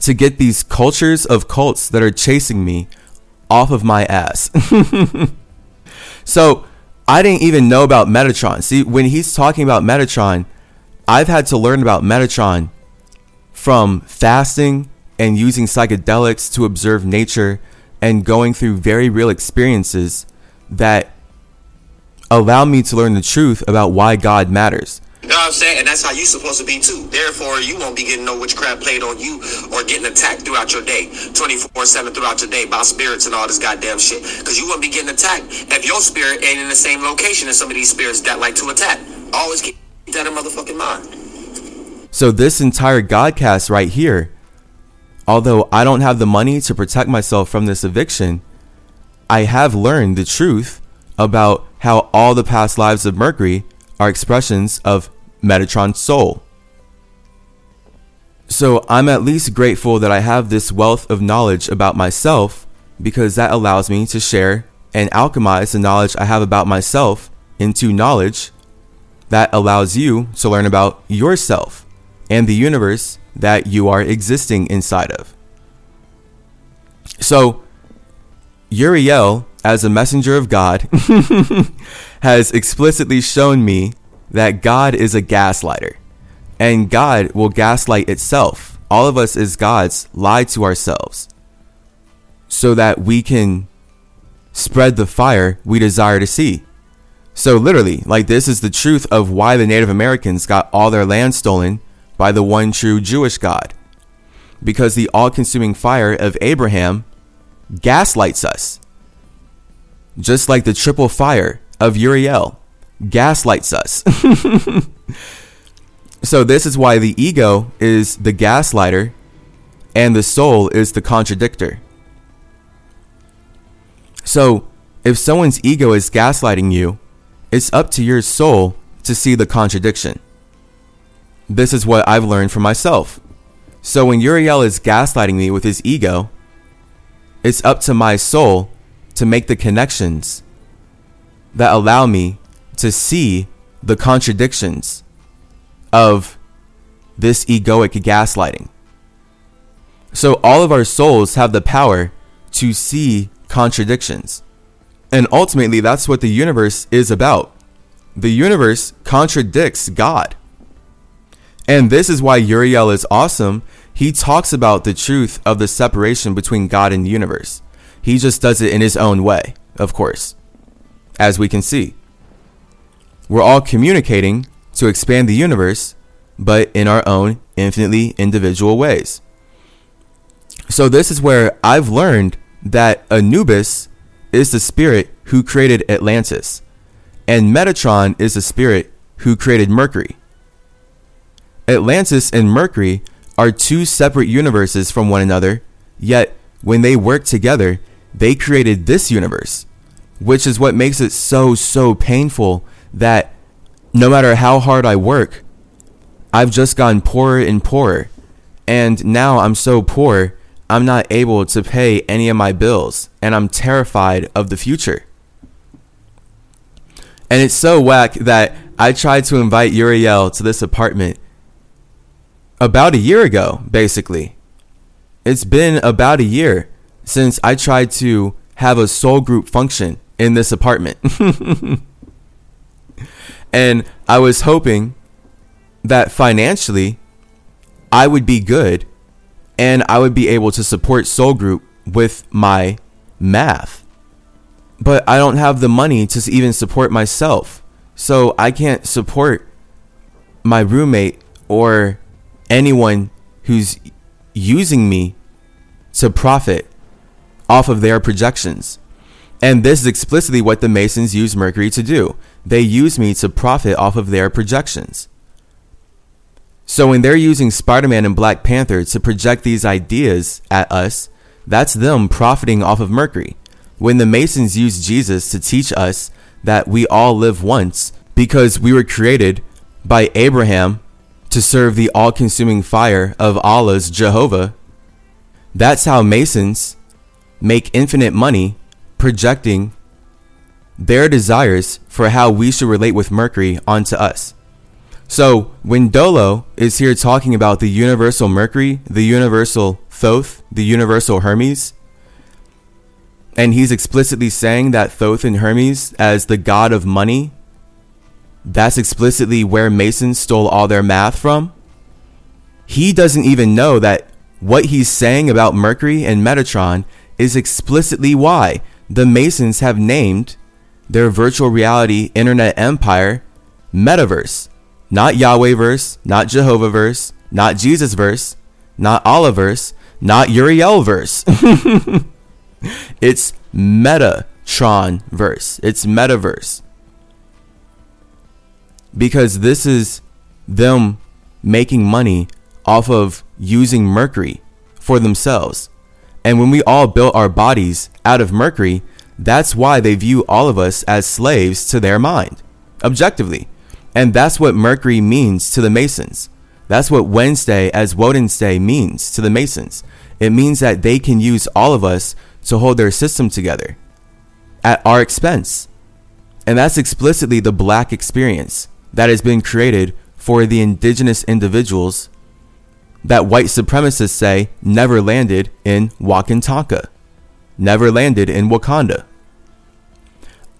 A: to get these cultures of cults that are chasing me off of my ass. [laughs] so I didn't even know about Metatron. See, when he's talking about Metatron, I've had to learn about Metatron from fasting and using psychedelics to observe nature and going through very real experiences that allow me to learn the truth about why God matters.
D: You know what I'm saying? And that's how you supposed to be too. Therefore, you won't be getting no witchcraft played on you or getting attacked throughout your day, 24-7 throughout your day by spirits and all this goddamn shit. Because you won't be getting attacked if your spirit ain't in the same location as some of these spirits that like to attack. Always keep that in motherfucking mind.
A: So this entire Godcast right here, although I don't have the money to protect myself from this eviction, I have learned the truth about how all the past lives of Mercury are expressions of Metatron's soul. So I'm at least grateful that I have this wealth of knowledge about myself because that allows me to share and alchemize the knowledge I have about myself into knowledge that allows you to learn about yourself and the universe that you are existing inside of. So, Uriel, as a messenger of God, [laughs] has explicitly shown me that God is a gaslighter and God will gaslight itself. All of us as gods lie to ourselves so that we can spread the fire we desire to see. So, literally, like, this is the truth of why the Native Americans got all their land stolen by the one true Jewish God. Because the all consuming fire of Abraham gaslights us. Just like the triple fire of Uriel gaslights us. [laughs] so, this is why the ego is the gaslighter and the soul is the contradictor. So, if someone's ego is gaslighting you, it's up to your soul to see the contradiction. This is what I've learned for myself. So when Uriel is gaslighting me with his ego, it's up to my soul to make the connections that allow me to see the contradictions of this egoic gaslighting. So all of our souls have the power to see contradictions. And ultimately, that's what the universe is about. The universe contradicts God. And this is why Uriel is awesome. He talks about the truth of the separation between God and the universe. He just does it in his own way, of course, as we can see. We're all communicating to expand the universe, but in our own infinitely individual ways. So, this is where I've learned that Anubis is the spirit who created Atlantis, and Metatron is the spirit who created Mercury. Atlantis and Mercury are two separate universes from one another, yet when they work together, they created this universe, which is what makes it so, so painful that no matter how hard I work, I've just gotten poorer and poorer. And now I'm so poor, I'm not able to pay any of my bills, and I'm terrified of the future. And it's so whack that I tried to invite Uriel to this apartment about a year ago, basically. It's been about a year since I tried to have a soul group function in this apartment. [laughs] and I was hoping that financially I would be good and I would be able to support Soul Group with my math. But I don't have the money to even support myself. So I can't support my roommate or anyone who's using me to profit off of their projections. And this is explicitly what the Masons use Mercury to do. They use me to profit off of their projections. So when they're using Spider Man and Black Panther to project these ideas at us, that's them profiting off of Mercury. When the Masons use Jesus to teach us that we all live once because we were created by Abraham to serve the all consuming fire of Allah's Jehovah, that's how Masons make infinite money projecting their desires for how we should relate with Mercury onto us. So when Dolo is here talking about the universal Mercury, the universal Thoth, the universal Hermes, and he's explicitly saying that Thoth and Hermes as the god of money, that's explicitly where Masons stole all their math from. He doesn't even know that what he's saying about Mercury and Metatron is explicitly why the Masons have named their virtual reality internet empire Metaverse. Not Yahwehverse, not Jehovahverse, not Jesusverse, not Allahverse, not Urielverse. [laughs] it's Metatron verse. It's metaverse. Because this is them making money off of using Mercury for themselves. And when we all built our bodies out of Mercury, that's why they view all of us as slaves to their mind, objectively. And that's what Mercury means to the Masons. That's what Wednesday as Woden's Day means to the Masons. It means that they can use all of us to hold their system together at our expense. And that's explicitly the black experience that has been created for the indigenous individuals that white supremacists say never landed in Wakantanka, never landed in Wakanda.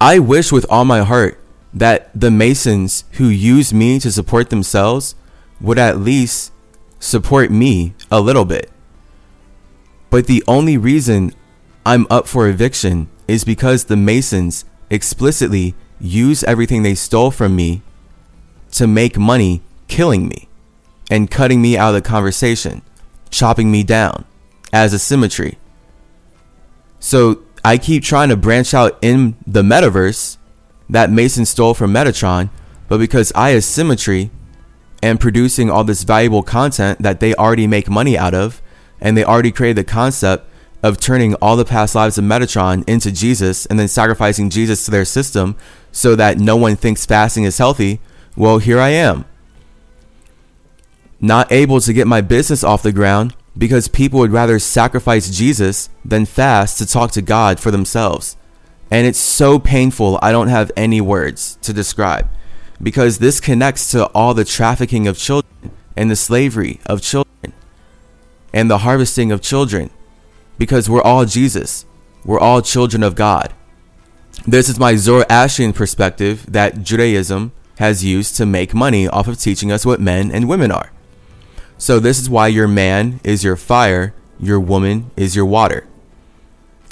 A: I wish with all my heart that the Masons who use me to support themselves would at least support me a little bit. But the only reason I'm up for eviction is because the Masons explicitly use everything they stole from me to make money killing me and cutting me out of the conversation, chopping me down as a CymaTree. So I keep trying to branch out in the metaverse that Mason stole from Metatron, but because I as CymaTree am producing all this valuable content that they already make money out of, and they already created the concept of turning all the past lives of Metatron into Jesus and then sacrificing Jesus to their system so that no one thinks fasting is healthy, well, here I am not able to get my business off the ground because people would rather sacrifice Jesus than fast to talk to God for themselves. And it's so painful, I don't have any words to describe because this connects to all the trafficking of children and the slavery of children and the harvesting of children because we're all Jesus. We're all children of God. This is my Zoroastrian perspective that Judaism has used to make money off of teaching us what men and women are. So this is why your man is your fire, your woman is your water.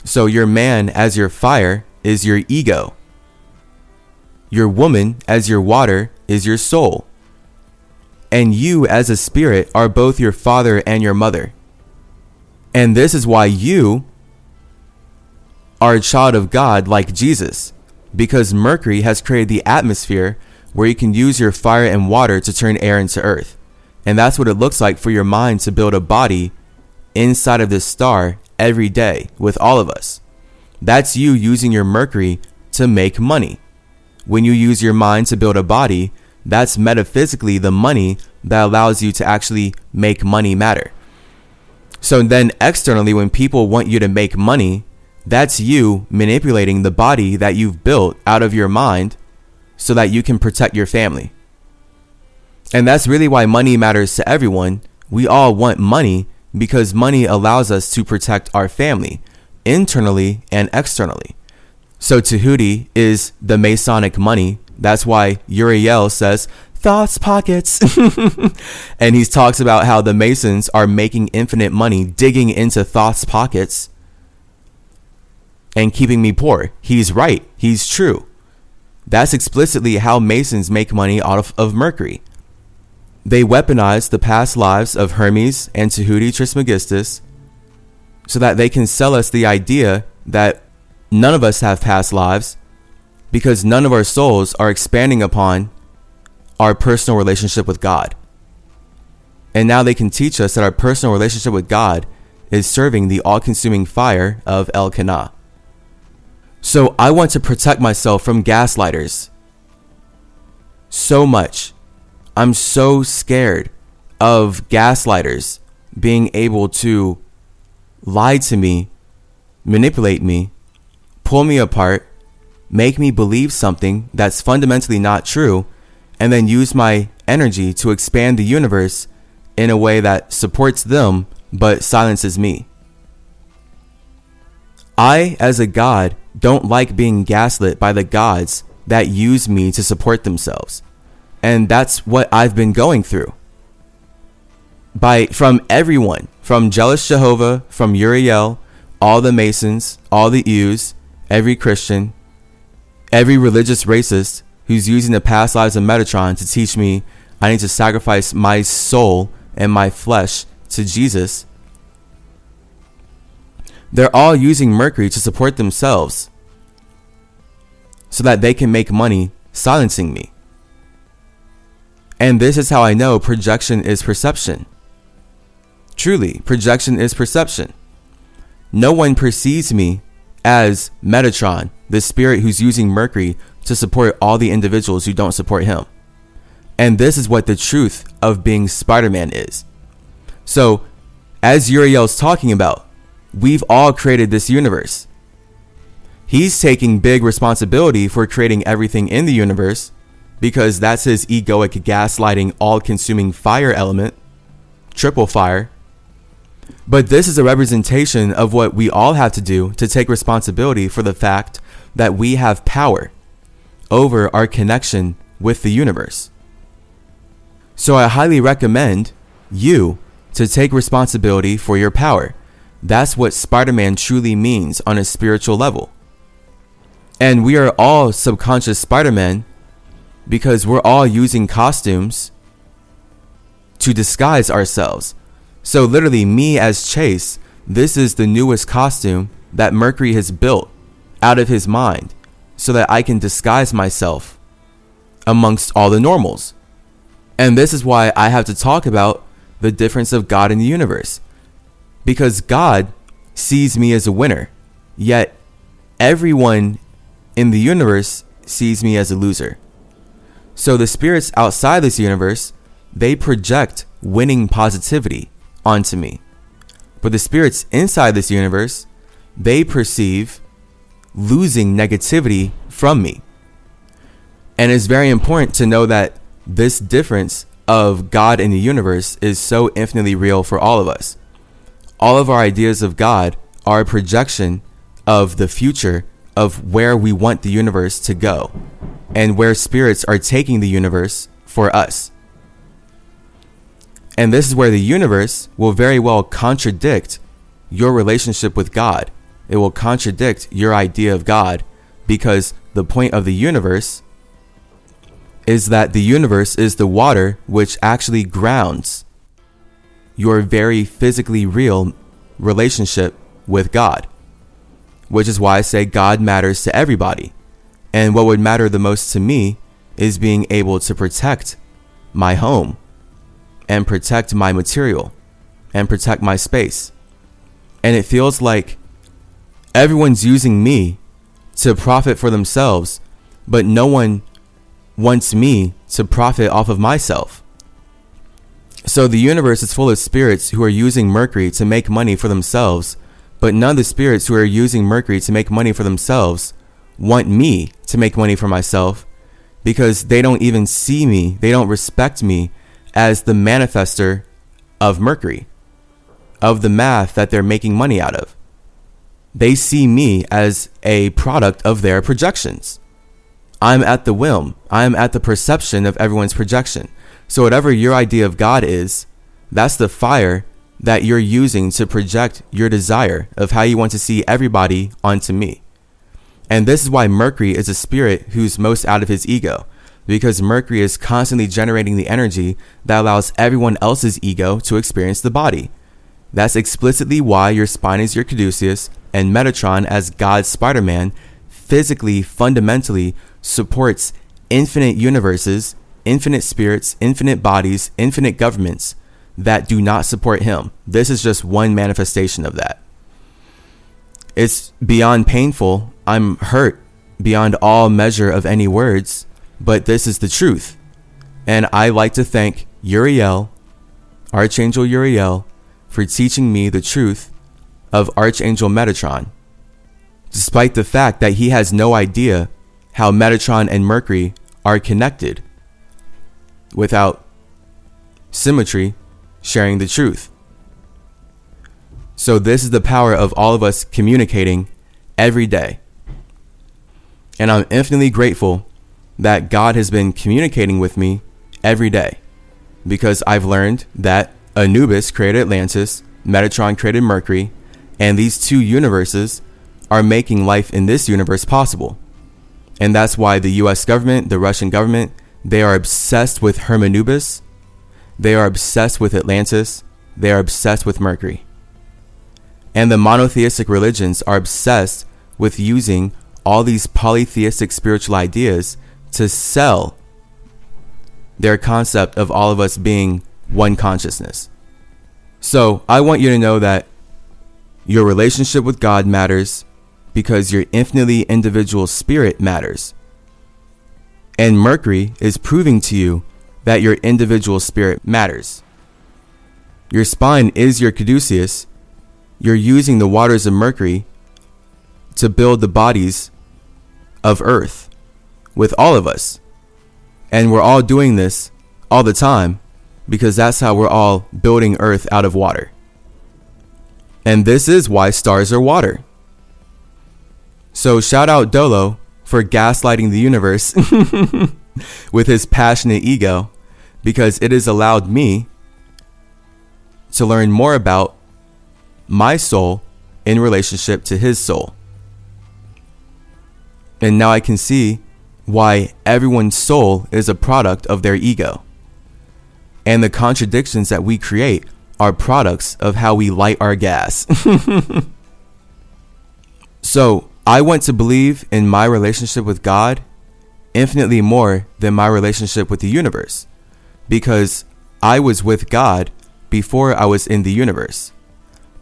A: So your man as your fire is your ego. Your woman as your water is your soul. And you as a spirit are both your father and your mother. And this is why you are a child of God like Jesus, because Mercury has created the atmosphere where you can use your fire and water to turn air into earth. And that's what it looks like for your mind to build a body inside of this star every day with all of us. That's you using your Mercury to make money. When you use your mind to build a body, that's metaphysically the money that allows you to actually make money matter. So then externally, when people want you to make money, that's you manipulating the body that you've built out of your mind so that you can protect your family. And that's really why money matters to everyone. We all want money because money allows us to protect our family internally and externally. So Tahuti is the Masonic money. That's why Uriel says, thoughts pockets. [laughs] and he talks about how the Masons are making infinite money digging into thoughts pockets and keeping me poor. He's right. He's true. That's explicitly how Masons make money out of, of Mercury. They weaponize the past lives of Hermes and Tahuti Trismegistus so that they can sell us the idea that none of us have past lives because none of our souls are expanding upon our personal relationship with God. And now they can teach us that our personal relationship with God is serving the all consuming fire of Elkanah. So I want to protect myself from gaslighters so much I'm so scared of gaslighters being able to lie to me, manipulate me, pull me apart, make me believe something that's fundamentally not true, and then use my energy to expand the universe in a way that supports them but silences me. I, as a god, don't like being gaslit by the gods that use me to support themselves. And that's what I've been going through. By from everyone, from Jealous Jehovah, from Uriel, all the Masons, all the Ews, every Christian, every religious racist who's using the past lives of Metatron to teach me I need to sacrifice my soul and my flesh to Jesus. They're all using Mercury to support themselves so that they can make money silencing me. And this is how I know projection is perception. Truly, projection is perception. No one perceives me as Metatron, the spirit who's using Mercury to support all the individuals who don't support him. And this is what the truth of being Spider Man is. So, as Uriel's talking about, we've all created this universe. He's taking big responsibility for creating everything in the universe because that's his egoic gaslighting all consuming fire element, triple fire. But this is a representation of what we all have to do to take responsibility for the fact that we have power over our connection with the universe. So I highly recommend you to take responsibility for your power. That's what Spider Man truly means on a spiritual level. And we are all subconscious Spider Man because we're all using costumes to disguise ourselves. So, literally, me as Chase, this is the newest costume that Mercury has built out of his mind so that I can disguise myself amongst all the normals. And this is why I have to talk about the difference of God in the universe. Because God sees me as a winner, yet everyone in the universe sees me as a loser. So the spirits outside this universe, they project winning positivity onto me. But the spirits inside this universe, they perceive losing negativity from me. And it's very important to know that this difference of God in the universe is so infinitely real for all of us. All of our ideas of God are a projection of the future of where we want the universe to go and where spirits are taking the universe for us. And this is where the universe will very well contradict your relationship with God. It will contradict your idea of God because the point of the universe is that the universe is the water which actually grounds your very physically real relationship with God. Which is why I say God matters to everybody. And what would matter the most to me is being able to protect my home and protect my material and protect my space. And it feels like everyone's using me to profit for themselves, but no one wants me to profit off of myself. So the universe is full of spirits who are using Mercury to make money for themselves, but none of the spirits who are using Mercury to make money for themselves want me to make money for myself because they don't even see me, they don't respect me as the manifester of Mercury, of the math that they're making money out of. They see me as a product of their projections. I'm at the whim, I'm at the perception of everyone's projection. So, whatever your idea of God is, that's the fire that you're using to project your desire of how you want to see everybody onto me. And this is why Mercury is a spirit who's most out of his ego, because Mercury is constantly generating the energy that allows everyone else's ego to experience the body. That's explicitly why your spine is your caduceus and Metatron as God's Spider Man physically, fundamentally supports infinite universes, infinite spirits, infinite bodies, infinite governments that do not support him. This is just one manifestation of that. It's beyond painful. I'm hurt beyond all measure of any words, but this is the truth. And I like to thank Uriel, Archangel Uriel, for teaching me the truth of Archangel Metatron, despite the fact that he has no idea how Metatron and Mercury are connected. without CymaTree sharing the truth. So, this is the power of all of us communicating every day. And I'm infinitely grateful that God has been communicating with me every day because I've learned that Anubis created Atlantis, Metatron created Mercury, and these two universes are making life in this universe possible. And that's why the US government, the Russian government, they are obsessed with Hermanubis. They are obsessed with Atlantis. They are obsessed with Mercury. And the monotheistic religions are obsessed with using all these polytheistic spiritual ideas to sell their concept of all of us being one consciousness. So I want you to know that your relationship with God matters because your infinitely individual spirit matters. And Mercury is proving to you that your individual spirit matters. Your spine is your caduceus. You're using the waters of Mercury to build the bodies of Earth with all of us. And we're all doing this all the time because that's how we're all building Earth out of water. And this is why stars are water. So shout out Dolo for gaslighting the universe [laughs] with his passionate ego because it has allowed me to learn more about my soul in relationship to his soul. And now I can see why everyone's soul is a product of their ego. And the contradictions that we create are products of how we light our gas. [laughs] so I want to believe in my relationship with God infinitely more than my relationship with the universe because I was with God before I was in the universe.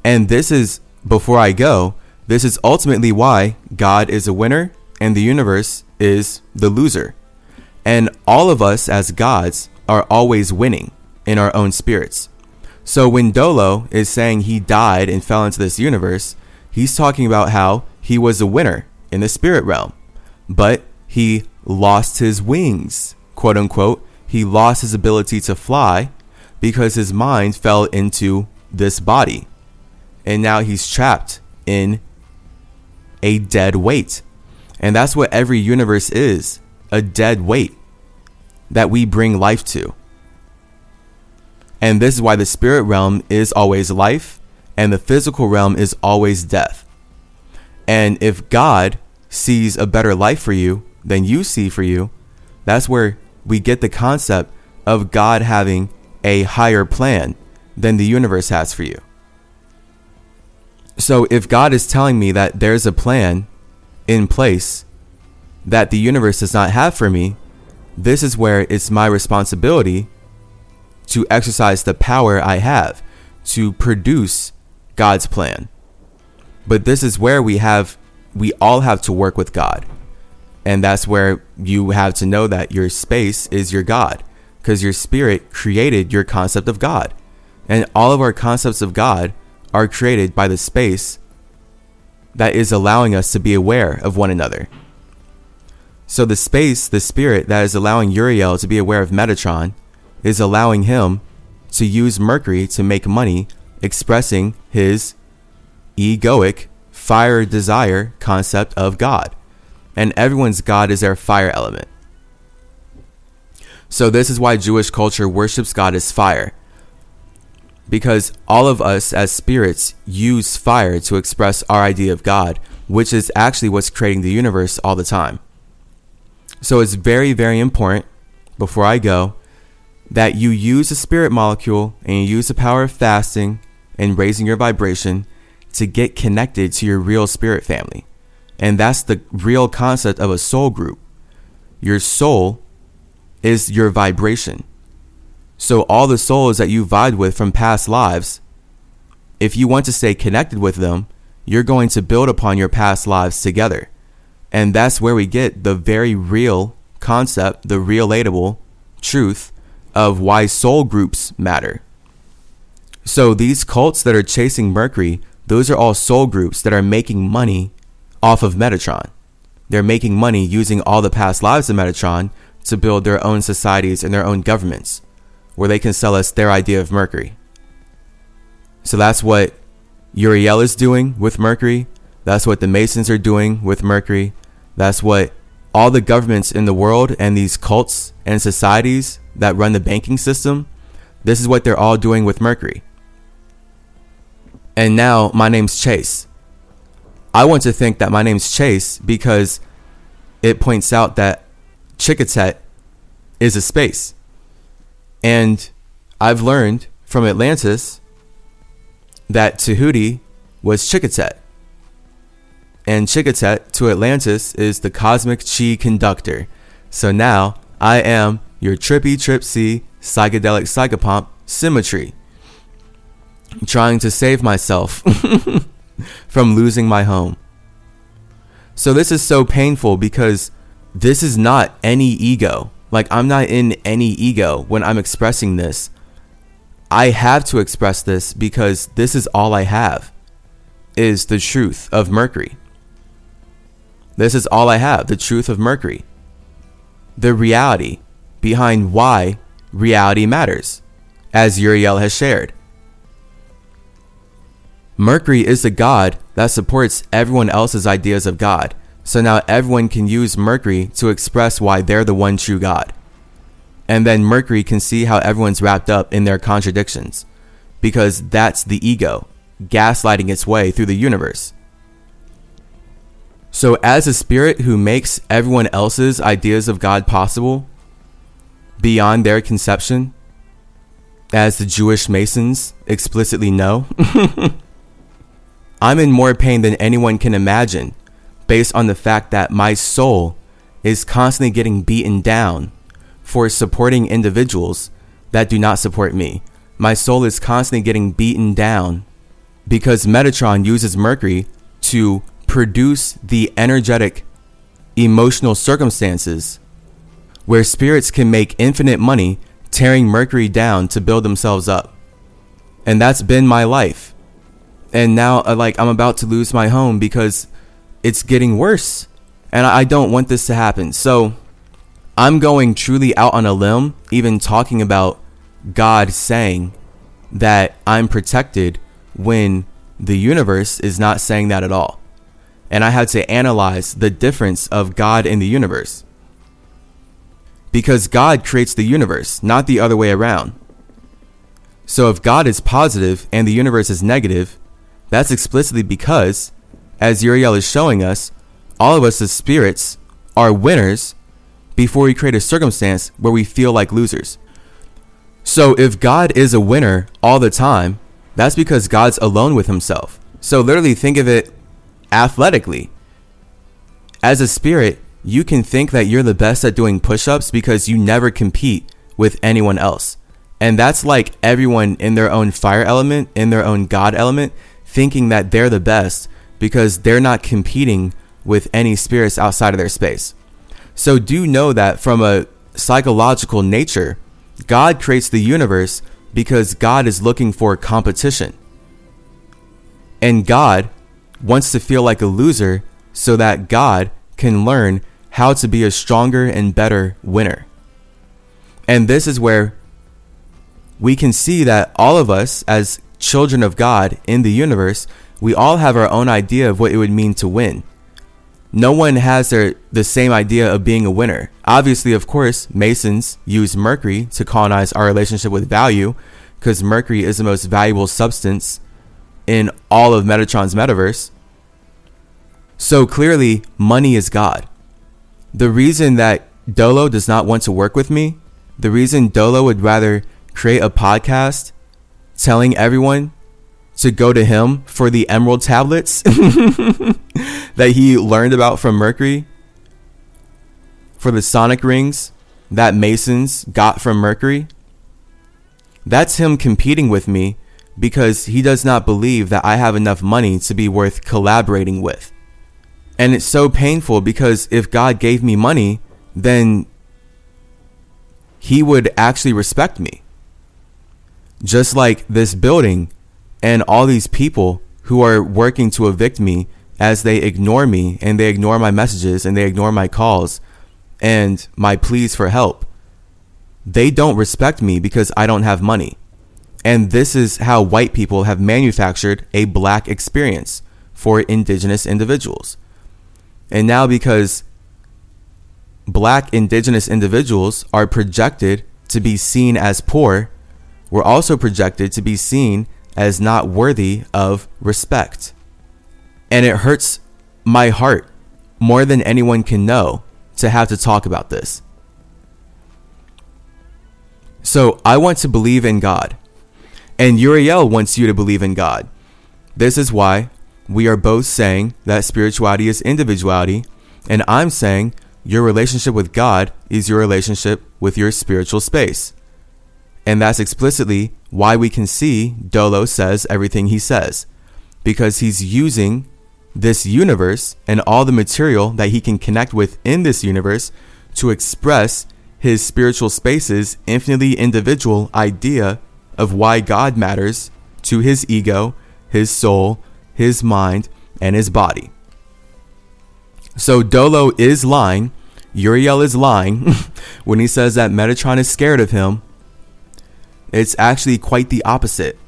A: And this is, before I go, this is ultimately why God is a winner and the universe is the loser. And all of us as gods are always winning in our own spirits. So when Dolo is saying he died and fell into this universe, he's talking about how he was a winner in the spirit realm, but he lost his wings, quote unquote. He lost his ability to fly because his mind fell into this body. And now he's trapped in a dead weight. And that's what every universe is a dead weight that we bring life to. And this is why the spirit realm is always life and the physical realm is always death. And if God sees a better life for you than you see for you, that's where we get the concept of God having a higher plan than the universe has for you. So if God is telling me that there's a plan in place that the universe does not have for me, this is where it's my responsibility to exercise the power I have to produce God's plan. But this is where we have we all have to work with God. And that's where you have to know that your space is your God because your spirit created your concept of God. And all of our concepts of God are created by the space that is allowing us to be aware of one another. So the space, the spirit that is allowing Uriel to be aware of Metatron is allowing him to use Mercury to make money, expressing his egoic fire desire concept of God. And everyone's God is their fire element. So, this is why Jewish culture worships God as fire. Because all of us as spirits use fire to express our idea of God, which is actually what's creating the universe all the time. So, it's very, very important before I go that you use the spirit molecule and you use the power of fasting and raising your vibration to get connected to your real spirit family. And that's the real concept of a soul group. Your soul is your vibration. So, all the souls that you vibed with from past lives, if you want to stay connected with them, you're going to build upon your past lives together. And that's where we get the very real concept, the relatable truth of why soul groups matter. So these cults that are chasing Mercury, those are all soul groups that are making money off of Metatron. They're making money using all the past lives of Metatron to build their own societies and their own governments where they can sell us their idea of Mercury. So that's what Uriel is doing with Mercury. That's what the Masons are doing with Mercury. That's what all the governments in the world and these cults and societies that run the banking system, this is what they're all doing with Mercury. And now my name's Chase. I want to think that my name's Chase because it points out that Chikatet is a space. And I've learned from Atlantis that Tahuti was Chikatet. And Chikatet to Atlantis is the cosmic chi conductor. So now I am your trippy tripsy psychedelic psychopomp CymaTree. I'm trying to save myself [laughs] from losing my home. So this is so painful because this is not any ego. Like I'm not in any ego when I'm expressing this. I have to express this because this is all I have is the truth of Mercury. This is all I have, the truth of Mercury. The reality behind why reality matters, as Uriel has shared. Mercury is the god that supports everyone else's ideas of God. So now everyone can use Mercury to express why they're the one true God. And then Mercury can see how everyone's wrapped up in their contradictions. Because that's the ego, gaslighting its way through the universe. So, as a spirit who makes everyone else's ideas of God possible beyond their conception, as the Jewish Masons explicitly know, [laughs] I'm in more pain than anyone can imagine based on the fact that my soul is constantly getting beaten down for supporting individuals that do not support me. My soul is constantly getting beaten down because Metatron uses Mercury to produce the energetic, emotional circumstances where spirits can make infinite money tearing Mercury down to build themselves up. And that's been my life. And now, uh, like, I'm about to lose my home because it's getting worse. And I don't want this to happen. So I'm going truly out on a limb, even talking about God saying that I'm protected when the universe is not saying that at all. And I had to analyze the difference of God and the universe. Because God creates the universe, not the other way around. So if God is positive and the universe is negative, that's explicitly because as Uriel is showing us, all of us as spirits are winners before we create a circumstance where we feel like losers. So if God is a winner all the time, that's because God's alone with himself. So literally think of it athletically. As a spirit, you can think that you're the best at doing push ups because you never compete with anyone else. And that's like everyone in their own fire element, in their own God element, thinking that they're the best because they're not competing with any spirits outside of their space. So do know that from a psychological nature, God creates the universe because God is looking for competition. And God wants to feel like a loser so that God can learn how to be a stronger and better winner. And this is where we can see that all of us, as children of God in the universe, we all have our own idea of what it would mean to win. No one has their, the same idea of being a winner. Obviously, of course, Masons use Mercury to colonize our relationship with value because Mercury is the most valuable substance in all of Metatron's metaverse. So clearly, money is God. The reason that Dolo does not want to work with me, the reason Dolo would rather create a podcast telling everyone to go to him for the emerald tablets [laughs] that he learned about from Mercury for the sonic rings that Masons got from Mercury. That's him competing with me because he does not believe that I have enough money to be worth collaborating with. And it's so painful because if God gave me money, then he would actually respect me. Just like this building and all these people who are working to evict me as they ignore me and they ignore my messages and they ignore my calls and my pleas for help, they don't respect me because I don't have money. And this is how white people have manufactured a black experience for indigenous individuals. And now, because black indigenous individuals are projected to be seen as poor, we're also projected to be seen as not worthy of respect. And it hurts my heart more than anyone can know to have to talk about this. So I want to believe in God. And Uriel wants you to believe in God. This is why we are both saying that spirituality is individuality. And I'm saying your relationship with God is your relationship with your spiritual space. And that's explicitly why we can see Dolo says everything he says. Because he's using this universe and all the material that he can connect with in this universe to express his spiritual space's infinitely individual idea of why God matters to his ego, his soul, his mind, and his body. So Dolo is lying, Uriel is lying [laughs] when he says that Metatron is scared of him. It's actually quite the opposite.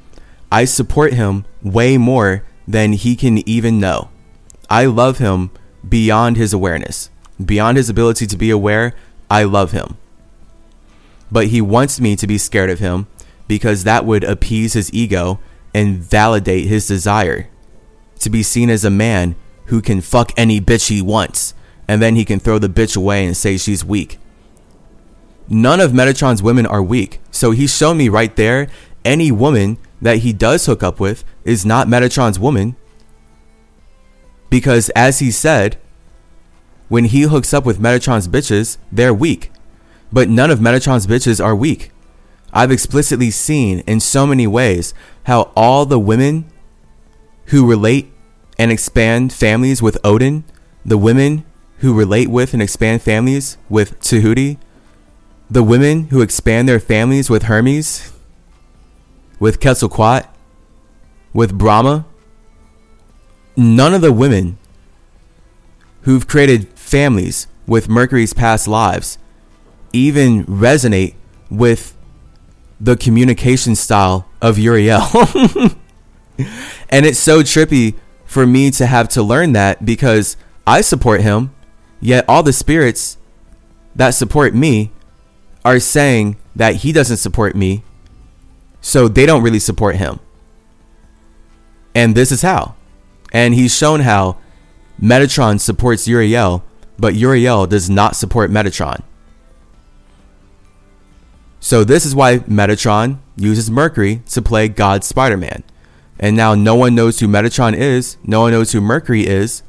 A: I support him way more than he can even know. I love him beyond his awareness, beyond his ability to be aware. I love him. But he wants me to be scared of him because that would appease his ego and validate his desire to be seen as a man who can fuck any bitch he wants and then he can throw the bitch away and say she's weak. None of Metatron's women are weak, so he's shown me right there any woman that he does hook up with is not Metatron's woman. Because as he said, when he hooks up with Metatron's bitches, they're weak. But none of Metatron's bitches are weak. I've explicitly seen in so many ways how all the women who relate and expand families with Odin, the women who relate with and expand families with Tahuti, the women who expand their families with Hermes, with Quetzalcoatl, with Brahma, none of the women who've created families with Mercury's past lives even resonate with the communication style of Uriel. [laughs] and it's so trippy for me to have to learn that because I support him, yet all the spirits that support me are saying that he doesn't support me, so they don't really support him. And this is how. And he's shown how Metatron supports Uriel, but Uriel does not support Metatron. So this is why Metatron uses Mercury to play God Spider-Man. And now no one knows who Metatron is, no one knows who Mercury is,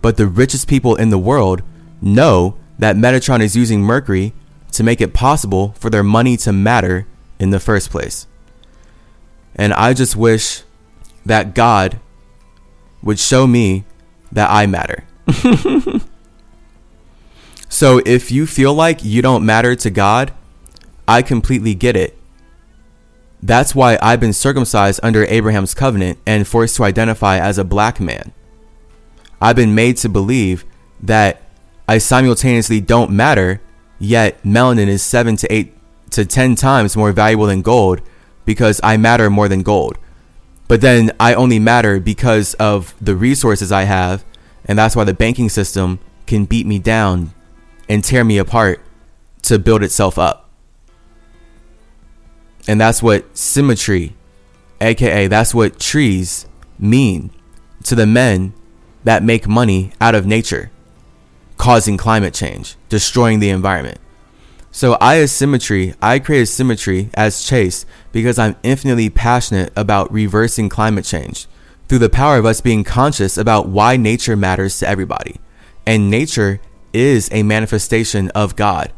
A: but the richest people in the world know that Metatron is using Mercury to make it possible for their money to matter in the first place. And I just wish that God would show me that I matter. [laughs] so if you feel like you don't matter to God, I completely get it. That's why I've been circumcised under Abraham's covenant and forced to identify as a black man. I've been made to believe that I simultaneously don't matter, yet melanin is 7 to 8 to 10 times more valuable than gold because I matter more than gold. But then I only matter because of the resources I have, and that's why the banking system can beat me down and tear me apart to build itself up. And that's what CymaTree, aka that's what trees mean to the men that make money out of nature, causing climate change, destroying the environment. So I as CymaTree, I create symmetry as chase because I'm infinitely passionate about reversing climate change through the power of us being conscious about why nature matters to everybody. And nature is a manifestation of God.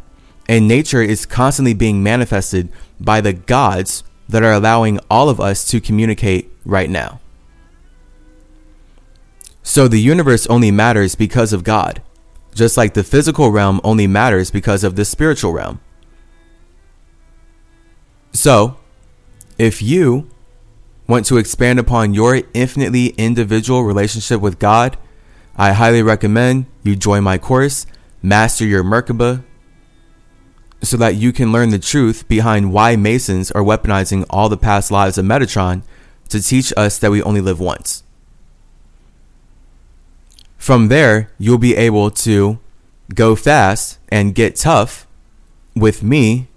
A: And nature is constantly being manifested by the gods that are allowing all of us to communicate right now. So the universe only matters because of God, just like the physical realm only matters because of the spiritual realm. So, if you want to expand upon your infinitely individual relationship with God, I highly recommend you join my course, master your Merkaba, so that you can learn the truth behind why Masons are weaponizing all the past lives of Metatron to teach us that we only live once. From there, you'll be able to go fast and get tough with me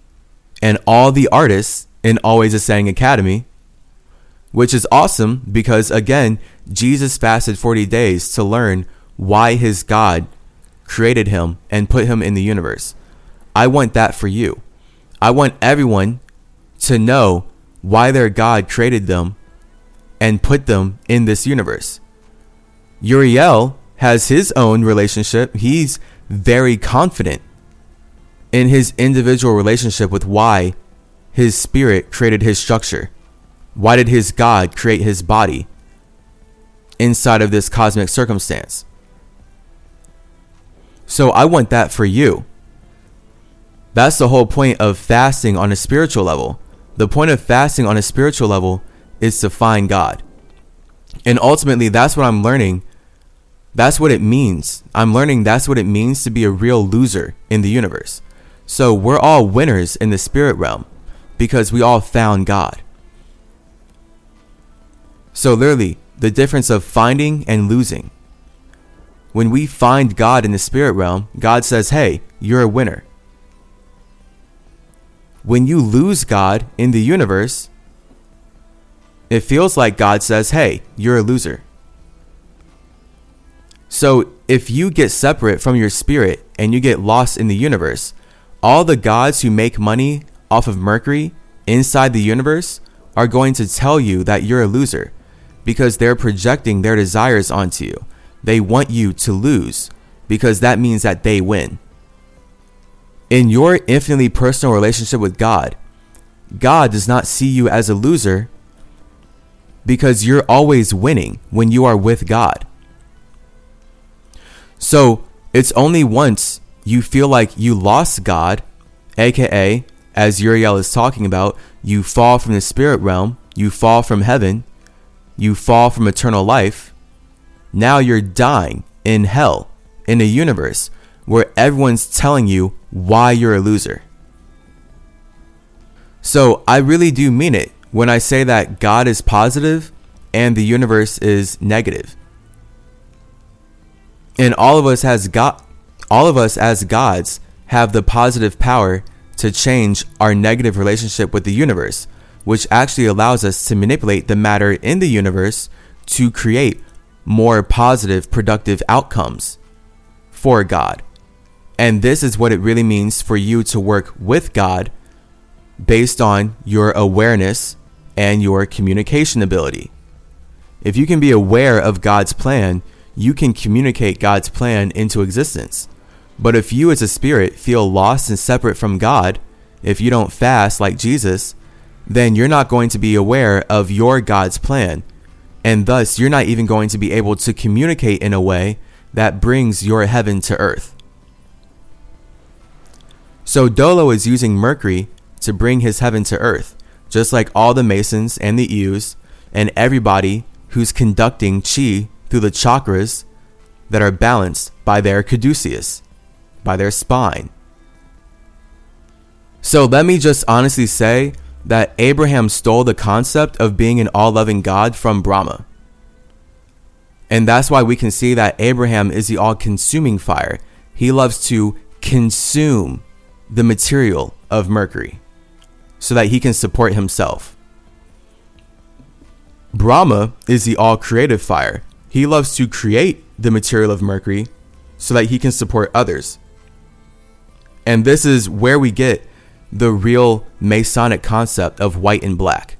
A: and all the artists in Always Ascending Academy, which is awesome because, again, Jesus fasted 40 days to learn why his God created him and put him in the universe. I want that for you. I want everyone to know why their God created them and put them in this universe. Uriel has his own relationship. He's very confident in his individual relationship with why his spirit created his structure. Why did his God create his body inside of this cosmic circumstance? So I want that for you. That's the whole point of fasting on a spiritual level. The point of fasting on a spiritual level is to find God. And ultimately, that's what I'm learning. That's what it means. I'm learning that's what it means to be a real loser in the universe. So we're all winners in the spirit realm because we all found God. So, literally, the difference of finding and losing. When we find God in the spirit realm, God says, Hey, you're a winner. When you lose God in the universe, it feels like God says, Hey, you're a loser. So, if you get separate from your spirit and you get lost in the universe, all the gods who make money off of Mercury inside the universe are going to tell you that you're a loser because they're projecting their desires onto you. They want you to lose because that means that they win. In your infinitely personal relationship with God, God does not see you as a loser because you're always winning when you are with God. So it's only once you feel like you lost God, aka, as Uriel is talking about, you fall from the spirit realm, you fall from heaven, you fall from eternal life. Now you're dying in hell, in a universe where everyone's telling you why you're a loser. So I really do mean it when I say that God is positive and the universe is negative. And all of us has got all of us as gods have the positive power to change our negative relationship with the universe, which actually allows us to manipulate the matter in the universe to create more positive, productive outcomes for God. And this is what it really means for you to work with God based on your awareness and your communication ability. If you can be aware of God's plan, you can communicate God's plan into existence. But if you as a spirit feel lost and separate from God, if you don't fast like Jesus, then you're not going to be aware of your God's plan. And thus, you're not even going to be able to communicate in a way that brings your heaven to earth. So, Dolo is using Mercury to bring his heaven to earth, just like all the Masons and the Eus and everybody who's conducting Chi through the chakras that are balanced by their caduceus by their spine. So let me just honestly say that Abraham stole the concept of being an all loving God from Brahma. And that's why we can see that Abraham is the all consuming fire. He loves to consume the material of Mercury so that he can support himself. Brahma is the all creative fire. He loves to create the material of Mercury so that he can support others. And this is where we get the real Masonic concept of white and black.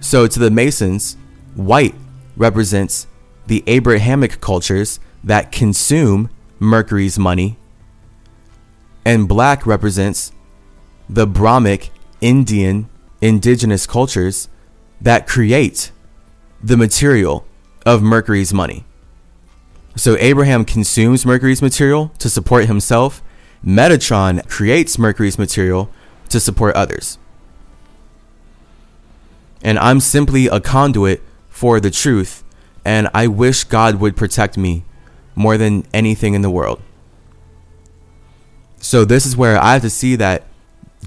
A: So, to the Masons, white represents the Abrahamic cultures that consume Mercury's money, and black represents the Brahmic Indian indigenous cultures that create the material of Mercury's money. So Abraham consumes Mercury's material to support himself. Metatron creates Mercury's material to support others. And I'm simply a conduit for the truth, and I wish God would protect me more than anything in the world. So this is where I have to see that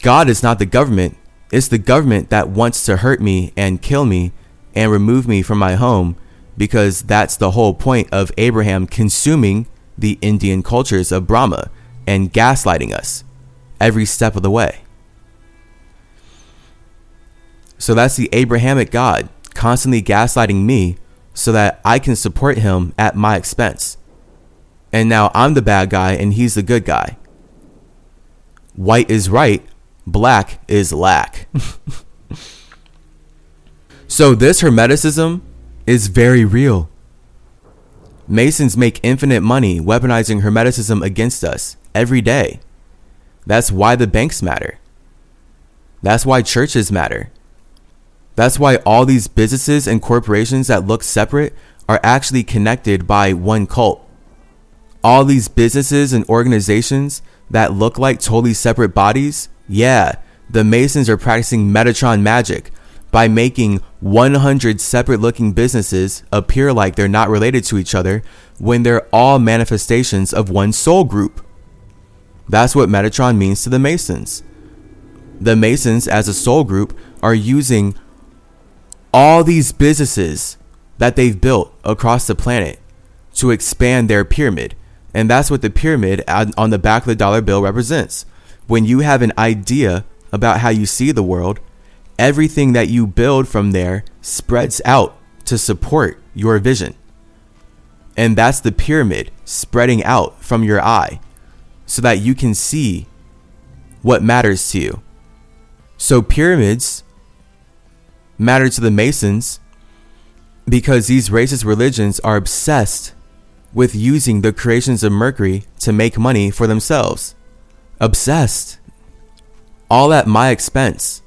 A: God is not the government. It's the government that wants to hurt me and kill me and remove me from my home because that's the whole point of Abraham consuming the Indian cultures of Brahma and gaslighting us every step of the way. So that's the Abrahamic God constantly gaslighting me so that I can support him at my expense. And now I'm the bad guy and he's the good guy. White is right, black is lack. [laughs] so this Hermeticism is very real. Masons make infinite money weaponizing Hermeticism against us every day. That's why the banks matter. That's why churches matter. That's why all these businesses and corporations that look separate are actually connected by one cult. All these businesses and organizations that look like totally separate bodies, yeah, the Masons are practicing Metatron magic by making 100 separate looking businesses appear like they're not related to each other when they're all manifestations of one soul group. That's what Metatron means to the Masons. The Masons, as a soul group, are using all these businesses that they've built across the planet to expand their pyramid. And that's what the pyramid on the back of the dollar bill represents. When you have an idea about how you see the world, everything that you build from there spreads out to support your vision. And that's the pyramid spreading out from your eye so that you can see what matters to you. So, pyramids matter to the Masons because these racist religions are obsessed with using the creations of Mercury to make money for themselves. Obsessed. All at my expense.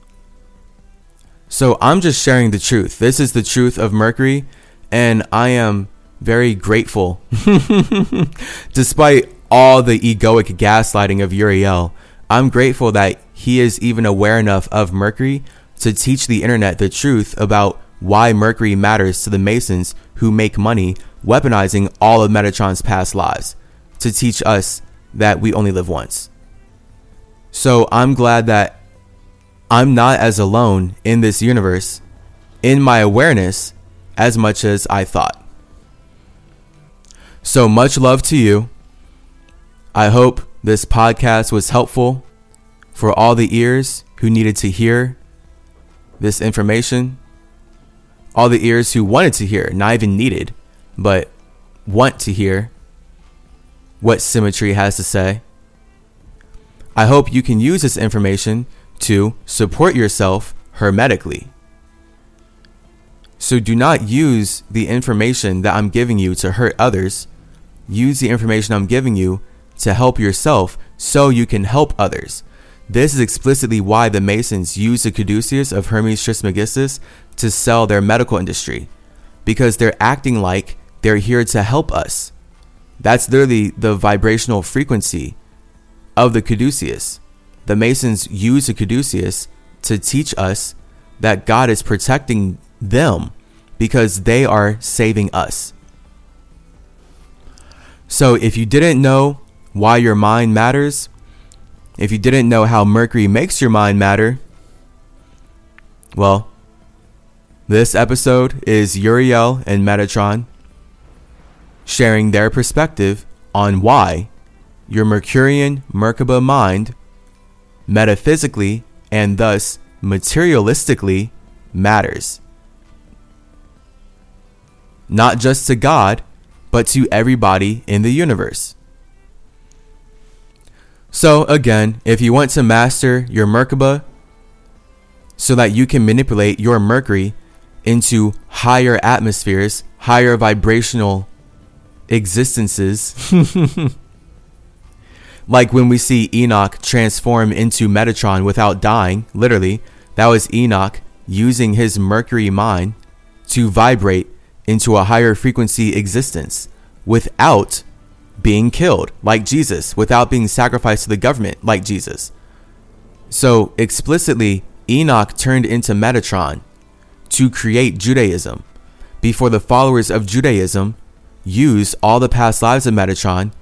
A: So I'm just sharing the truth. This is the truth of Mercury, and I am very grateful. [laughs] Despite all the egoic gaslighting of Uriel, I'm grateful that he is even aware enough of Mercury to teach the internet the truth about why Mercury matters to the Masons who make money weaponizing all of Metatron's past lives to teach us that we only live once. So I'm glad that I'm not as alone in this universe in my awareness as much as I thought. So much love to you. I hope this podcast was helpful for all the ears who needed to hear this information, all the ears who wanted to hear, not even needed, but want to hear what CymaTree has to say. I hope you can use this information to support yourself hermetically. So do not use the information that I'm giving you to hurt others. Use the information I'm giving you to help yourself so you can help others. This is explicitly why the Masons use the caduceus of Hermes Trismegistus to sell their medical industry, because they're acting like they're here to help us. That's literally the vibrational frequency of the caduceus the Masons use the caduceus to teach us that God is protecting them because they are saving us. So if you didn't know why your mind matters, if you didn't know how Mercury makes your mind matter, well, this episode is Uriel and Metatron sharing their perspective on why your Mercurian Merkaba mind metaphysically and thus materialistically matters. Not just to God, but to everybody in the universe. So, again, if you want to master your Merkaba so that you can manipulate your Mercury into higher atmospheres, higher vibrational existences, [laughs] Like when we see Enoch transform into Metatron without dying, literally, that was Enoch using his Mercury mind to vibrate into a higher frequency existence without being killed, like Jesus, without being sacrificed to the government, like Jesus. So, explicitly, Enoch turned into Metatron to create Judaism before the followers of Judaism used all the past lives of Metatron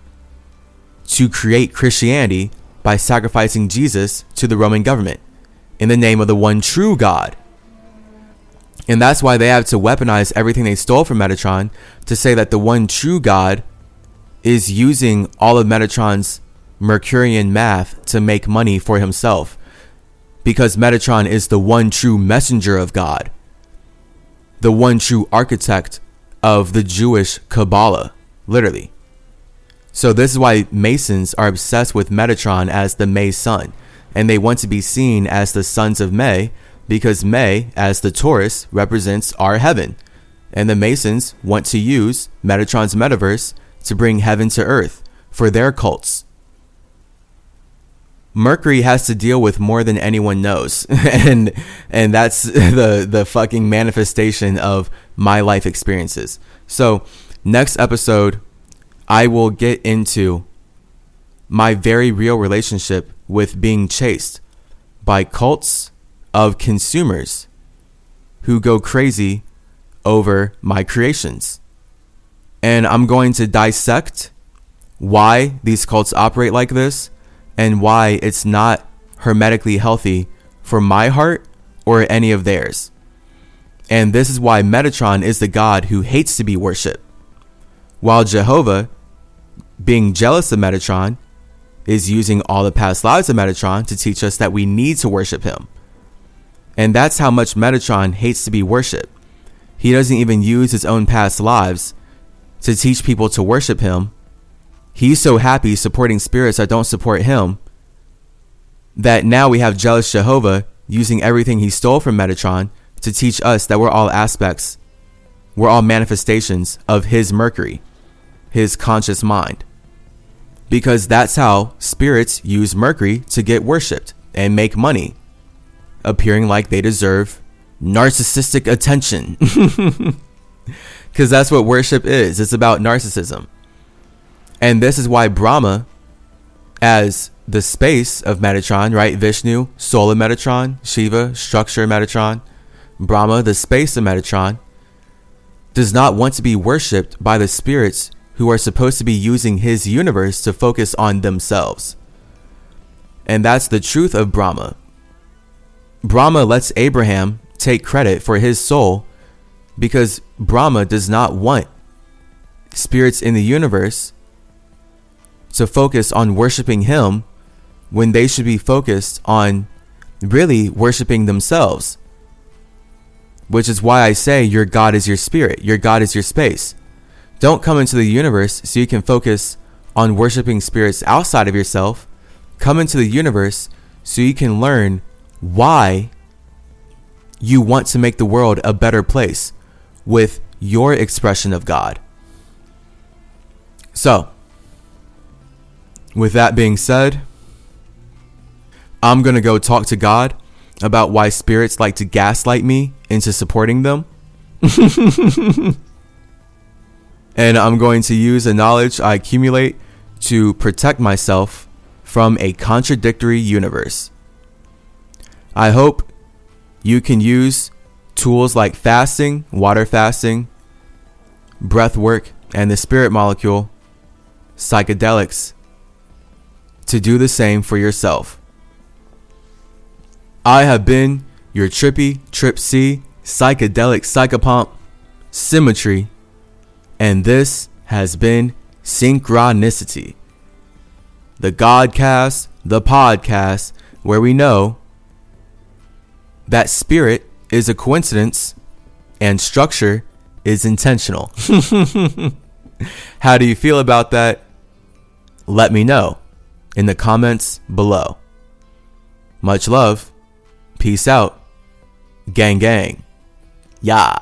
A: to create Christianity by sacrificing Jesus to the Roman government in the name of the one true God. And that's why they have to weaponize everything they stole from Metatron to say that the one true God is using all of Metatron's Mercurian math to make money for himself. Because Metatron is the one true messenger of God, the one true architect of the Jewish Kabbalah, literally. So, this is why Masons are obsessed with Metatron as the May sun, and they want to be seen as the sons of May because May, as the Taurus, represents our heaven. And the Masons want to use Metatron's metaverse to bring heaven to earth for their cults. Mercury has to deal with more than anyone knows. [laughs] and and that's [laughs] the the fucking manifestation of my life experiences. So, next episode I will get into my very real relationship with being chased by cults of consumers who go crazy over my creations. And I'm going to dissect why these cults operate like this and why it's not hermetically healthy for my heart or any of theirs. And this is why Metatron is the God who hates to be worshipped, while Jehovah, being jealous of Metatron, is using all the past lives of Metatron to teach us that we need to worship him. And that's how much Metatron hates to be worshipped. He doesn't even use his own past lives to teach people to worship him. He's so happy supporting spirits that don't support him that now we have jealous Jehovah using everything he stole from Metatron to teach us that we're all aspects, we're all manifestations of his Mercury, his conscious mind. Because that's how spirits use Mercury to get worshipped and make money appearing like they deserve narcissistic attention. [laughs] Because that's what worship is it's about narcissism. And this is why Brahma, as the space of Metatron, right? Vishnu, soul of Metatron, Shiva, structure of Metatron, Brahma, the space of Metatron, does not want to be worshipped by the spirits who are supposed to be using his universe to focus on themselves. And that's the truth of Brahma. Brahma lets Abraham take credit for his soul because Brahma does not want spirits in the universe to focus on worshiping him when they should be focused on really worshiping themselves. Which is why I say your God is your spirit, your God is your space. Don't come into the universe so you can focus on worshiping spirits outside of yourself. Come into the universe so you can learn why you want to make the world a better place with your expression of God. So, with that being said, I'm going to go talk to God about why spirits like to gaslight me into supporting them. [laughs] and I'm going to use the knowledge I accumulate to protect myself from a contradictory universe. I hope you can use tools like fasting, water fasting, breath work, and the spirit molecule, psychedelics, to do the same for yourself. I have been your trippy, trip C, psychedelic psychopomp, CymaTree, and this has been Cynchranici-Tea, the Godcast, the podcast where we know that spirit is a coincidence and structure is intentional. [laughs] How do you feel about that? Let me know in the comments below. Much love. Peace out. Gang, gang. Yeah.